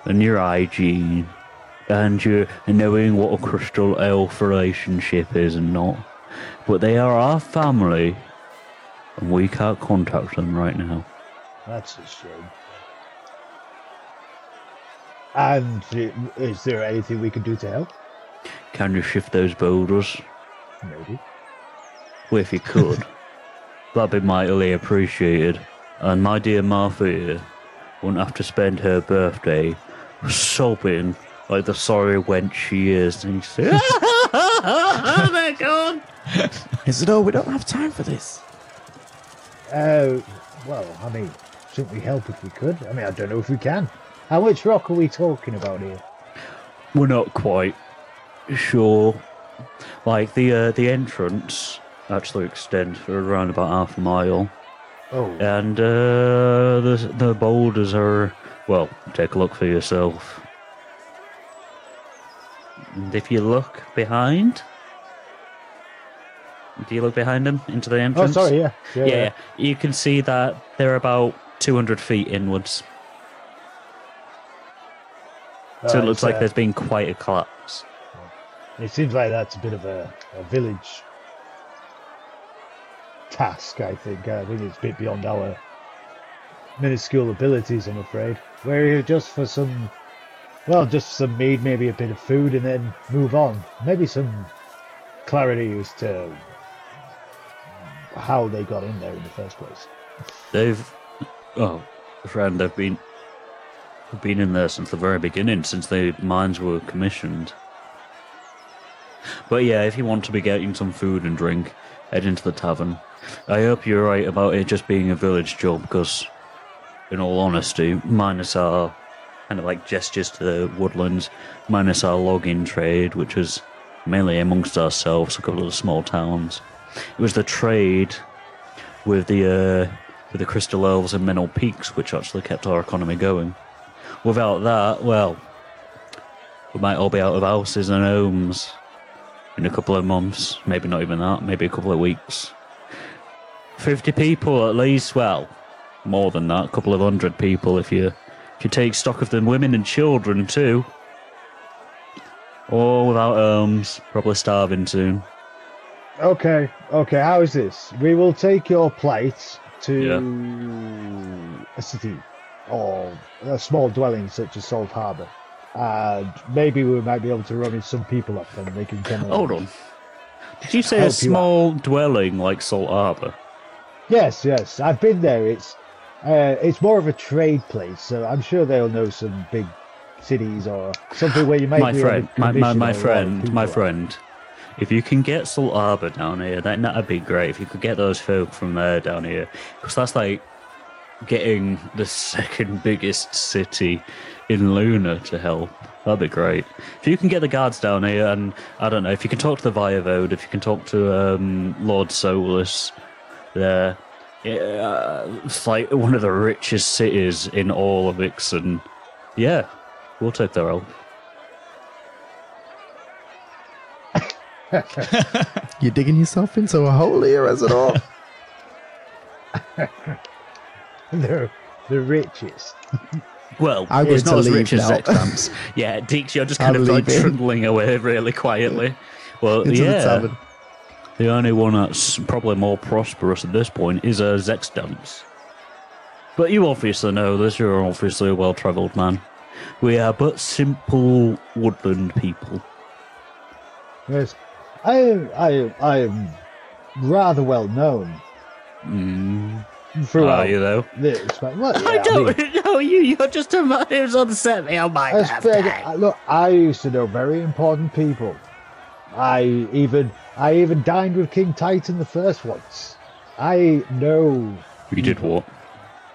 and your hygiene and your knowing what a crystal elf relationship is and not. But they are our family and we can't contact them right now. That's a shame. And is there anything we can do to help? Can you shift those boulders? Maybe. Well, if you could, that'd be mightily appreciated. And my dear Martha here wouldn't have to spend her birthday sobbing like the sorry wench she is. And you say, oh my god! Is it? Oh, we don't have time for this. Uh, well, I mean, shouldn't we help if we could? I mean, I don't know if we can. How much rock are we talking about here? We're not quite sure. Like the uh, the entrance actually extends for around about half a mile. Oh, And uh, the the boulders are well. Take a look for yourself. And if you look behind, do you look behind them into the entrance? oh, sorry, yeah. Yeah, Yeah, yeah. you can see that they're about two hundred feet inwards. So it looks like uh, there's been quite a collapse. It seems like that's a bit of a, a village task, I think. I think it's a bit beyond our minuscule abilities, I'm afraid. We're here just for some, well, just some meat, maybe a bit of food, and then move on. Maybe some clarity as to how they got in there in the first place. They've, oh, friend, they've been been in there since the very beginning, since the mines were commissioned. But yeah, if you want to be getting some food and drink, head into the tavern. I hope you're right about it just being a village job, because, in all honesty, minus our kind of like gestures to the woodlands, minus our logging trade, which was mainly amongst ourselves, a couple of small towns. It was the trade with the uh, with the crystal elves and mineral peaks, which actually kept our economy going. Without that, well, we might all be out of houses and homes in a couple of months. Maybe not even that. Maybe a couple of weeks. Fifty people at least. Well, more than that. A couple of hundred people if you if you take stock of the women and children too. All without homes, probably starving soon. Okay, okay, how is this? We will take your plight to a city or a small dwelling such as Salt Harbour. And maybe we might be able to run in some people up and they can come Hold on. Did you say a Help you out. small dwelling like Salt Harbour? Yes, yes, I've been there. It's uh, it's more of a trade place, so I'm sure they'll know some big cities or something where you might my be friend, my, my, my or a lot of friend, my friend. If you can get Salt Harbour down here, that that'd be great. If you could get those folk from there down here, because that's like getting the second biggest city in Luna to help. That'd be great. If you can get the guards down here, and I don't know, if you can talk to the Voivode, if you can talk to um, Lord Solus, there, yeah, it's like one of the richest cities in all of Ixon. Yeah, we'll take their help. You're digging yourself into a hole here, as it all. They're the richest. Well, I'm it's not to as leave rich as now. sex stamps. yeah, Deeks, you're just kind I'm of like trundling away really quietly. Well, into yeah, the the only one that's probably more prosperous at this point is uh, Zex Dance. But you obviously know this. You're obviously a well-travelled man. We are but simple woodland people. Yes, I I I am rather well known. Mm. Throughout uh, Are you though? this. But, well, I yeah, mean, don't know you. You're just a man who's upset me on oh my As big, birthday. I- look, I used to know very important people. I even I even dined with King Titan the first once. I know You did what?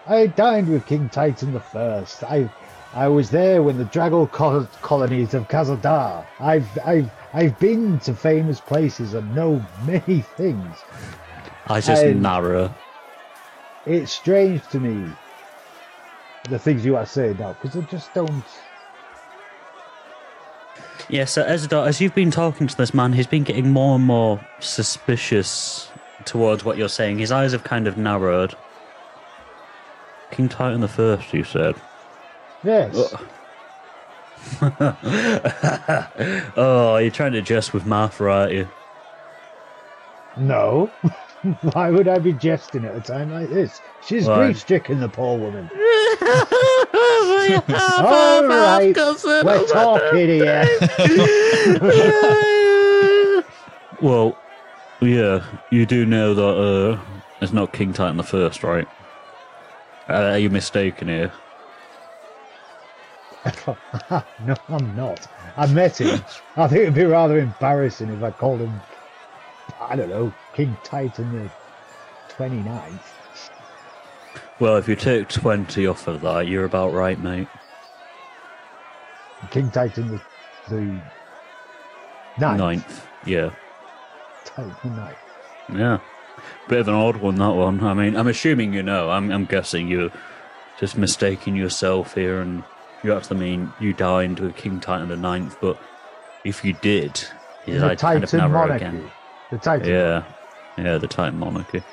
I dined with King Titan the first. I I was there when the Drago col- colonies of Khazadar. I've I've I've been to famous places and know many things. I just I- narrow. It's strange to me the things you are saying now because I just don't. Yeah, so Ezador, as you've been talking to this man, he's been getting more and more suspicious towards what you're saying. His eyes have kind of narrowed. King Titan the First, you said. Yes. oh, oh you're trying to jest with Martha, aren't you? No. Why would I be jesting at a time like this? She's Why? grief stricken, the poor woman. All right, we're talking here. well, yeah, you do know that uh, it's not King Titan the First, right? Uh, are you mistaken here? no, I'm not. I met him. I think it'd be rather embarrassing if I called him, I don't know, King Titan the 29th. Well, if you take 20 off of that, you're about right, mate. King Titan the, the ninth. Ninth, yeah. Titan ninth. Yeah. Bit of an odd one, that one. I mean, I'm assuming you know. I'm, I'm guessing you're just mistaking yourself here, and you actually mean you dined with King Titan the Ninth, but if you did, The eyes kind of narrow monarchy. again. The Titan. Yeah. Yeah, the Titan monarchy.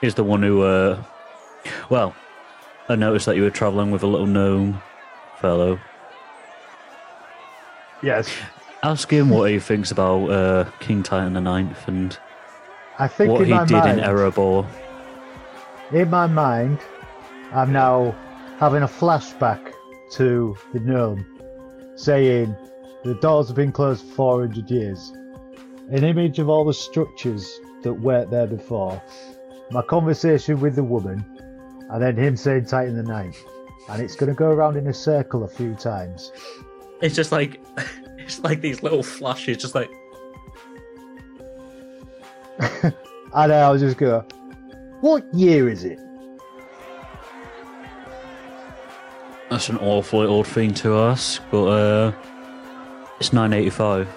He's the one who, uh, well, I noticed that you were travelling with a little gnome fellow. Yes. Ask him what he thinks about uh, King Titan the Ninth and I think what he did mind, in Erebor. in my mind, I'm now having a flashback to the gnome saying the doors have been closed for 400 years. An image of all the structures that weren't there before. My conversation with the woman, and then him saying Titan the Ninth. And it's going to go around in a circle a few times. It's just like it's like these little flashes, just like And then I'll just go, What year is it? that's an awfully old thing to ask, but uh, it's 985.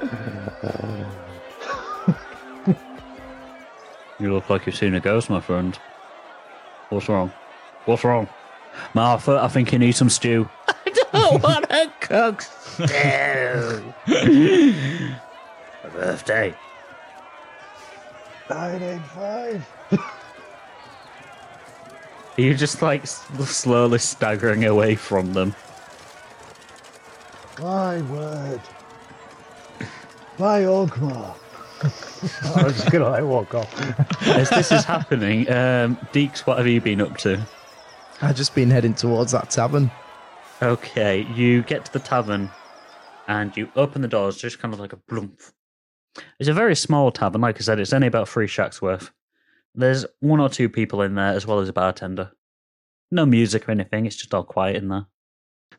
you look like you've seen a ghost, my friend. What's wrong? What's wrong? Martha, I think you need some stew. I don't want to cook stew. My birthday. 985. You're just like slowly staggering away from them. My word. My Ogmar. I'm just gonna like walk off. As this is happening, um, Deeks, what have you been up to? I've just been heading towards that tavern. Okay, you get to the tavern and you open the doors, just kind of like a bloomp. It's a very small tavern, like I said, it's only about three shacks worth. There's one or two people in there, as well as a bartender. No music or anything, it's just all quiet in there.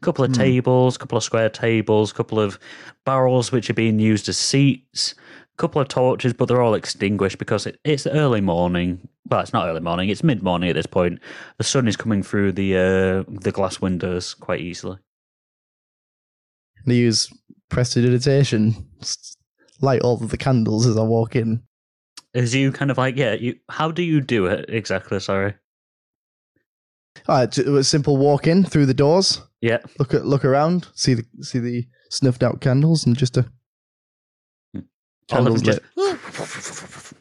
A couple of Hmm. tables, a couple of square tables, a couple of barrels which are being used as seats, a couple of torches, but they're all extinguished because it, it's early morning. Well, it's not early morning, it's mid morning at this point. The sun is coming through the uh, the glass windows quite easily. They use prestidigitation, light all of the candles as I walk in. As you kind of like, yeah, you. How do you do it exactly? Sorry. All right, it was simple walk in through the doors, Yeah. look at look around, see the see the snuffed out candles, and just a hmm. of candles lit. just.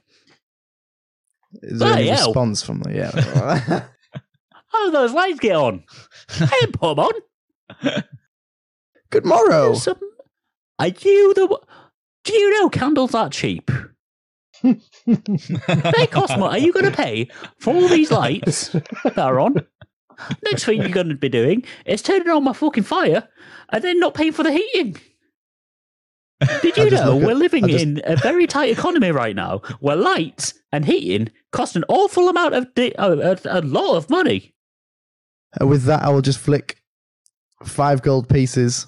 Is there any hell. response from the yeah? How do those lights get on? I didn't put on. Good morrow. Some- Are you the? Do you know candles are cheap? They cost more. Are you going to pay for all these lights that are on? Next thing you're going to be doing is turning on my fucking fire and then not paying for the heating. Did you know we're living just- in a very tight economy right now, where lights and heating cost an awful amount of di- uh, a, a lot of money. And with that, I will just flick five gold pieces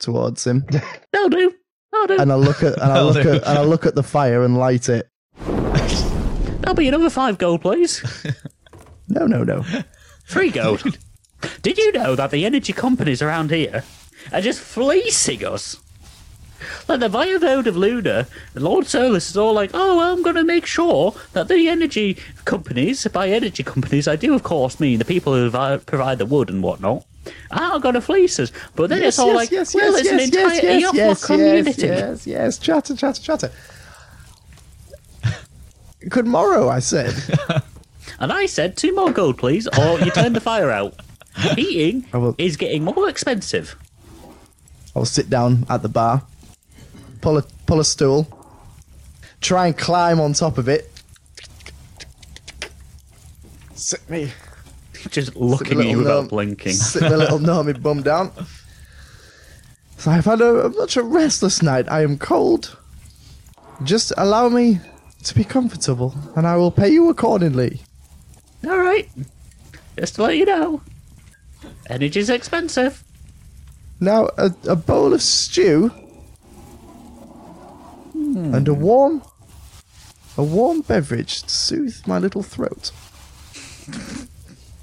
towards him, That'll do. That'll do. and I'll look at and I'll look at and I'll look at the fire and light it. That'll be another five gold, please. No, no, no. Three gold. Did you know that the energy companies around here are just fleecing us? Like the Voivode of Luna, Lord Solus is all like, oh, well, I'm going to make sure that the energy companies, by energy companies, I do, of course, mean the people who vi- provide the wood and whatnot, are going to fleece us. But then it's all like, well, it's an entire yes, Eofor yes, community. yes, yes, yes. Chatter, chatter, chatter. Good morrow, I said. And I said, two more gold, please, or you turn the fire out. Heating will- is getting more expensive. I'll sit down at the bar, pull a pull a stool, try and climb on top of it. Sit me, Just looking at you without gnome- blinking. sit my little gnomey bum down. So I've had a much a restless night. I am cold. Just allow me to be comfortable, and I will pay you accordingly. All right. Just to let you know, energy's expensive. Now, a, a bowl of stew hmm. and a warm, a warm beverage to soothe my little throat. I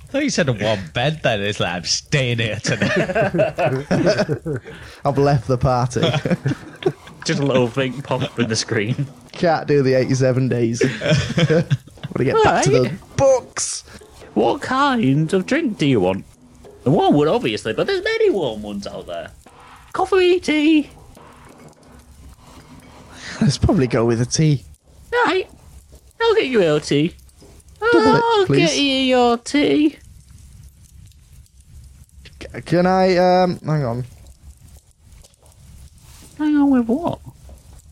thought you said a warm bed then. It's like, I'm staying here tonight. I've left the party. Just a little thing pop up in the screen. Can't do the 87 days. Want to get back to the Right. books. What kind of drink do you want? The warm one, obviously, but there's many warm ones out there. Coffee, tea. Let's probably go with a tea. Right. I'll get you your tea. Double it, I'll please. get you your tea. C- Can I, um, hang on. Hang on with what?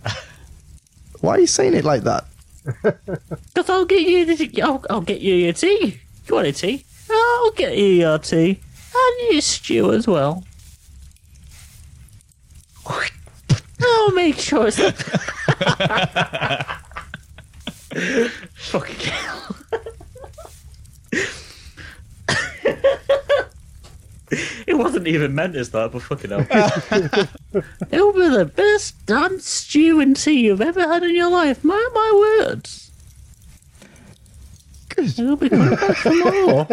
Why are you saying it like that? Because I'll get you. I'll, I'll get you your tea. You want a tea? I'll get you your tea and your stew as well. I'll make sure it's. Fucking hell. it wasn't even meant as that, but fucking hell. It'll be the best damn stew and tea you've ever had in your life. Mark my words. Good. It'll be coming back for more.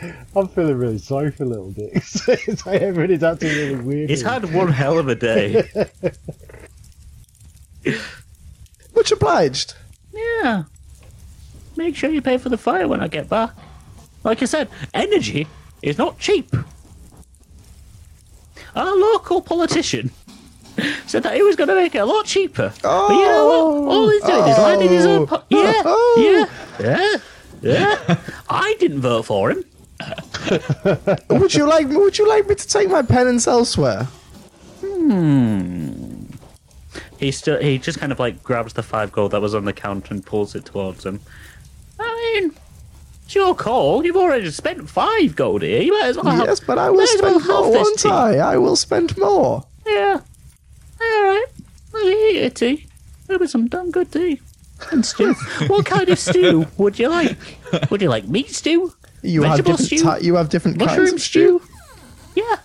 I'm feeling really sorry for little Dix. it's like everybody's acting really weird. He's had one hell of a day. Much obliged. Yeah. Make sure you pay for the fire when I get back. Like I said, energy is not cheap. Our local politician said that he was going to make it a lot cheaper. but you know what? All he's doing is lining his own. Yeah, Oh. yeah, yeah, yeah. I didn't vote for him. would you like would you like me to take my penance elsewhere? Hmm. He still he just kind of like grabs the five gold that was on the counter and pulls it towards him. It's your call. You've already spent five gold here. You might as well. have- yes, but I will as well spend more, won't tea. I? I will spend more. Yeah. All right. I'll eat your tea. There'll be some damn good tea. And stew. what kind of stew would you like? Would you like meat stew? You have Vegetable different stew? ti- you have different kinds of stew. stew? Yeah.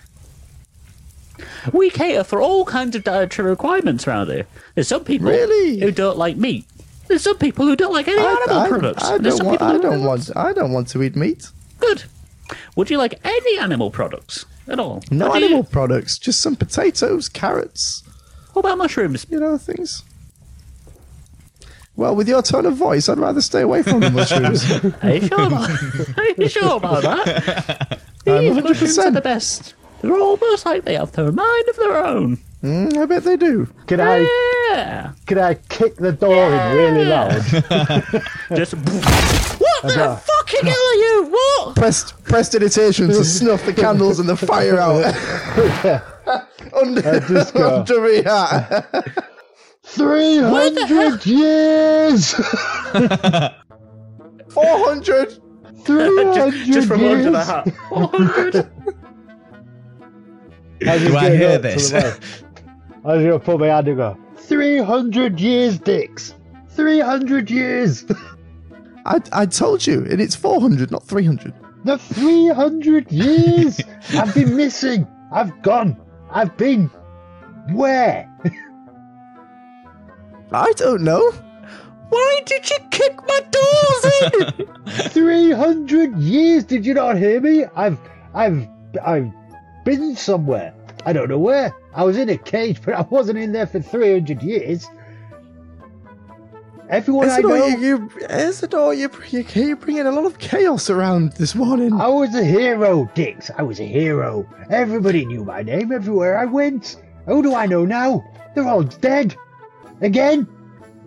We cater for all kinds of dietary requirements around here. There's some people Really? who don't like meat. There's some people who don't like any I, animal I- products. I There's don't some want. people I don't want. I don't want to eat meat. Good. Would you like any animal products at all? No Or do you- animal products. Just some potatoes, carrots. What about mushrooms? You know things. Well, with your tone of voice, I'd rather stay away from the mushrooms. Are you sure about, are you sure about that? These mushrooms are the best. They're almost like they have their mind of their own. Mm, I bet they do. Can I Yeah. can I kick the door in really loud? Just. what the got- fucking hell are you? What? Prest, prestidigitation to snuff the candles and the fire out. under, just go- under my hat. Three the hundred years. 400. Three hundred Just, just from under the years. hat. 400. I just Do I get hear up to this? the mic. I was gonna put my hand and go, 300 years, Dix! 300 years! I, I told you, and it's 400, not 300. the 300 years! I've been missing! I've gone! I've been. Where? I don't know. Why did you kick my doors in? 300 years! Did you not hear me? I've. I've. I've been somewhere. I don't know where. I was in a cage, but I wasn't in there for 300 years. Everyone I Ezador, know. you, you, Ezador, you, you, you're bringing a lot of chaos around this morning. I was a hero, Dix. I was a hero. Everybody knew my name everywhere I went. Who do I know now? They're all dead. Again?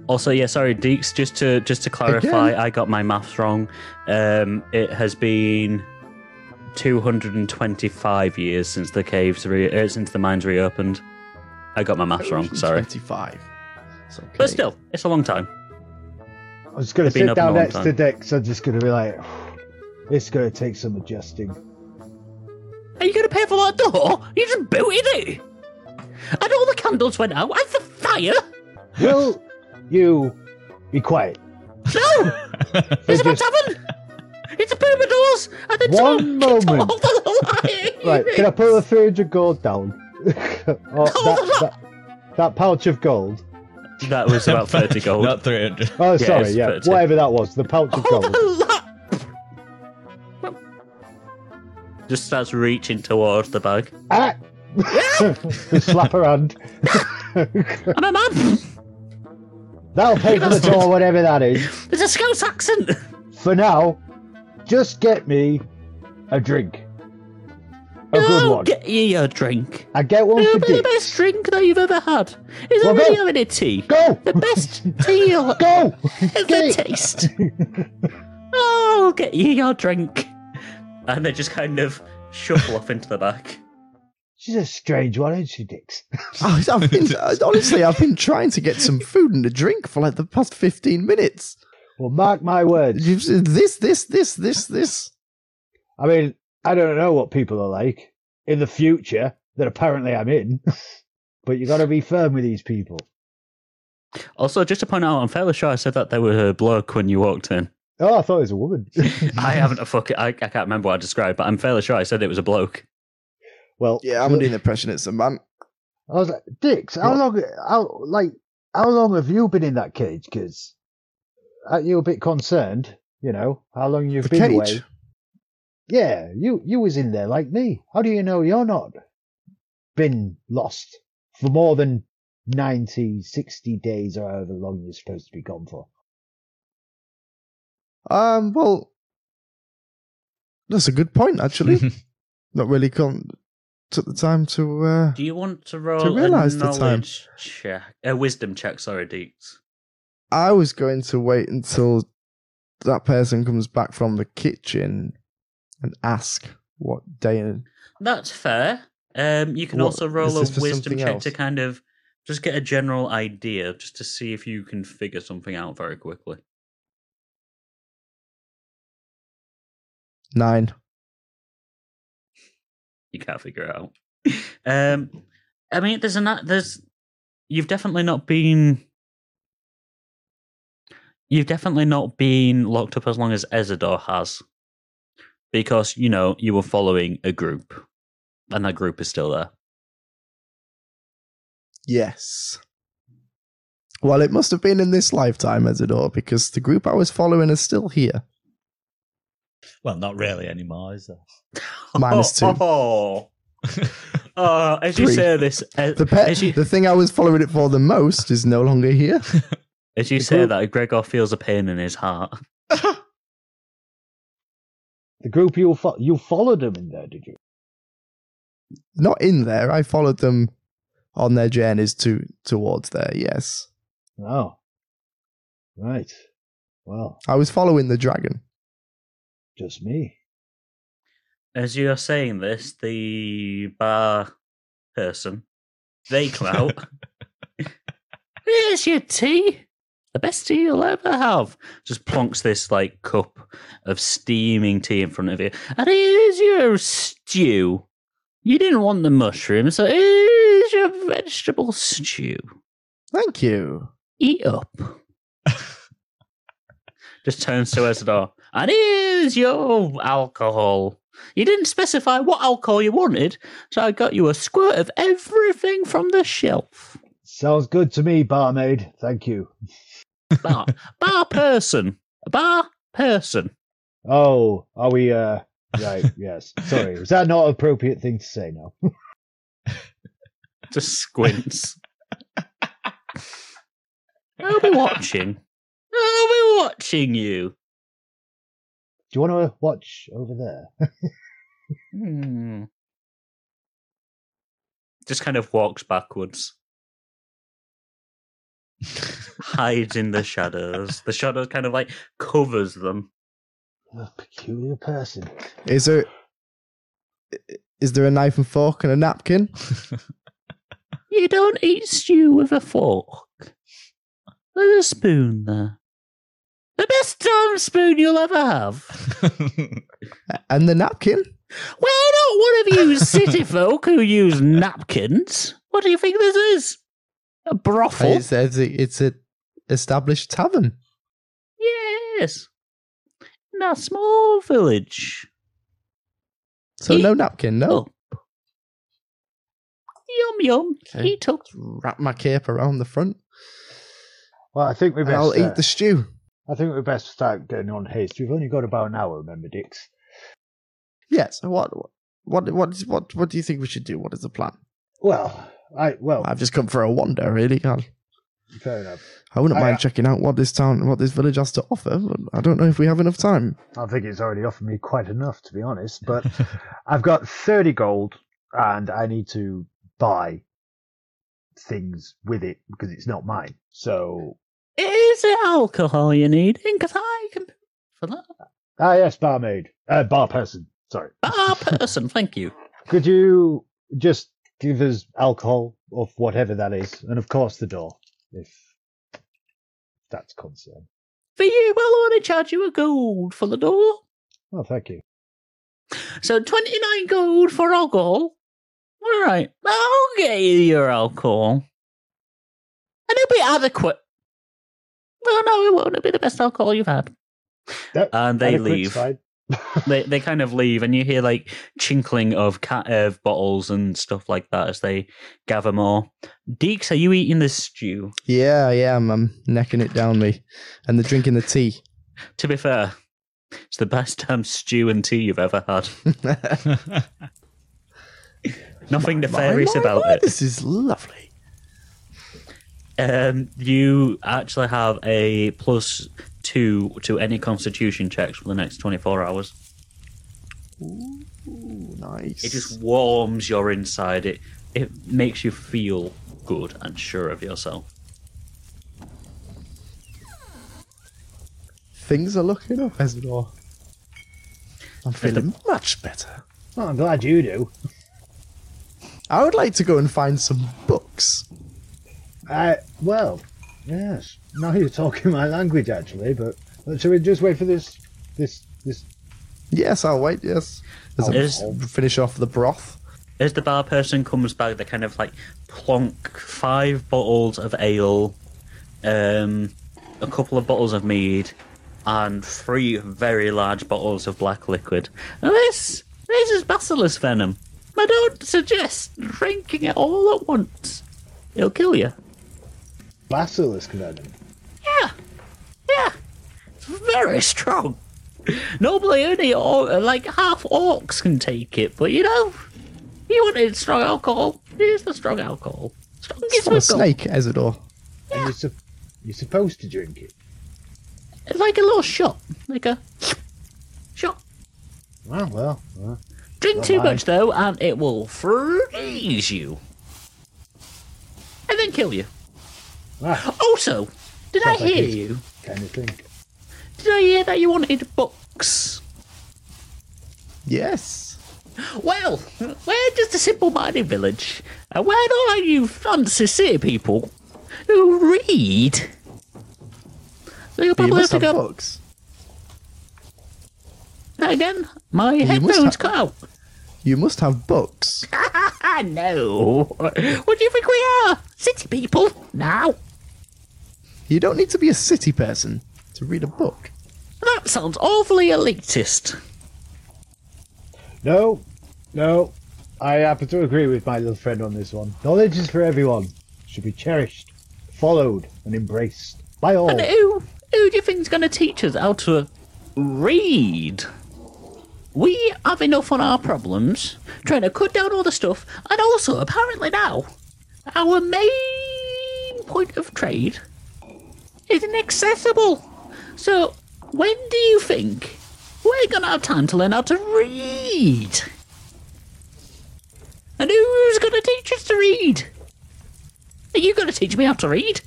Also, yeah, sorry, Deeks. Just to just to clarify, Again? I got my maths wrong. Um, it has been 225 years since the caves re- uh, since the mines reopened. I got my maths wrong. Sorry, 25. Okay. but still, it's a long time. I was going to sit down long next to Dex. I'm just going to be like, it's going to take some adjusting. Are you going to pay for that door? You just booted it. And all the candles went out. And the fire. Will you be quiet? No, it's about just- tavern. It's a Pumadors. And then One someone kicked moment. all the lights. Right, can I put the 300 gold down? oh, that, that, that pouch of gold. That was about 30 gold. Not 300. Oh, Yeah, sorry, it's yeah, 30. whatever that was, the pouch of Oh, gold. the! Just starts reaching towards the bag. ah! Slap her hand. I'm a man. That'll pay for the door, whatever that is. There's a Scouse accent. For now, just get me a drink. A good I'll one. get you a drink. I get one It'll for be the Dick. best drink that you've ever had. Is Well, it really go. having a tea? Go! The best tea you'll Go! ever Get it. taste. Oh, I'll get you your drink. And they just kind of shuffle off into the back. She's a strange one, isn't she, Dix? Oh, I've been, honestly, I've been trying to get some food and a drink for like the past 15 minutes. Well, mark my words. This, this, this, this, this. I mean, I don't know what people are like in the future that apparently I'm in, but you've got to be firm with these people. Also, just to point out, I'm fairly sure I said that they were a bloke when you walked in. Oh, I thought it was a woman. I haven't a fuck. I, I can't remember what I described, but I'm fairly sure I said it was a bloke. well, Yeah, I'm under the impression it's a man. I was like, Dix, how What? long? How like how long have you been in that cage? Because aren't you a bit concerned? You know how long you've The been cage? away. Yeah, you you was in there like me. How do you know you're not been lost for more than 90, 60 days or however long you're supposed to be gone for? Um, well, that's a good point, actually. Not really con- took the time to. Uh, Do you want to roll to realise a the time. knowledge check? A wisdom check, sorry, Deeks. I was going to wait until that person comes back from the kitchen and ask what day. That's fair. Um, you can What- also roll a wisdom check else? to kind of just get a general idea, just to see if you can figure something out very quickly. Nine. You can't figure it out. Um, I mean, there's an there's you've definitely not been you've definitely not been locked up as long as Ezador has, because you know you were following a group, and that group is still there. Yes. Well, it must have been in this lifetime, Ezador, because the group I was following is still here. well, not really anymore, is there? Minus two. Oh, oh as you Three. say this, uh, The pet, as you, the thing I was following it for the most is no longer here. As you the say group- that, Gregor feels a pain in his heart. The group you fo- you followed them in there, did you? Not in there. I followed them on their journeys to towards there. Yes, Oh, right. Well, I was following the dragon. just me. As you're saying this, the bar person, they come out. Here's your tea. The best tea you'll ever have. Just plonks this like cup of steaming tea in front of you. And here's your stew. You didn't want the mushroom, so here's your vegetable stew. Thank you. Eat up. Just turns to Ezador. And here's your alcohol. You didn't specify what alcohol you wanted, so I got you a squirt of everything from the shelf. Sounds good to me, barmaid. Thank you. Bar, bar person. Bar person. Oh, are we? Uh, right. yes. Sorry. Is that not an appropriate thing to say now? Just squints. I'll be watching. I'll be watching you. Do you want to watch over there? Hmm. Just kind of walks backwards. Hides in the shadows. The shadows kind of like covers them. a peculiar person. Is there is there a knife and fork and a napkin? You don't eat stew with a fork. There's a spoon there. The best damn spoon you'll ever have. And the napkin? We're not one of you city folk who use napkins. What do you think this is? A brothel? It's, it's, a, it's a established tavern. Yes. In a small village. So Eat no napkin, no. up. Yum yum. Okay. Eat up. Wrap my cape around the front. Well, I think we And best. I'll uh, eat the stew. I think we best start getting on haste. We've only got about an hour, remember, Dix? Yes. what what what what what do you think we should do? What is the plan? Well, I well, I've just come for a wander, really. I, fair enough. I wouldn't I- mind checking out what this town, what this village has to offer, but I don't know if we have enough time. I think it's already offered me quite enough, to be honest. But I've got thirty gold, and I need to buy things with it because it's not mine. So, Is it alcohol you need? Because I can for that. ah, yes, barmaid, uh, bar person. Sorry, Bar person, thank you. could you just give us alcohol of whatever that is, and of course the door, if that's concerned. For you, well I'll only charge you a gold for the door. Oh, thank you. So 29 gold for alcohol. All right, I'll get you your alcohol. And it'll be adequate. Well, no, it won't. It'll be the best alcohol you've had. That- And they leave. They they kind of leave, and you hear like chinkling of cat of bottles and stuff like that as they gather more. Deeks, are you eating this stew? Yeah, yeah, I'm, I'm necking it down me, and they're drinking the tea. To be fair, it's the best damn stew and tea you've ever had. Nothing My, nefarious my, about my, it. This is lovely. Um, you actually have a plus two to any Constitution checks for the next twenty four hours. Ooh, nice. It just warms your inside. It it makes you feel good and sure of yourself. Things are looking up, Ezador. I'm feeling much better. Oh, I'm glad you do. I would like to go and find some books. Uh, well, yes. Now you're talking my language, actually. But but shall we just wait for this, this, this? Yes, I'll wait. Yes, As I Is- finish off the broth. As the bar person comes back, they kind of like plonk five bottles of ale, um, a couple of bottles of mead, and three very large bottles of black liquid. Now this this is basilisk venom. I don't suggest drinking it all at once. It'll kill you. Basilisk venom. Yeah. Yeah. It's very strong. Normally, only or, like half orcs can take it, but you know, you wanted strong alcohol. Here's the strong alcohol. Strong It's not a snake, Ezador. And you're, sup- you're supposed to drink it. It's like a little shot, like a shot. Well, well, well. Drink Not too mine. much though, and it will freeze you, and then kill you. Ah, Also, did I Sounds like hear you? kind of thing. Did I hear that you wanted books? Yes. Well, we're just a simple-minded village, uh, and we're you fancy city people who read. So you'll But you probably have to have go books. again. My must headphones cut out. You must have books. No. What do you think we are? City people? Now? You don't need to be a city person to read a book. That sounds awfully elitist. No, no. I happen to agree with my little friend on this one. Knowledge is for everyone. Should be cherished, followed, and embraced by all. And who, who do you think's going to teach us how to read? We have enough on our problems, trying to cut down all the stuff, and also, apparently now, our main point of trade is inaccessible. So, when do you think we're going to have time to learn how to read? And who's going to teach us to read? Are you going to teach me how to read?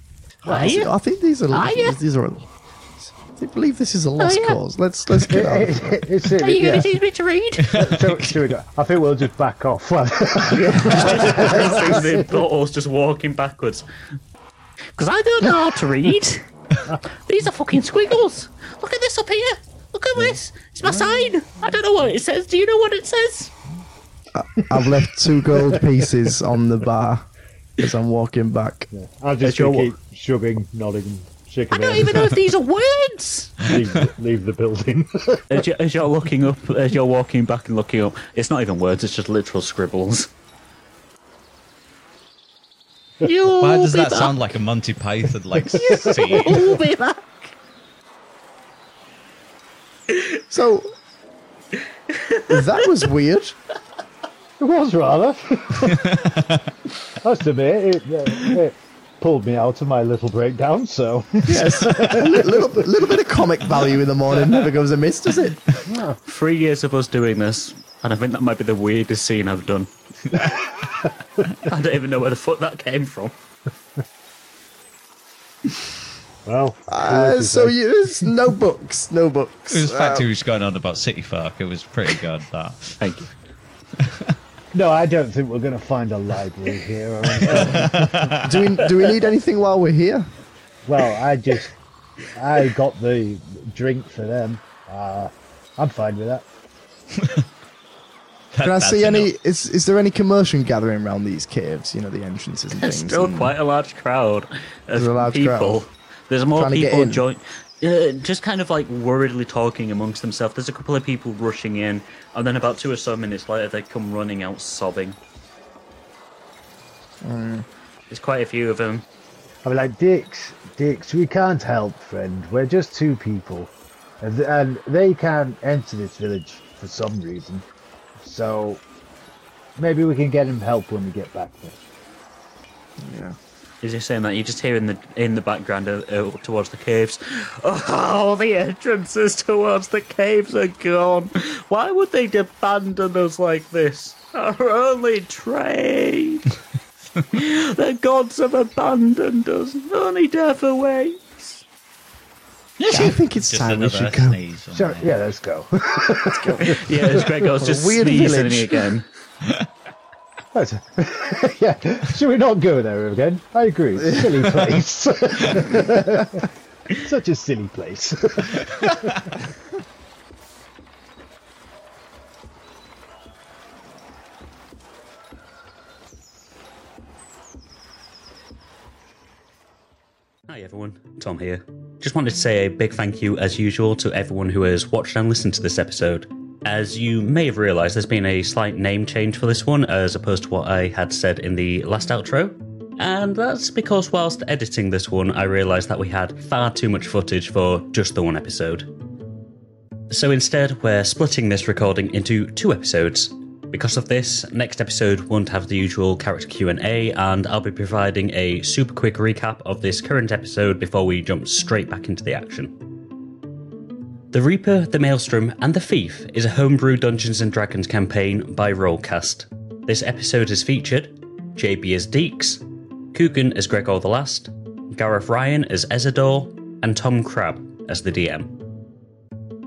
Are I, you? I think these are. Are you? These are. I believe this is a lost yeah. cause. Let's let's get on. it's Are you yeah. going to teach me to read? so, so we go. I think we'll just back off. the bottle's just walking backwards. Because I don't know how to read. These are fucking squiggles. Look at this up here. Look at this. It's my sign. I don't know what it says. Do you know what it says? I've left two gold pieces on the bar as I'm walking back. I'll just your keep shrugging, nodding, shaking I don't my even know if these are words. leave, leave the building. As you're, as you're looking up, as you're walking back and looking up, it's not even words, it's just literal scribbles. You'll Why does be that back. sound like a Monty Python like scene? You'll be back. So that was weird. It was rather. That's to me. It, it pulled me out of my little breakdown. So Yes, a little, bit- little bit of comic value in the morning never goes amiss, does it? Three years of us doing this, and I think that might be the weirdest scene I've done. I don't even know where the fuck that came from. well. Uh, so you, there's no books, no books. It was the fact Uh, he was going on about city folk. It was pretty good. That Thank you. No, I don't think we're going to find a library here. or do we do we need anything while we're here? well, I just I got the drink for them. Uh, I'm fine with that. Can I see any? enough. Is is there any commotion gathering around these caves? You know, the entrances and There's things. still and- quite a large crowd of There's a large people. crowd. There's more Trying people in. join. Uh, just kind of like worriedly talking amongst themselves. There's a couple of people rushing in, and then about two or so minutes later, they come running out sobbing. Mm. There's quite a few of them. I'm like, Dix, Dix. we can't help, friend. We're just two people. And, and they can't enter this village for some reason. So maybe we can get him help when we get back there. Yeah. Is he saying that you just hear in the in the background uh, uh, towards the caves? Oh, the entrances towards the caves are gone. Why would they abandon us like this? Our only trade. the gods have abandoned us. Only death awaits. I think it's just time we should go. sneeze. on So, me. yeah, let's go. Yeah, it's Gregor's What a just weird sneezing village. again. Yeah, should we not go there again? I agree. Silly place. Such a silly place. Hi everyone, Tom here. Just wanted to say a big thank you, as usual, to everyone who has watched and listened to this episode. As you may have realised, there's been a slight name change for this one, as opposed to what I had said in the last outro. And that's because whilst editing this one, I realised that we had far too much footage for just the one episode. So instead, we're splitting this recording into two episodes. Because of this, next episode won't have the usual character Q&A and I'll be providing a super quick recap of this current episode before we jump straight back into the action. The Reaper, the Maelstrom, and the Thief is a homebrew Dungeons and Dragons campaign by Rollcast. This episode is featured JB as Deeks, Coogan as Gregor the Last, Gareth Ryan as Ezador, and Tom Crabbe as the DM.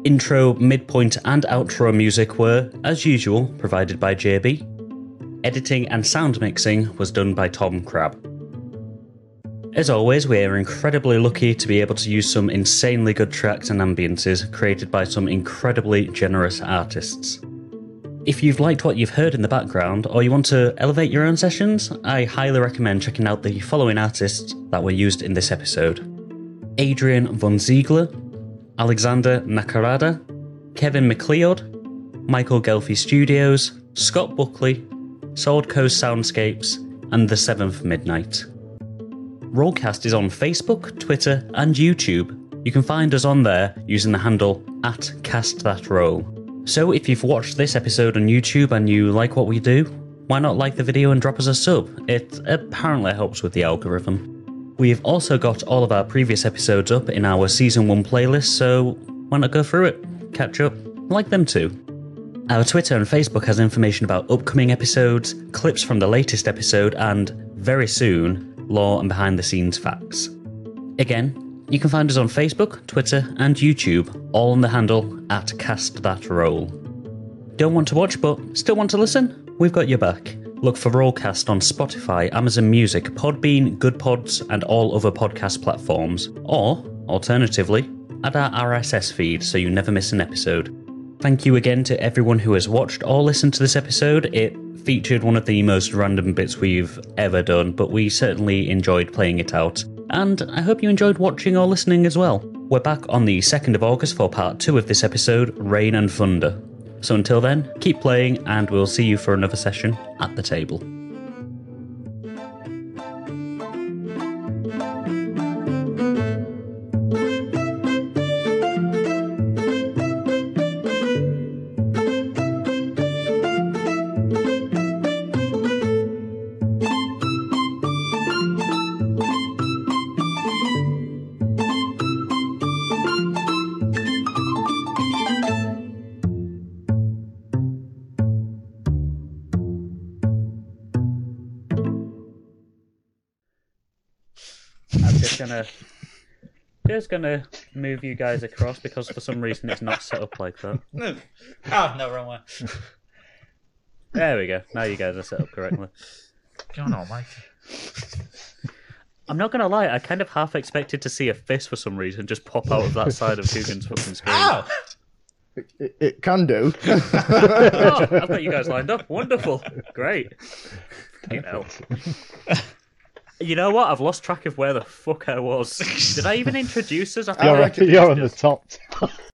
Intro, midpoint, and outro music were, as usual, provided by JB. Editing and sound mixing was done by Tom Crabbe. As always, we are incredibly lucky to be able to use some insanely good tracks and ambiences created by some incredibly generous artists. If you've liked what you've heard in the background, or you want to elevate your own sessions, I highly recommend checking out the following artists that were used in this episode Adrian von Ziegler, Alexander Nakarada, Kevin MacLeod, Michael Ghelfi Studios, Scott Buckley, Sword Coast Soundscapes, and The Seventh Midnight. Rollcast is on Facebook, Twitter, and YouTube. You can find us on there using the handle at Cast That Roll. So if you've watched this episode on YouTube and you like what we do, why not like the video and drop us a sub? It apparently helps with the algorithm. We've also got all of our previous episodes up in our Season 1 playlist, so why not go through it, catch up, like them too. Our Twitter and Facebook has information about upcoming episodes, clips from the latest episode, and, very soon, lore and behind the scenes facts. Again, you can find us on Facebook, Twitter, and YouTube, all on the handle at Cast That Roll. Don't want to watch but still want to listen? We've got your back. Look for Rollcast on Spotify, Amazon Music, Podbean, Good Pods, and all other podcast platforms. Or, alternatively, add our RSS feed so you never miss an episode. Thank you again to everyone who has watched or listened to this episode. It featured one of the most random bits we've ever done, but we certainly enjoyed playing it out. And I hope you enjoyed watching or listening as well. We're back on the 2nd of August for part 2 of this episode Rain and Thunder. So until then, keep playing, and we'll see you for another session at the table. Gonna move you guys across because for some reason it's not set up like that. Oh, no, wrong way. There we go. Now you guys are set up correctly. John Almighty. I'm not gonna lie, I kind of half expected to see a fist for some reason just pop out of that side of Coogan's fucking screen. Ow! It, it can do. Oh, I've got you guys lined up. Wonderful. Great. You know. You know what? I've lost track of where the fuck I was. Did I even introduce us? I think You're, introduced you're on the top.